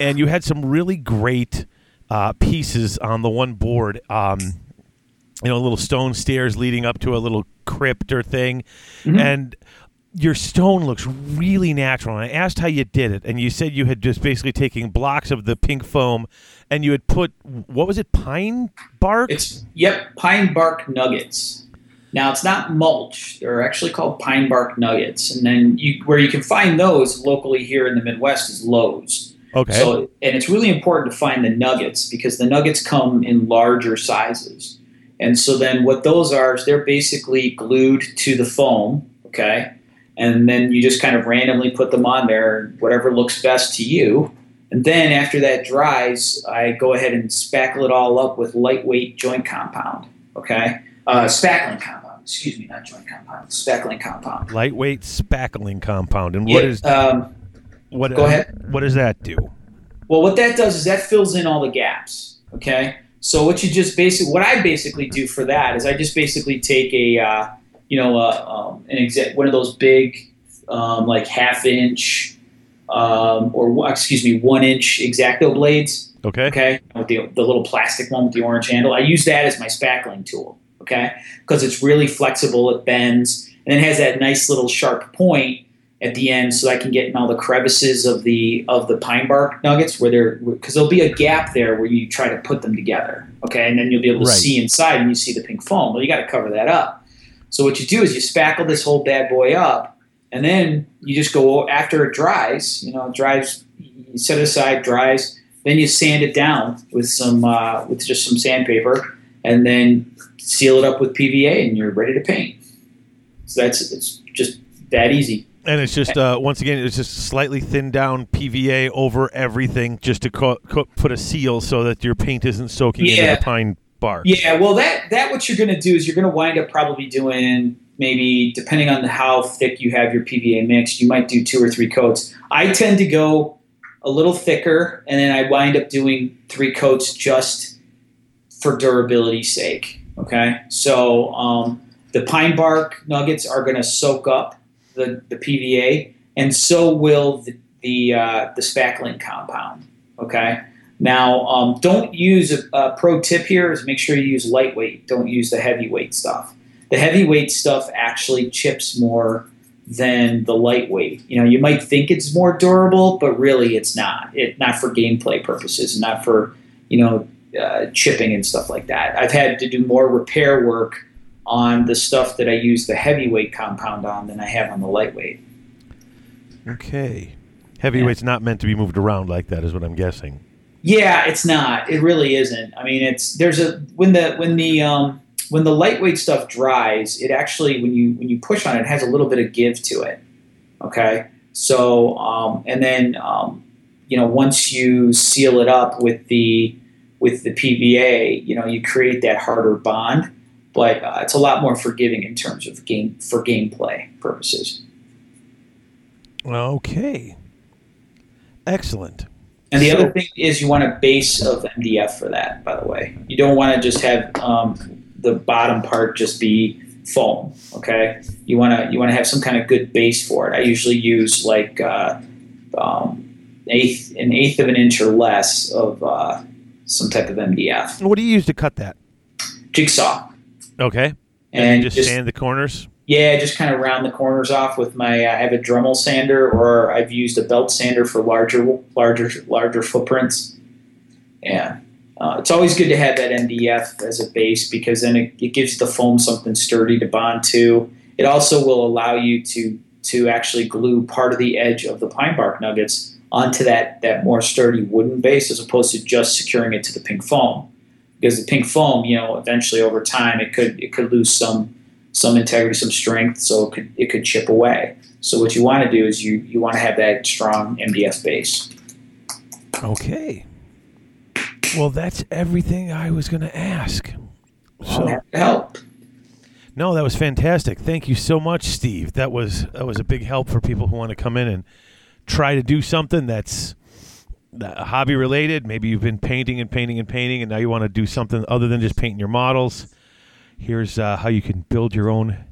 And you had some really great uh, pieces on the one board. Um, you know, little stone stairs leading up to a little crypt or thing. And your stone looks really natural. And I asked how you did it, and you said you had just basically taken blocks of the pink foam, and you had put what was it, pine bark? It's yep, pine bark nuggets. Now it's not mulch; they're actually called pine bark nuggets. And then you, where you can find those locally here in the Midwest is Lowe's. okay. So, and it's really important to find the nuggets because the nuggets come in larger sizes. And so then what those are is they're basically glued to the foam, okay? And then you just kind of randomly put them on there, whatever looks best to you. And then after that dries, I go ahead and spackle it all up with lightweight joint compound, okay? Uh, spackling compound, excuse me, not joint compound, spackling compound. Lightweight spackling compound. And what Yeah, is um, what? go ahead. What does that do? Well, what that does is that fills in all the gaps. Okay. So what you just basically, what I basically do for that is I just basically take a, uh, you know, uh, um, an exa- one of those big, um, like half inch, um, or excuse me, one inch X-Acto blades. Okay. Okay, with the, the little plastic one with the orange handle. I use that as my spackling tool. Okay, because it's really flexible. It bends and it has that nice little sharp point at the end, so I can get in all the crevices of the of the pine bark nuggets where they're because there'll be a gap there where you try to put them together. Okay, and then you'll be able to Right. see inside and you see the pink foam. Well, you got to cover that up. So what you do is you spackle this whole bad boy up, and then you just go after it dries. You know, it dries. You set it aside, dries. Then you sand it down with some uh, with just some sandpaper, and then seal it up with PVA, and you're ready to paint. So that's it's just that easy. And it's just uh, once again, it's just slightly thinned down PVA over everything, just to co- co- put a seal so that your paint isn't soaking into the pine bark. Yeah, well, that that what you're going to do is you're going to wind up probably doing maybe depending on how thick you have your PVA mix, you might do two or three coats. I tend to go a little thicker, and then I wind up doing three coats just for durability's sake. Okay, so um, the pine bark nuggets are going to soak up the, the PVA, and so will the the, uh, the spackling compound. Okay. Now, um, don't use a, a pro tip here is make sure you use lightweight. Don't use the heavyweight stuff. The heavyweight stuff actually chips more than the lightweight. You know, you might think it's more durable, but really it's not. It not for gameplay purposes, not for you know uh, chipping and stuff like that. I've had to do more repair work on the stuff that I use the heavyweight compound on than I have on the lightweight. Okay. Heavyweight's not meant to be moved around like that, is what I'm guessing. Yeah, it's not. It really isn't. I mean, it's there's a when the when the um, when the lightweight stuff dries, it actually when you when you push on it, it has a little bit of give to it. Okay, so um, and then um, you know once you seal it up with the with the PVA, you know you create that harder bond, but uh, it's a lot more forgiving in terms of game for gameplay purposes. Okay. Excellent. And the So- other thing is you want a base of MDF for that, by the way. You don't want to just have um, the bottom part just be foam. Okay, you want to you want to have some kind of good base for it. I usually use like uh, um, eighth an eighth of an inch or less of uh, some type of MDF What do you use to cut that? jigsaw, Okay. And, and you just, sand the corners? Yeah, just kind of round the corners off with my. I have a Dremel sander, or I've used a belt sander for larger, larger, larger footprints. Yeah, uh, it's always good to have that MDF as a base because then it, it gives the foam something sturdy to bond to. It also will allow you to to actually glue part of the edge of the pine bark nuggets onto that that more sturdy wooden base, as opposed to just securing it to the pink foam. Because the pink foam, you know, eventually over time it could it could lose some some integrity, some strength, so it could it could chip away. So what you want to do is you you want to have that strong MDF base. Okay. Well, that's everything I was going to ask. So, help. no, that was fantastic. Thank you so much, Steve. That was that was a big help for people who want to come in and try to do something that's hobby related. Maybe you've been painting and painting and painting, and now you want to do something other than just painting your models. Here's uh, how you can build your own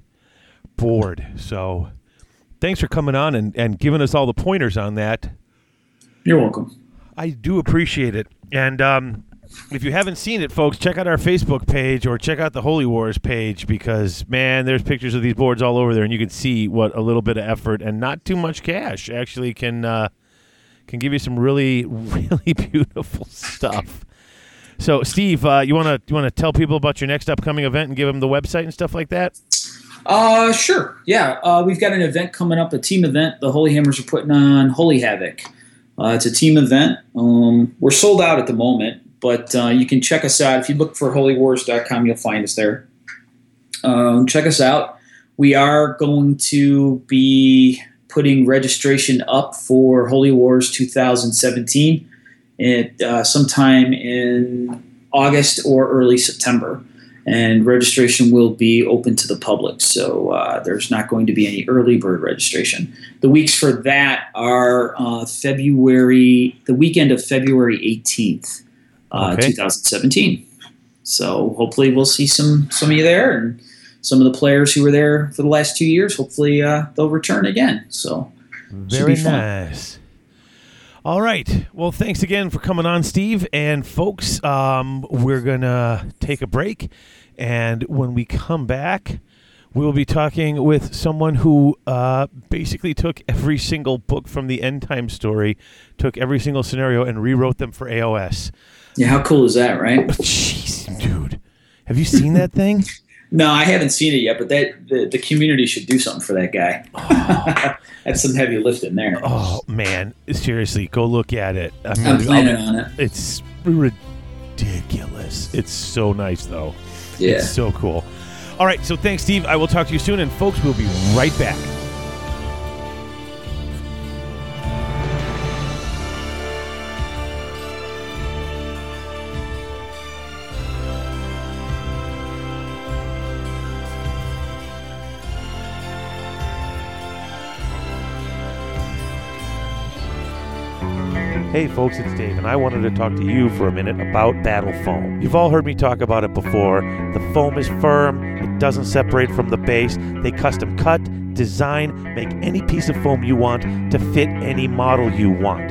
board. So, thanks for coming on and, and giving us all the pointers on that. You're welcome. I do appreciate it. And um, if you haven't seen it, folks, check out our Facebook page or check out the Holy Wars page because, man, there's pictures of these boards all over there, and you can see what a little bit of effort and not too much cash actually can uh, can give you some really, really beautiful stuff. So, Steve, uh, you want to you want to tell people about your next upcoming event and give them the website and stuff like that? Uh, sure. Yeah, uh, we've got an event coming up, a team event. The Holy Hammers are putting on Holy Havoc. Uh, it's a team event. Um, we're sold out at the moment, but uh, you can check us out. If you look for holywars.com, you'll find us there. Um, check us out. We are going to be putting registration up for Holy Wars 2017 at uh, sometime in August or early September and registration will be open to the public. So uh, there's not going to be any early bird registration. The weeks for that are uh, February, the weekend of February 18th, uh, Okay. 2017. So hopefully we'll see some some of you there, and some of the players who were there for the last two years. Hopefully uh, they'll return again. So Should Very be fun. nice. All right. Well, thanks again for coming on, Steve. And folks, um, we're gonna take a break, and when we come back, we will be talking with someone who uh, basically took every single book from the End Time story, took every single scenario, and rewrote them for AOS. yeah, how cool is that, right? Jeez, dude, have you seen that thing? No, I haven't seen it yet, but that the, the community should do something for that guy. That's some heavy lifting there. Oh man, seriously, go look at it. I mean, I'm I'll- on it. It's ridiculous. It's so nice, though. Yeah. It's so cool. All right, so thanks, Steve. I will talk to you soon, and folks, we'll be right back. Hey folks, it's Dave, and I wanted to talk to you for a minute about Battle Foam. You've all heard me talk about it before. The foam is firm, it doesn't separate from the base. They custom cut, design, make any piece of foam you want to fit any model you want.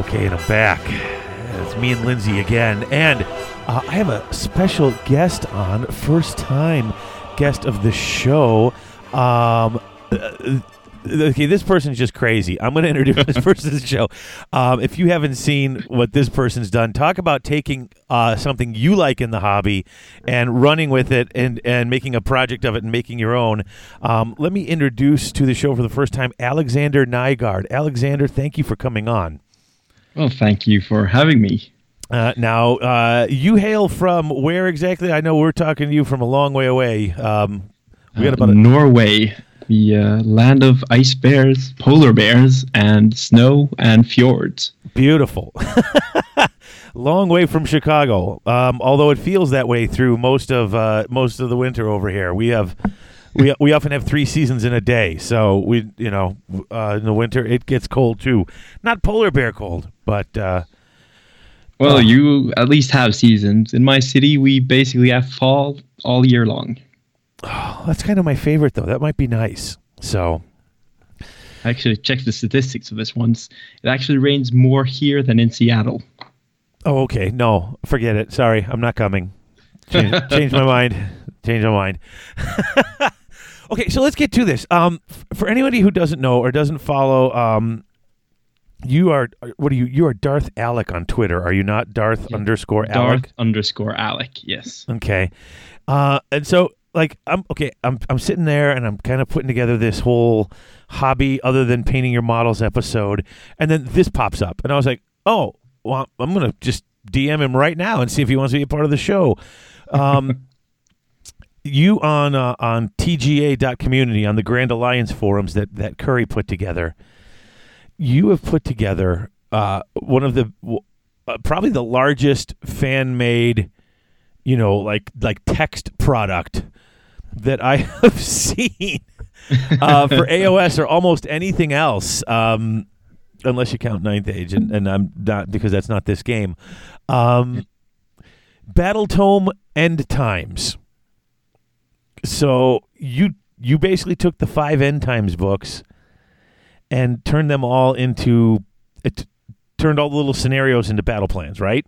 Okay, and I'm back. It's me and Lindsay again, and uh, I have a special guest on, first time guest of the show. Um, uh, okay, this person's just crazy. I'm going to introduce this person to the show. Um, if you haven't seen what this person's done, talk about taking uh, something you like in the hobby and running with it and, and making a project of it and making your own. Um, let me introduce to the show for the first time Alexander Nygaard. Alexander, thank you for coming on. Well, thank you for having me. Uh, now, uh, you hail from where exactly? I know we're talking to you from a long way away. Um, we got Uh, about a, Norway, the uh, land of ice bears, polar bears, and snow and fjords. beautiful. long way from Chicago. Um, although it feels that way through most of uh, most of the winter over here. We have we we often have three seasons in a day. So we you know uh, in the winter it gets cold too. Not polar bear cold, but uh, Well, Oh. you at least have seasons. In my city, we basically have fall all year long. that's kind of my favorite though. That might be nice. So I actually checked the statistics of this once. It actually rains more here than in Seattle. Oh, okay. No, forget it. Sorry, I'm not coming. Change, change my mind. Change my mind. okay, so let's get to this. Um, f- for anybody who doesn't know or doesn't follow, um, you are what are you? You are Darth Alec on Twitter, are you not? Darth Yeah. underscore Alec. Darth underscore Alec. Yes. Okay. Uh, and so like I'm okay, I'm I'm sitting there and I'm kind of putting together this whole hobby other than painting your models episode, and then this pops up, and I was like, oh, well, I'm gonna just DM him right now and see if he wants to be a part of the show. Um, you on uh, on TGA.community on the Grand Alliance forums that that Curry put together. You have put together uh, one of the uh, probably the largest fan made you know, like like text product that I have seen uh, for AOS or almost anything else, um, unless you count Ninth Age, and, and I'm not because that's not this game. Um, Battle Tome End Times. So you you basically took the five End Times books and turned them all into it turned all the little scenarios into battle plans, right?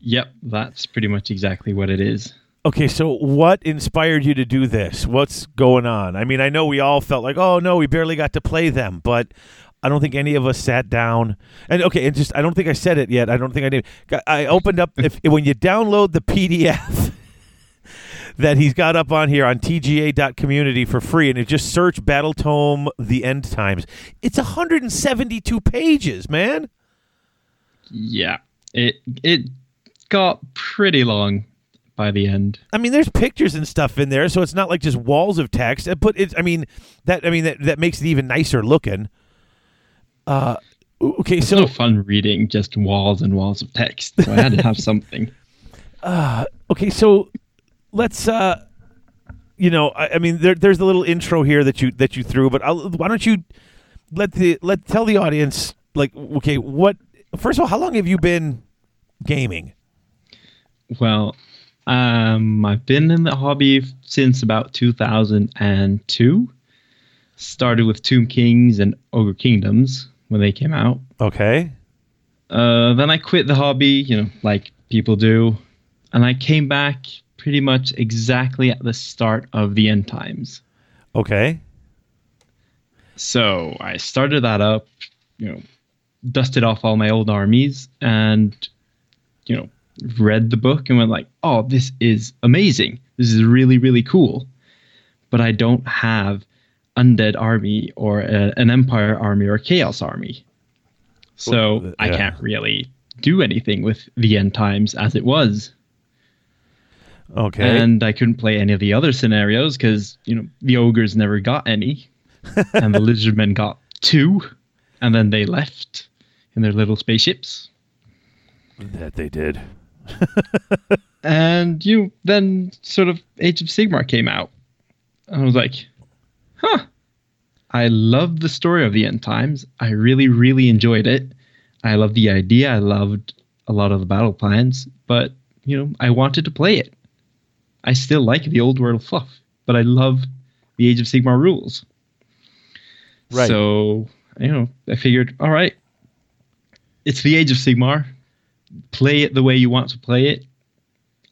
Yep, that's pretty much exactly what it is. Okay, so what inspired you to do this? What's going on? I mean, I know we all felt like, oh no, we barely got to play them, but I don't think any of us sat down. And okay, and just I don't think I said it yet. I don't think I did. I opened up if when you download the PDF that he's got up on here on TGA.community for free, and you just search Battle Tome: The End Times. It's 172 pages, man. Yeah, it it got pretty long by the end. I mean, there's pictures and stuff in there, so it's not like just walls of text. But it's, I mean, that, I mean, that, that makes it even nicer looking. Uh, okay, It's so no fun reading just walls and walls of text. So I had to have something. okay, so let's, uh, you know, I, I mean, there, there's the little intro here that you that you threw, but I'll, why don't you let the let tell the audience like, okay, what? First of all, how long have you been gaming? Well, um, I've been in the hobby since about 2002. Started with Tomb Kings and Ogre Kingdoms when they came out. Okay, Uh, then I quit the hobby, you know, like people do, and I came back pretty much exactly at the start of the end times. okay, So I started that up, you know, dusted off all my old armies, and you know, read the book and went like, "Oh, this is amazing. This is really really cool." But I don't have undead army or a, an empire army or a chaos army. So Well, I yeah. can't really do anything with the end times as it was. Okay. And I couldn't play any of the other scenarios because, you know, the ogres never got any. and the lizardmen got two. And then they left in their little spaceships. that they did. And you then sort of Age of Sigmar came out. And I was like, huh. I love the story of the end times. I really, really enjoyed it. I loved the idea. I loved a lot of the battle plans, but you know, I wanted to play it. I still like the old world fluff, but I love the Age of Sigmar rules. Right. So, you know, I figured, all right, it's the Age of Sigmar. Play it the way you want to play it.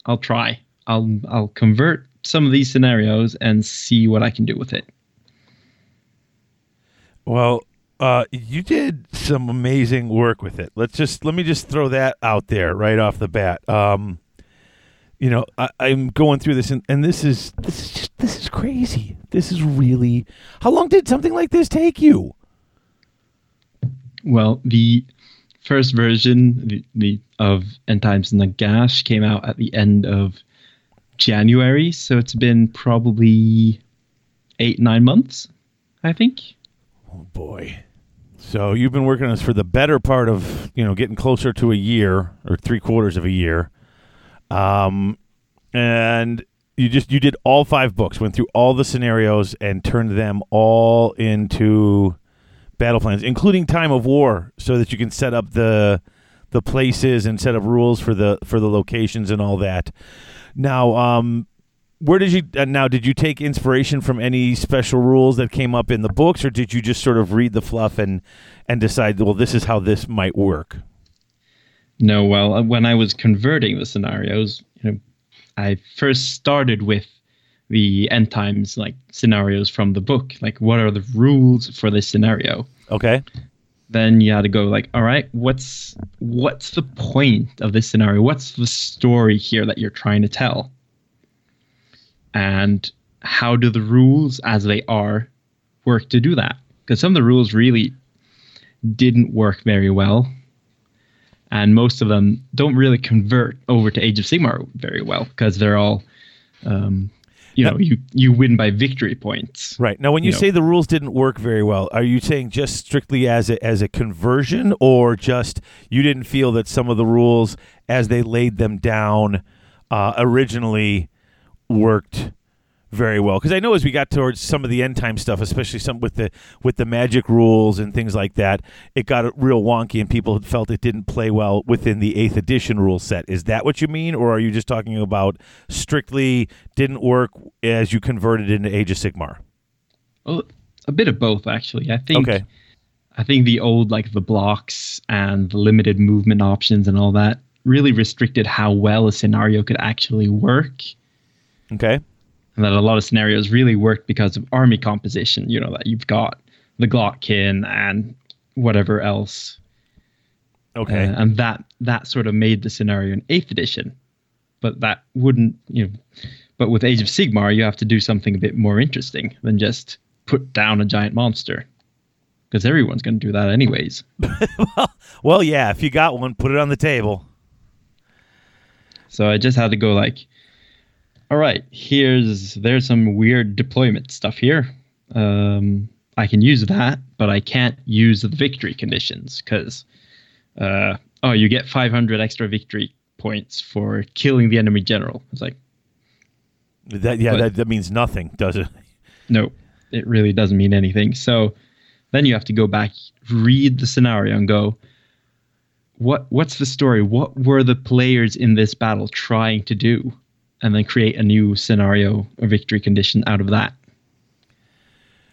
I'll try. I'll I'll convert some of these scenarios and see what I can do with it. Well, uh, you did some amazing work with it. Let's just let me just throw that out there right off the bat. Um, you know, I, I'm going through this, and, and this is this is just this is crazy. This is really. How long did something like this take you? Well, the first version the, the of End Times Nagash came out at the end of January, so it's been probably eight nine months, I think. Oh boy. So you've been working on this for the better part of you know getting closer to a year or three quarters of a year, um, and you just you did all five books, went through all the scenarios, and turned them all into battle plans, including Time of War, so that you can set up the the places and set up rules for the for the locations and all that. Now, um, where did you uh, now? Did you take inspiration from any special rules that came up in the books, or did you just sort of read the fluff and and decide, well, this is how this might work? No, well, uh, when I was converting the scenarios, you know, I first started with the end times like scenarios from the book. Like, what are the rules for this scenario? Okay, Then you had to go like, all right, what's what's the point of this scenario? What's the story here that you're trying to tell? And how do the rules as they are work to do that? Because some of the rules really didn't work very well and most of them don't really convert over to Age of Sigmar very well because they're all, um, you know, you you win by victory points. right. Now, when you, You know. say the rules didn't work very well, are you saying just strictly as a as a conversion, or just you didn't feel that some of the rules as they laid them down uh, originally worked very well because I know as we got towards some of the end time stuff, especially some with the with the magic rules and things like that, it got real wonky and people felt it didn't play well within the eighth edition rule set. Is that what you mean, or are you just talking about strictly didn't work as you converted into Age of Sigmar? Well, a bit of both actually. I think. Okay. I think the old like the blocks and the limited movement options and all that really restricted how well a scenario could actually work. Okay. And that a lot of scenarios really worked because of army composition. You know that you've got the Glottkin and whatever else, Okay. uh, and that that sort of made the scenario in eighth edition. But that wouldn't, you know. But with Age of Sigmar, you have to do something a bit more interesting than just put down a giant monster, because everyone's going to do that anyways. well, yeah. If you got one, put it on the table. So I just had to go like, all right, here's there's some weird deployment stuff here. Um, I can use that, but I can't use the victory conditions because, uh, oh, you get 500 extra victory points for killing the enemy general. It's like, That yeah. But- that, that means nothing, does it? no, it really doesn't mean anything. So then you have to go back, read the scenario, and go, what what's the story? What were the players in this battle trying to do? And then create a new scenario or victory condition out of that.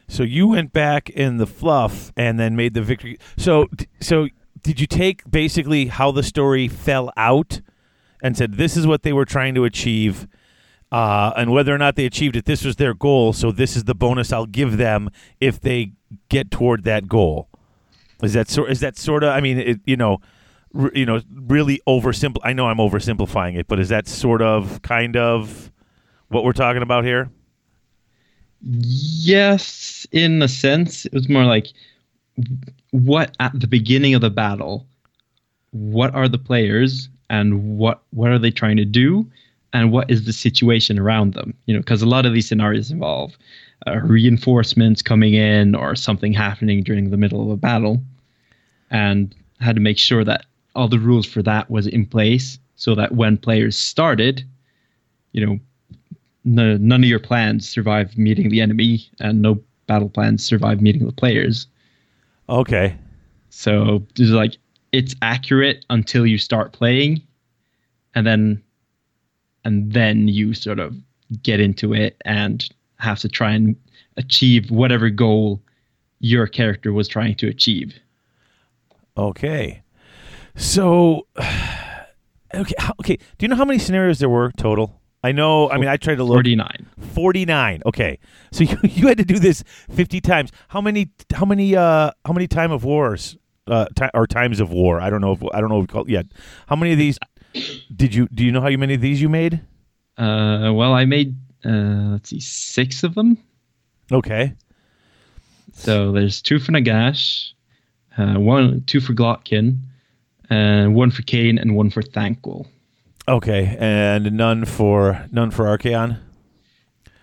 So you went back in the fluff and then made the victory. So so did you take basically how the story fell out and said this is what they were trying to achieve, uh, and whether or not they achieved it, this was their goal. So this is the bonus I'll give them if they get toward that goal. Is that sort? Is that sort of? I mean, it, you know, you know, really oversimple. I know I'm oversimplifying it, but is that sort of, kind of, what we're talking about here? Yes, in a sense, it was more like what at the beginning of the battle, what are the players and what what are they trying to do, and what is the situation around them? You know, because a lot of these scenarios involve uh, reinforcements coming in or something happening during the middle of a battle, and had to make sure that all the rules for that was in place so that when players started, you know, no, none of your plans survive meeting the enemy, and no battle plans survive meeting the players. Okay. So it's like it's accurate until you start playing, and then and then you sort of get into it and have to try and achieve whatever goal your character was trying to achieve. Okay. So, okay, okay. Do you know how many scenarios there were total? I know. I mean, I tried to look. 49. 49 okay so you, you had to do this 50 times how many how many uh how many time of wars uh ti- or times of war i don't know if i don't know what we call it yet how many of these did you do you know how many of these you made Uh, well, I made uh, let's see, six of them. okay So there's two for Nagash, uh, one, two for Glottkin, uh, one for Khaine, and one for Thanquol. okay and none for none for Archaon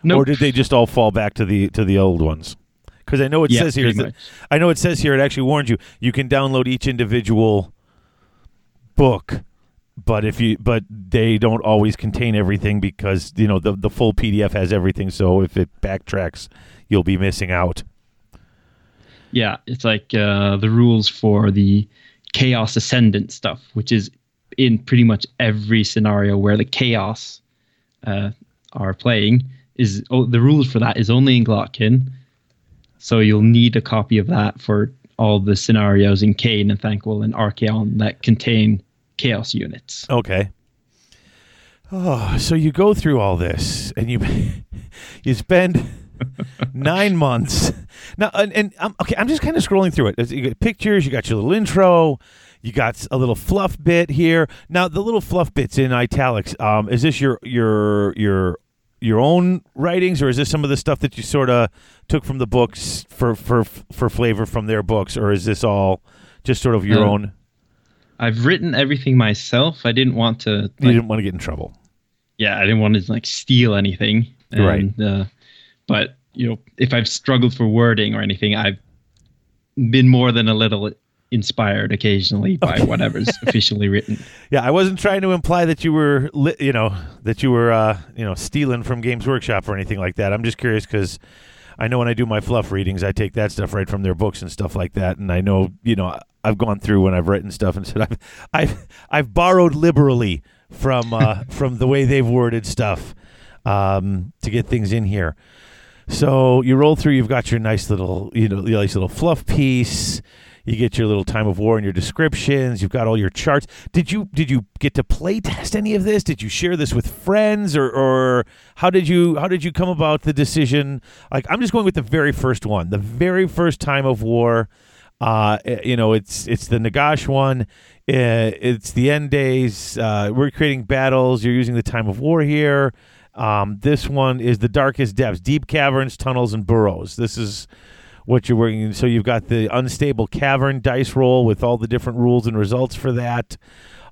Nope. or did they just all fall back to the to the old ones because i know it Yeah, says here that, i know it says here it actually warns you you can download each individual book but if you but they don't always contain everything because you know the the full pdf has everything so if it backtracks you'll be missing out Yeah, it's like uh, the rules for the Chaos Ascendant stuff, which is in pretty much every scenario where the Chaos uh, are playing. Is oh, the rules for that is only in Glottkin, so you'll need a copy of that for all the scenarios in Khaine and Thanquol and Archaon that contain Chaos units. okay oh so you go through all this and you you spend nine months now and, and um, okay i'm just kind of scrolling through it you got pictures you got your little intro you got a little fluff bit here now the little fluff bits in italics um, is this your your your your own writings or is this some of the stuff that you sort of took from the books for for for flavor from their books or is this all just sort of your Uh, own I've written everything myself. I didn't want to you didn't want to get in trouble yeah, I didn't want to like steal anything. Right. Uh, but you know, if I've struggled for wording or anything, I've been more than a little inspired occasionally by whatever's officially written. Yeah, I wasn't trying to imply that you were, li- you know, that you were, uh, you know, stealing from Games Workshop or anything like that. I'm just curious because I know when I do my fluff readings, I take that stuff right from their books and stuff like that, and I know, you know, I've gone through when I've written stuff and said I've, I've, I've borrowed liberally from, uh, from the way they've worded stuff um, to get things in here. So you roll through. You've got your nice little, you know, your nice little fluff piece. You get your little time of war and your descriptions. You've got all your charts. Did you did you get to play test any of this? Did you share this with friends, or or how did you how did you come about the decision? Like I'm just going with the very first one, the very first time of war. Uh, eh, you know, it's it's the Nagash one. Uh, it's the end days. Uh, we're creating battles. You're using the time of war here. Um, this one is the darkest depths, deep caverns, tunnels, and burrows. This is what you're working. in. So you've got the unstable cavern dice roll with all the different rules and results for that.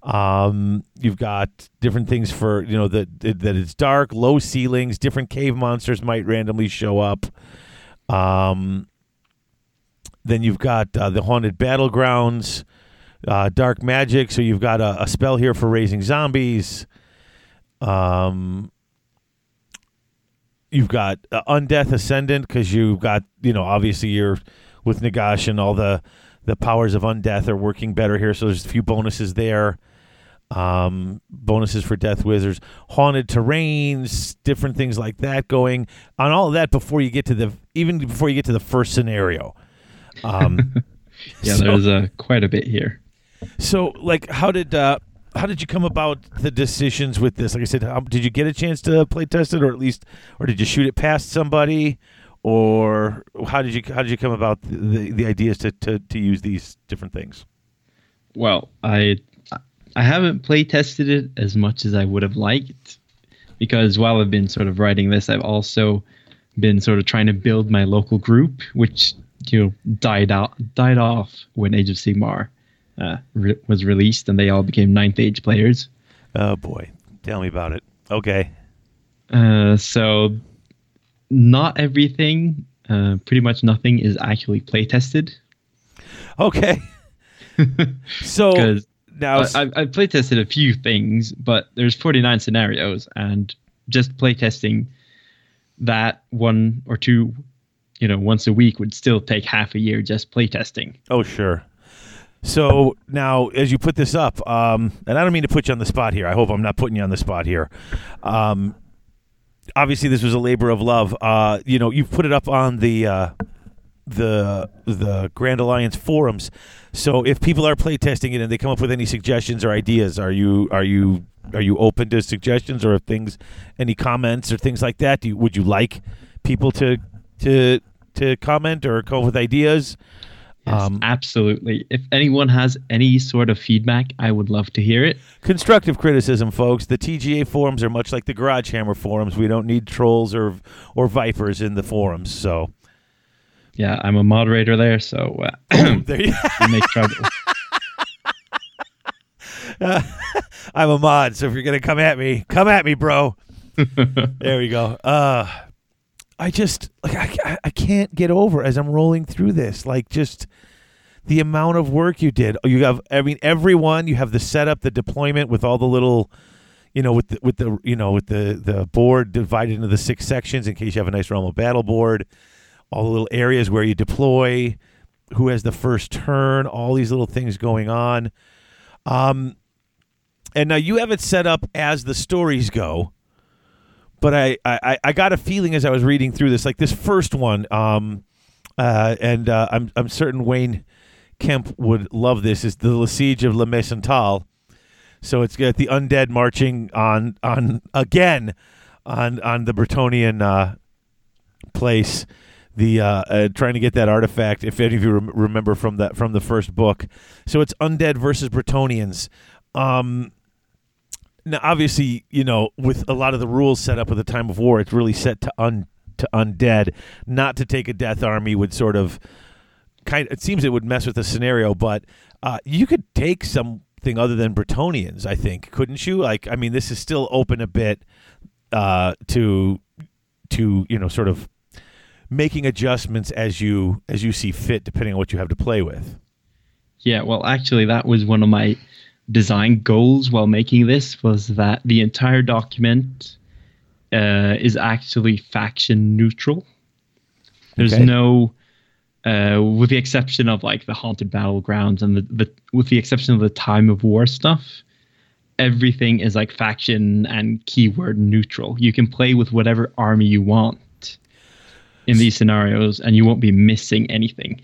Um, you've got different things for you know that that it's dark, low ceilings, different cave monsters might randomly show up. Um, then you've got uh, the haunted battlegrounds, uh, dark magic. So you've got a, a spell here for raising zombies. Um, you've got uh, undeath ascendant because you've got you know obviously you're with Nagash and all the the powers of undeath are working better here. So there's a few bonuses there. Um, bonuses for death wizards, haunted terrains, different things like that going on. All of that before you get to the even before you get to the first scenario. Um, Yeah, so- there's uh, quite a bit here. so, like, how did uh, how did you come about the decisions with this? Like I said, how, did you get a chance to play test it, or at least, or did you shoot it past somebody, or how did you how did you come about the the, the ideas to, to to use these different things? well, I I haven't play tested it as much as I would have liked because while I've been sort of writing this, I've also been sort of trying to build my local group, which you know died out died off when Age of Sigmar uh, re- was released, and they all became ninth age players. Oh boy, tell me about it. Okay. Uh, so not everything, uh, pretty much nothing, is actually play tested. Okay. so now, I, I play tested a few things, but there's 49 scenarios, and just play testing that one or two, you know, once a week would still take half a year just play testing. oh sure. So now, as you put this up, um, and I don't mean to put you on the spot here. I hope I'm not putting you on the spot here. Um, obviously, this was a labor of love. Uh, you know, you've put it up on the uh, the the Grand Alliance forums. So if people are playtesting it and they come up with any suggestions or ideas, are you are you are you open to suggestions or things, any comments or things like that? You, would you like people to to to comment or come up with ideas? Yes, Um, absolutely. If anyone has any sort of feedback, I would love to hear it. Constructive criticism, folks. The TGA forums are much like the Garage Hammer forums. We don't need trolls or or vipers in the forums. So Yeah, I'm a moderator there, so uh, there you. make trouble. I'm a mod, so if you're gonna come at me, come at me, bro. there we go. Uh, I just like I, I- can't get over as I'm rolling through this. Like just the amount of work you did. You have, I mean, everyone. You have the setup, the deployment with all the little, you know, with the with the you know with the the board divided into the six sections in case you have a nice realm of battle board. All the little areas where you deploy, who has the first turn, all these little things going on. Um, and now you have it set up as the stories go. But I, I, I got a feeling as I was reading through this, like this first one, um, uh, and uh, I'm, I'm certain Wayne Kemp would love this, is the Siege of La Maisontaal. So it's got the undead marching on on again on on the Bretonnian uh, place, the uh, uh, trying to get that artifact. If any of you rem- remember from that from the first book, so it's undead versus Bretonnians. Um, now, obviously, you know, with a lot of the rules set up at the time of war, it's really set to un to undead. Not to take a death army would sort of kind. It seems it would mess with the scenario, but uh, you could take something other than Bretonnians. I think, couldn't you? Like, I mean, this is still open a bit uh, to to you know, sort of making adjustments as you as you see fit, depending on what you have to play with. Yeah, well, actually, that was one of my design goals while making this was that the entire document uh, is actually faction neutral. There's Okay. no, uh, with the exception of like the haunted battlegrounds and the, the with the exception of the time of war stuff, everything is like faction and keyword neutral. You can play with whatever army you want in these scenarios, and you won't be missing anything.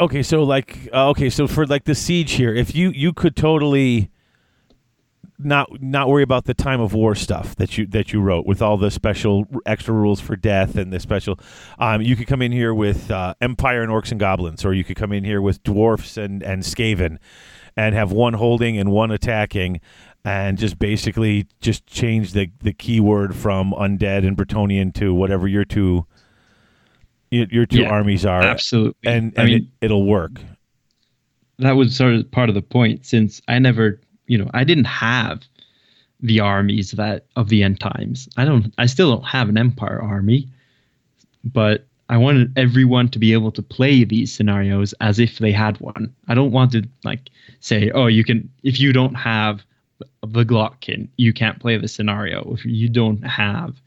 Okay, so like uh, okay, so for like the siege here, if you you could totally not not worry about the time of war stuff that you that you wrote with all the special extra rules for death and the special um you could come in here with uh, empire and orcs and goblins or you could come in here with dwarfs and and skaven and have one holding and one attacking and just basically just change the the keyword from undead and bretonnian to whatever your two your, two Yeah, armies are Absolutely, and, and I mean, it, it'll work that was sort of part of the point since I never, you know, I didn't have the armies that of the end times. I don't I still don't have an empire army, but I wanted everyone to be able to play these scenarios as if they had one. I don't want to like say, "Oh, you can if you don't have the Glottkin, you can't play the scenario. If you don't have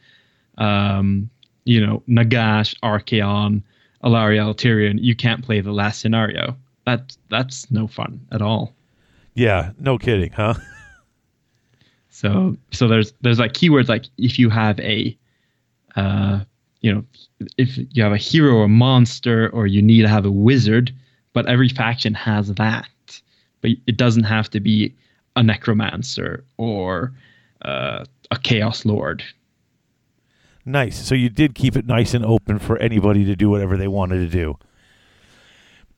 um, you know, Nagash, Archaon, Alarielle, Tyrion, you can't play the last scenario. That that's no fun at all. Yeah, no kidding, huh? So so there's there's like keywords like if you have a uh you know if you have a hero or monster or you need to have a wizard, but every faction has that. But it doesn't have to be a necromancer or uh, a chaos lord. Nice. So you did keep it nice and open for anybody to do whatever they wanted to do.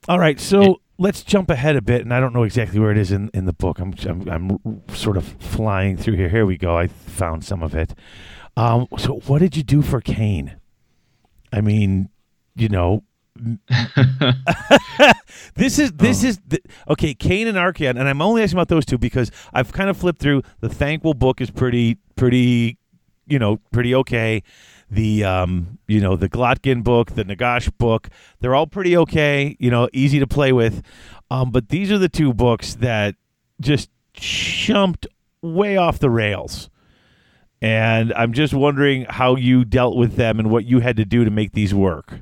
All right. So let's jump ahead a bit, and I don't know exactly where it is in, in the book. I'm, I'm I'm sort of flying through here. Here we go. I found some of it. Um, so, what did you do for Khaine? I mean, you know, this is this Oh. is the, okay. Khaine and Archaon, and I'm only asking about those two because I've kind of flipped through. The Thanquol book is pretty pretty, you know, pretty okay. The um, you know, the Glottkin book, the Nagash book, they're all pretty okay. You know, easy to play with. Um, but these are the two books that just jumped way off the rails. And I'm just wondering how you dealt with them and what you had to do to make these work.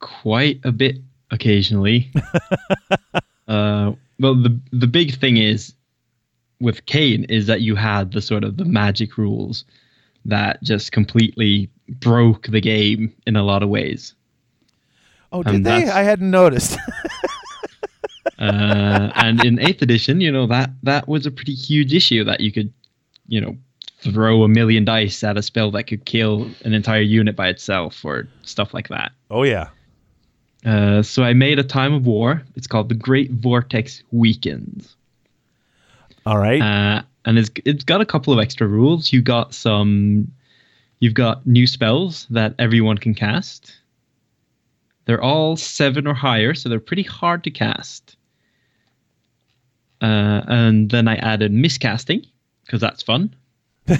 quite a bit occasionally. uh, well, the the big thing is with Khaine is that you had the sort of the magic rules that just completely broke the game in a lot of ways. Oh, And did they? I hadn't noticed. Uh, and in eighth edition, you know that that was a pretty huge issue that you could, you know, throw a million dice at a spell that could kill an entire unit by itself or stuff like that. oh yeah. Uh, so I made a time of war. It's called the Great Vortex Weekends. All right. Uh, and it's it's got a couple of extra rules. You got some, you've got new spells that everyone can cast. They're all seven or higher, so they're pretty hard to cast. Uh, and then I added miscasting because that's fun.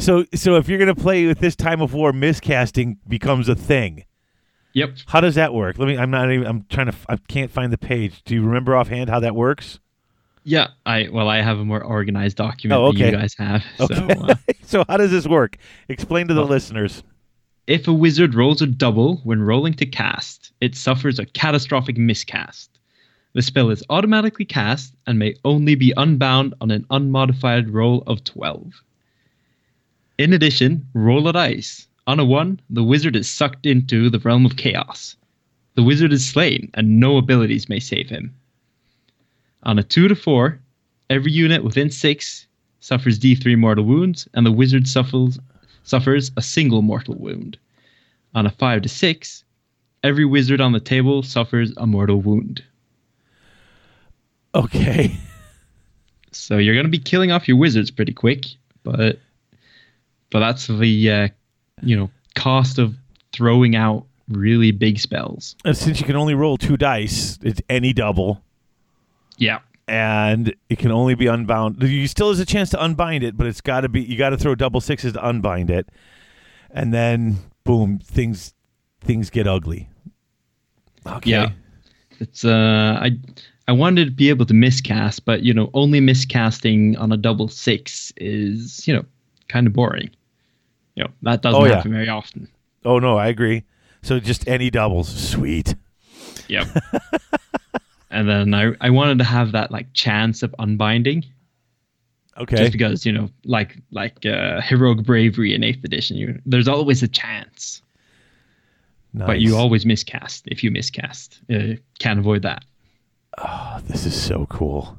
so so if you're gonna play with this time of war, miscasting becomes a thing. Yep. How does that work? Let me. I'm not even. I'm trying to. I can't find the page. Do you remember offhand how that works? Yeah. I well, I have a more organized document Oh, than you guys have. Okay. So uh, so how does this work? Explain to the Well- listeners. If a wizard rolls a double when rolling to cast, it suffers a catastrophic miscast. The spell is automatically cast and may only be unbound on an unmodified roll of 12. In addition, roll a dice. On a 1, the wizard is sucked into the realm of chaos. The wizard is slain, and no abilities may save him. On a 2 to 4, every unit within 6 suffers d3 mortal wounds, and the wizard suffers suffers a single mortal wound. On a 5 to 6, every wizard on the table suffers a mortal wound. Okay. So you're going to be killing off your wizards pretty quick, but but that's the uh, you know cost of throwing out really big spells. And since you can only roll two dice, it's any double, Yeah. and it can only be unbound. You still has a chance to unbind it, but it's got to be. You got to throw double sixes to unbind it, and then boom, things things get ugly. Okay. Yeah. It's uh I I wanted to be able to miscast, but you know, only miscasting on a double six is, you know, kind of boring. You know, that doesn't Oh, yeah. happen very often. Oh no, I agree. So just any doubles, sweet. Yep. and then I, I wanted to have that like chance of unbinding. Okay. Just because, you know, like like uh, heroic bravery in eighth edition, you there's always a chance. But you always miscast if you miscast. Uh, can't avoid that. Oh, this is so cool.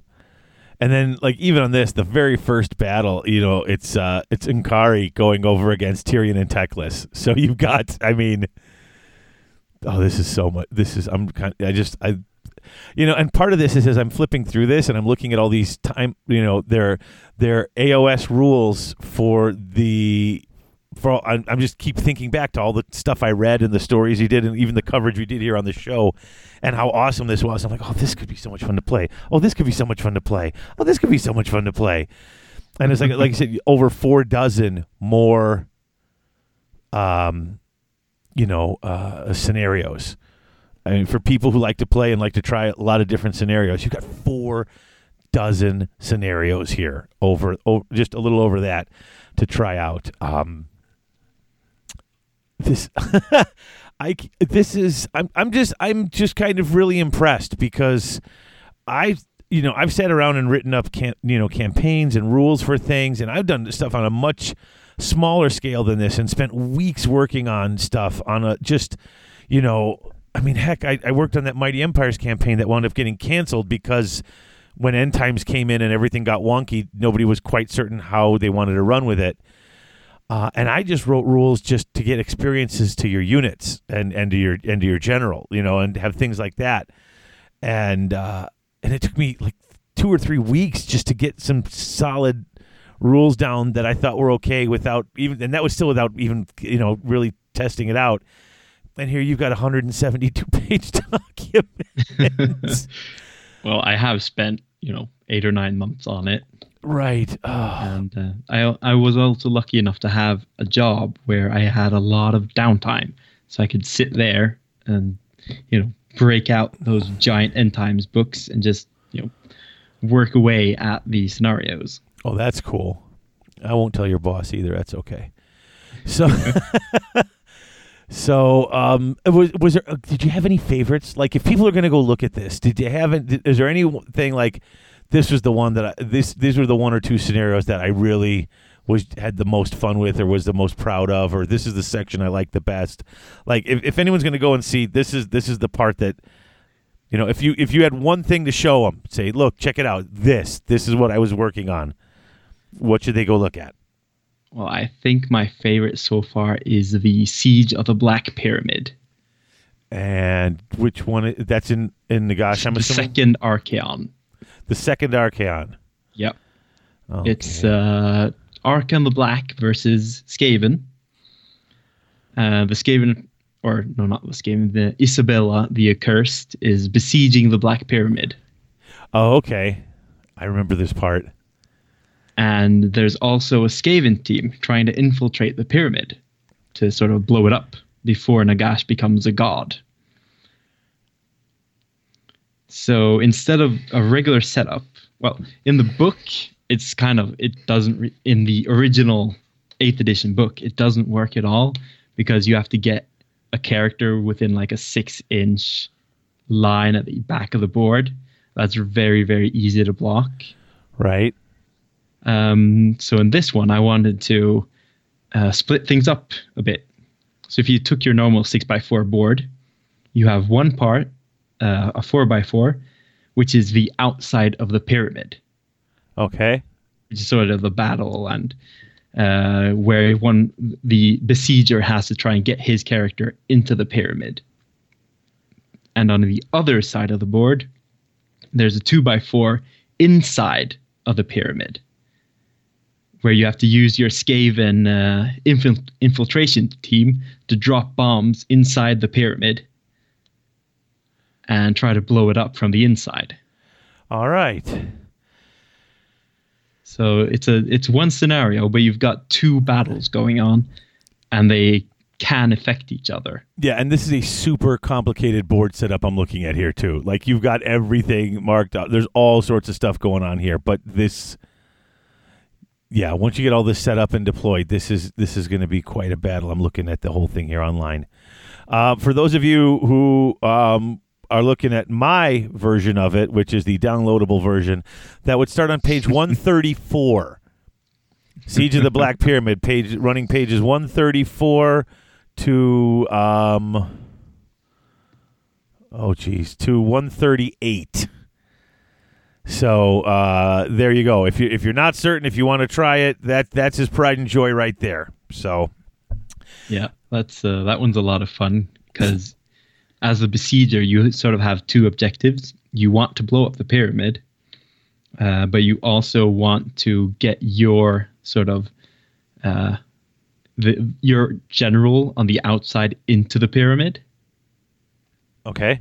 And then, like even on this, the very first battle, you know, it's uh it's N'Kari going over against Tyrion and Teclis. So you've got, I mean, oh, this is so much. This is I'm kind. I just I, you know, and part of this is as I'm flipping through this and I'm looking at all these time, you know, their their AOS rules for the. For I'm, I'm just keep thinking back to all the stuff I read and the stories he did and even the coverage we did here on the show and how awesome this was. I'm like, oh, this could be so much fun to play. Oh, this could be so much fun to play. Oh, this could be so much fun to play. And it's like, like you said, over four dozen more, um, you know, uh, scenarios. I mean, for people who like to play and like to try a lot of different scenarios, you've got four dozen scenarios here over, over just a little over that to try out. Um, this I this is I'm I'm just I'm just kind of really impressed because I you know I've sat around and written up can, you know campaigns and rules for things and I've done stuff on a much smaller scale than this and spent weeks working on stuff on a just you know I mean heck I, I worked on that Mighty Empires campaign that wound up getting canceled because when end times came in and everything got wonky nobody was quite certain how they wanted to run with it Uh, and I just wrote rules just to get experiences to your units and, and to your and to your general, you know, and have things like that. And uh, and it took me like two or three weeks just to get some solid rules down that I thought were okay without even, and that was still without even you know really testing it out. And here you've got a 172 page document. Well, I have spent you know eight or nine months on it, right. Oh, and uh, I I was also lucky enough to have a job where I had a lot of downtime, so I could sit there and you know break out those giant end times books and just you know work away at the scenarios. oh, that's cool. I won't tell your boss either. That's okay. So. So, um, was was there? uh, Did you have any favorites? Like, if people are going to go look at this, did you have? Is there anything like this was the one that I, this these were the one or two scenarios that I really was had the most fun with, or was the most proud of, or this is the section I like the best. Like, if, if anyone's going to go and see this is this is the part that you know, if you if you had one thing to show them, say, look, check it out. This this is what I was working on. What should they go look at? Well, I think my favorite so far is the Siege of the Black Pyramid, And which one? That's in in Nagash. I'm the assuming second Archaon. the second Archaon. Yep. Okay. It's uh, Arkhan the Black versus Skaven. Uh, the Skaven, or no, not the Skaven, the Isabella, the Accursed, is besieging the Black Pyramid. oh, okay. I remember this part. And there's also a Skaven team trying to infiltrate the pyramid to sort of blow it up before Nagash becomes a god. So instead of a regular setup, well, in the book, it's kind of, it doesn't, re- in the original 8th edition book, it doesn't work at all because you have to get a character within like a six inch line at the back of the board. That's very, very easy to block. Right. Um, so in this one, I wanted to uh, split things up a bit. So if you took your normal six by four board, you have one part, uh, a four by four, which is the outside of the pyramid, Okay. which is sort of the battle and uh, where one the besieger has to try and get his character into the pyramid. And on the other side of the board, there's a two by four inside of the pyramid, where you have to use your Skaven uh, infil- infiltration team to drop bombs inside the pyramid and try to blow it up from the inside. All right. So it's a it's one scenario, but you've got two battles going on, and they can affect each other. Yeah, and this is a super complicated board setup I'm looking at here too. Like you've got everything marked out. There's all sorts of stuff going on here, but this yeah, once you get all this set up and deployed, this is this is going to be quite a battle. I'm looking at the whole thing here online. Uh, for those of you who um, are looking at my version of it, which is the downloadable version, that would start on page 134. Siege of the Black Pyramid, page running pages 134 to um oh geez to 138 so uh there you go if you if you're not certain if you want to try it that that's his pride and joy right there so Yeah, that's uh, that one's a lot of fun because as a besieger, you sort of have two objectives. You want to blow up the pyramid, uh, but you also want to get your sort of uh, the your general on the outside into the pyramid. okay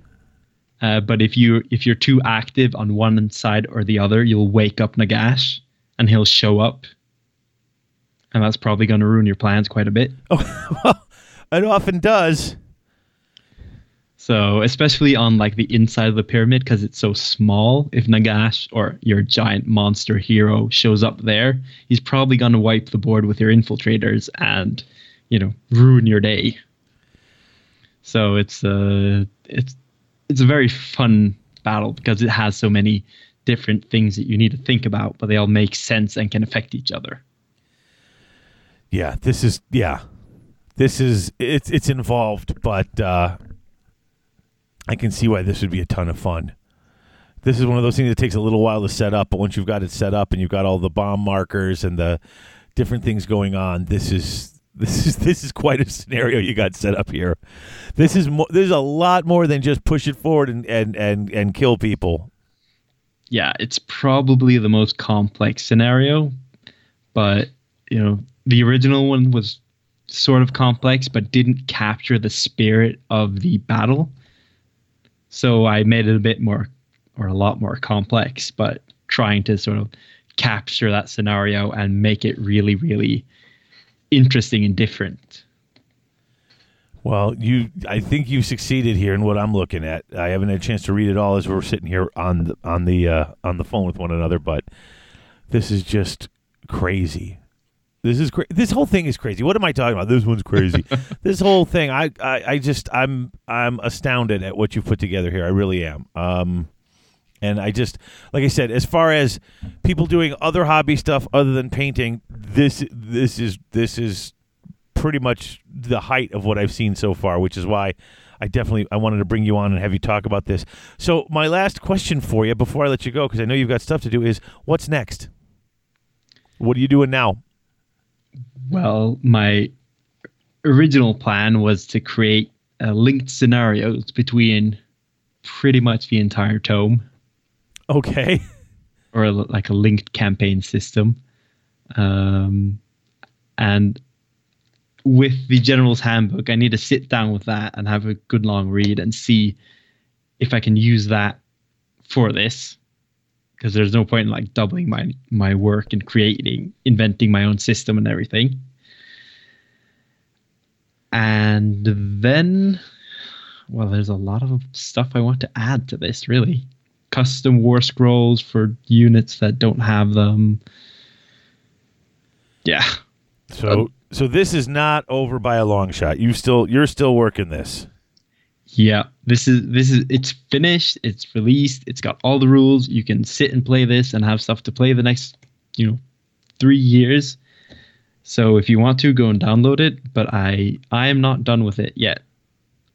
Uh, but if you if you're too active on one side or the other, you'll wake up Nagash, and he'll show up, and that's probably going to ruin your plans quite a bit. oh well it often does So, especially on like the inside of the pyramid, because it's so small, if Nagash or your giant monster hero shows up there, he's probably going to wipe the board with your infiltrators and, you know, ruin your day. So it's uh, it's it's a very fun battle because it has so many different things that you need to think about, but they all make sense and can affect each other. yeah this is yeah this is it's it's involved but uh i can see why this would be a ton of fun this is one of those things that takes a little while to set up but once you've got it set up and you've got all the bomb markers and the different things going on. This is this is this is quite a scenario you got set up here. This is mo- there's a lot more than just push it forward and and and, and kill people. yeah, it's probably the most complex scenario, but you know, the original one was sort of complex but didn't capture the spirit of the battle. So I made it a bit more or a lot more complex, but trying to sort of capture that scenario and make it really really interesting and different. Well, you I think you succeeded here in what I'm looking at. I haven't had a chance to read it all as we're sitting here on the, on the uh, on the phone with one another, but this is just crazy. This is cra- this whole thing is crazy. What am I talking about? This one's crazy. this whole thing, I, I I just I'm I'm astounded at what you've put together here. I really am. Um and I just like I said, as far as people doing other hobby stuff other than painting, this this is this is pretty much the height of what I've seen so far, which is why I definitely I wanted to bring you on and have you talk about this. So my last question for you before I let you go, because I know you've got stuff to do, is what's next? What are you doing now? Well, my original plan was to create uh, linked scenarios between pretty much the entire tome, Okay. or a, like a linked campaign system. Um, and with the General's Handbook, I need to sit down with that and have a good long read and see if I can use that for this. Because there's no point in like doubling my my work and creating, inventing my own system and everything. And then, well, there's a lot of stuff I want to add to this. Really, custom war scrolls for units that don't have them. Yeah, So um, so this is not over by a long shot. You still you're still working this. Yeah, this is this is it's finished. It's released. It's got all the rules. You can sit and play this and have stuff to play the next, you know, three years. So if you want to, go and download it. But I I am not done with it yet.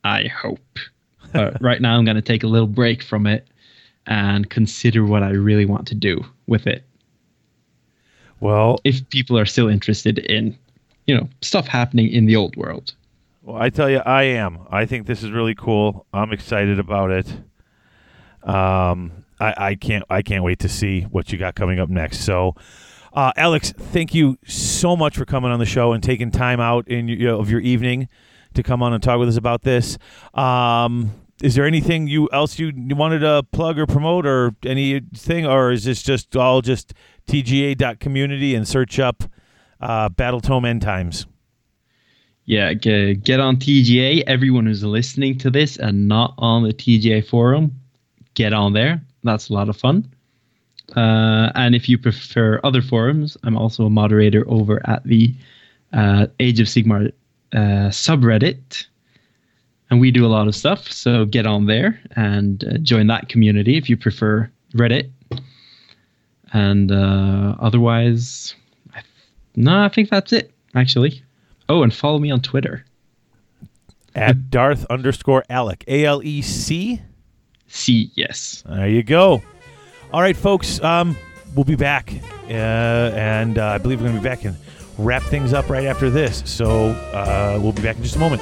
I hope. But right now, I'm going to take a little break from it and consider what I really want to do with it. Well, If people are still interested in, you know, stuff happening in the old world. Well, I tell you, I am. I think this is really cool. I'm excited about it. Um, I, I can't. I can't wait to see what you got coming up next. So, uh, Alex, thank you so much for coming on the show and taking time out in your, of your evening to come on and talk with us about this. Um, is there anything you else you, wanted to plug or promote or anything, or is this just all just TGA.community and search up uh, Battletome End Times? Yeah, get on TGA. Everyone who's listening to this and not on the TGA forum, get on there. That's a lot of fun. Uh, and if you prefer other forums, I'm also a moderator over at the uh, Age of Sigmar uh, subreddit. And we do a lot of stuff. So get on there and uh, join that community if you prefer Reddit. And uh, otherwise, I, no, I think that's it, actually. Oh, and follow me on Twitter. at Darth underscore Alec. A L E C. C, yes. There you go. All right, folks. Um, we'll be back, uh, and uh, I believe we're going to be back and wrap things up right after this. So uh, we'll be back in just a moment.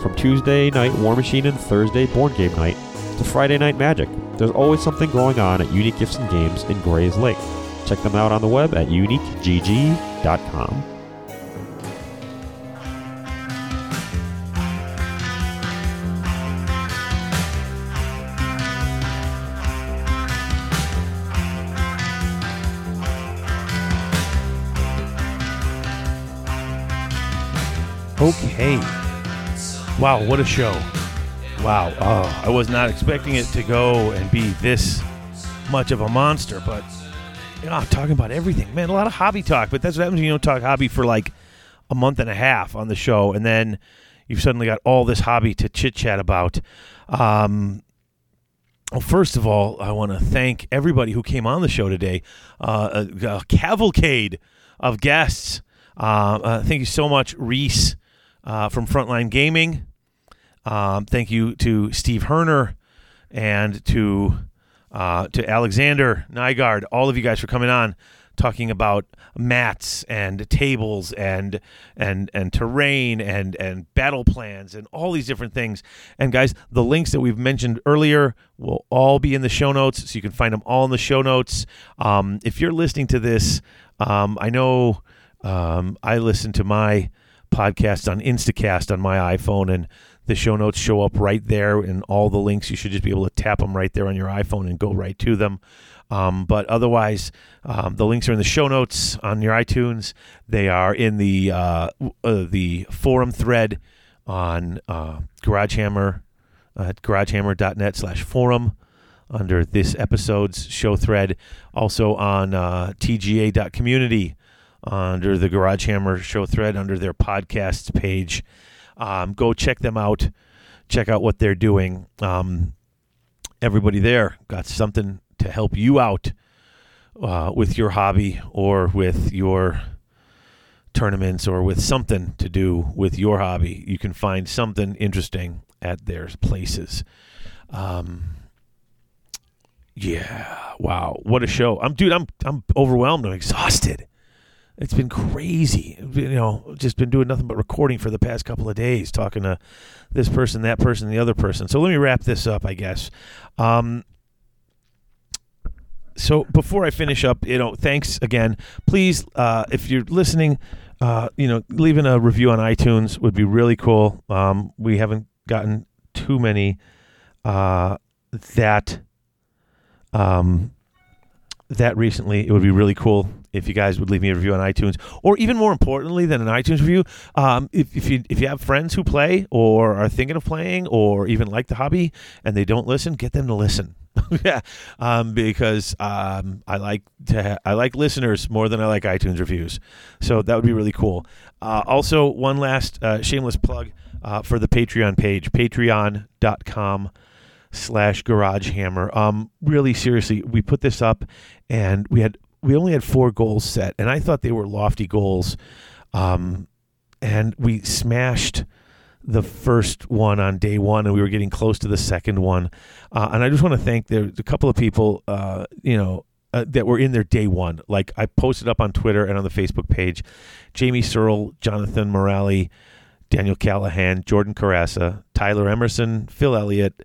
From Tuesday night Warmachine and Thursday board game night to Friday night Magic, there's always something going on at Unique Gifts and Games in Grayslake. Check them out on the web at uniquegg.com. Okay, Wow, what a show. Wow. Oh, I was not expecting it to go and be this much of a monster, but you know, talking about everything. Man, a lot of hobby talk, but that's what happens when you don't talk hobby for like a month and a half on the show, and then you've suddenly got all this hobby to chit chat about. Um, well, first of all, I want to thank everybody who came on the show today. Uh, a, a cavalcade of guests. Uh, uh, thank you so much, Reece uh, from Frontline Gaming. Um, thank you to Steve Herner and to uh, to Alexander Nygaard, all of you guys for coming on, talking about mats and tables and and and terrain and and battle plans and all these different things. And guys, the links that we've mentioned earlier will all be in the show notes, so you can find them all in the show notes. Um, if you're listening to this, um, I know um, I listen to my podcast on Instacast on my iPhone and the show notes show up right there and all the links you should just be able to tap them right there on your iphone and go right to them. Um, but otherwise um, the links are in the show notes on your itunes. They are in the uh, uh, the forum thread on uh, garagehammer at garagehammer.net slash forum under this episode's show thread. Also on uh, tga.community under the garagehammer show thread under their podcasts page um, go check them out. Check out what they're doing. Um, everybody there got something to help you out uh, with your hobby or with your tournaments or with something to do with your hobby. You can find something interesting at their places. Um, yeah, wow, what a show! I'm dude, I'm I'm overwhelmed. I'm exhausted. It's been crazy. You know, just been doing nothing but recording for the past couple of days, talking to this person, that person, the other person. So let me wrap this up, I guess. Um, so before I finish up, you know, thanks again. Please, uh, if you're listening, uh, you know, leaving a review on iTunes would be really cool. Um, we haven't gotten too many uh, that um, that recently. It would be really cool if you guys would leave me a review on iTunes, or even more importantly than an iTunes review, um, if, if you if you have friends who play or are thinking of playing or even like the hobby and they don't listen, get them to listen. yeah, um, because um, I like to ha- I like listeners more than I like iTunes reviews, so that would be really cool. Uh, also, one last uh, shameless plug uh, for the Patreon page, patreon.com slash garage hammer um really seriously we put this up and we had we only had four goals set, and I thought they were lofty goals. Um, and we smashed the first one on day one, and we were getting close to the second one. Uh, and I just want to thank there's a couple of people, uh, you know, uh, that were in there day one. Like I posted up on Twitter and on the Facebook page, Jamie Searle, Jonathan Morale, Daniel Callahan, Jordan Carassa, Tyler Emerson, Phil Elliott,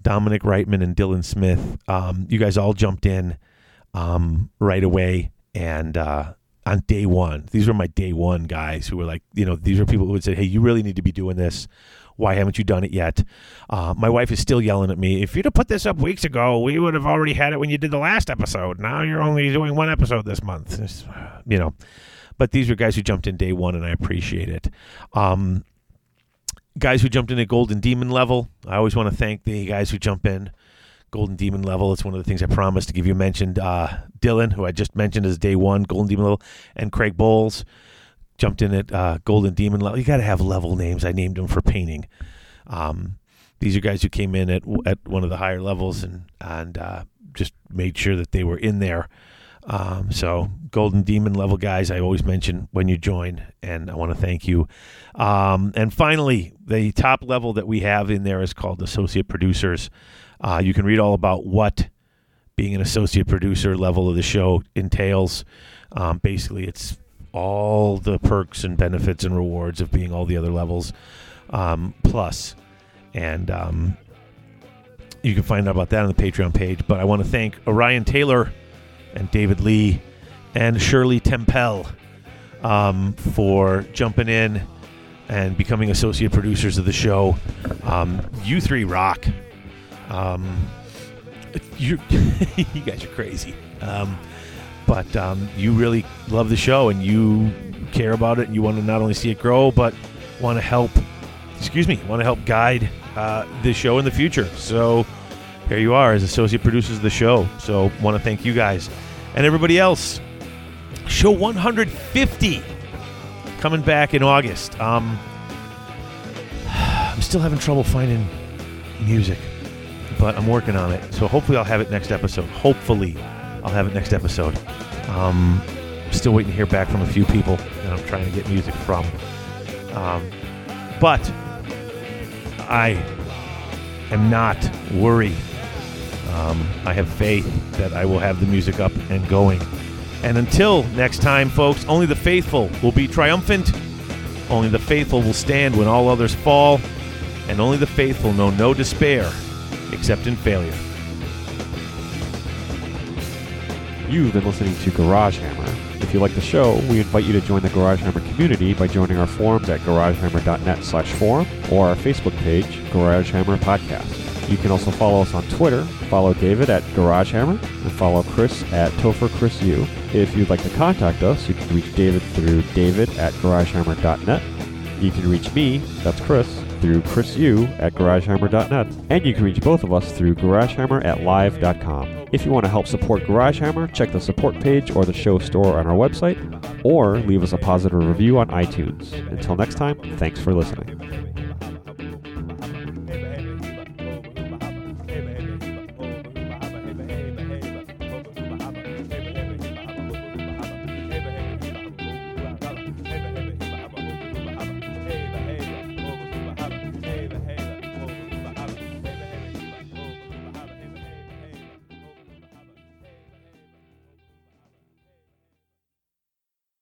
Dominic Reitman, and Dylan Smith. Um, you guys all jumped in um, right away. And uh, on day one, these were my day one guys who were like, you know, these are people who would say, hey, you really need to be doing this. Why haven't you done it yet? Uh, my wife is still yelling at me. If you'd have put this up weeks ago, we would have already had it when you did the last episode. Now you're only doing one episode this month. It's, you know, but these are guys who jumped in day one, and I appreciate it. Um, guys who jumped in at Golden Demon level, I always want to thank the guys who jump in. Golden Demon level. It's one of the things I promised to give you mentioned. Uh, Dylan, who I just mentioned as day one, Golden Demon level, and Craig Bowles jumped in at uh, Golden Demon level. You got to have level names. I named them for painting. Um, these are guys who came in at at one of the higher levels and and uh, just made sure that they were in there. Um, so Golden Demon level guys, I always mention when you join, and I want to thank you. Um, and finally, the top level that we have in there is called associate producers. Uh, you can read all about what being an associate producer level of the show entails. Um, basically, it's all the perks and benefits and rewards of being all the other levels um, plus. And um, you can find out about that on the Patreon page. But I want to thank Orion Taylor and David Lee and Shirley Tempel um, for jumping in and becoming associate producers of the show. Um, you three rock. Um, you you guys are crazy. Um, but um, you really love the show and you care about it and you want to not only see it grow, but want to help. Excuse me, want to help guide uh, the show in the future. So here you are as associate producers of the show. So want to thank you guys and everybody else. Show 150 coming back in August. Um, I'm still having trouble finding music, but I'm working on it. So hopefully I'll have it next episode. Hopefully I'll have it next episode. Um, still waiting to hear back from a few people that I'm trying to get music from. Um, but I am not worried. Um, I have faith that I will have the music up and going. And until next time, folks, only the faithful will be triumphant. Only the faithful will stand when all others fall. And only the faithful know no despair except in failure. You've been listening to Garage Hammer. If you like the show, we invite you to join the Garage Hammer community by joining our forums at garagehammer.net slash forum or our Facebook page, Garage Hammer Podcast. You can also follow us on Twitter. Follow David at Garage Hammer and follow Chris at Topher Chris U. If you'd like to contact us, you can reach David through david at garagehammer.net. You can reach me, that's Chris, through chrisu at garagehammer.net. And you can reach both of us through garagehammer at live.com. If you want to help support GarageHammer, check the support page or the show store on our website, or leave us a positive review on iTunes. Until next time, thanks for listening.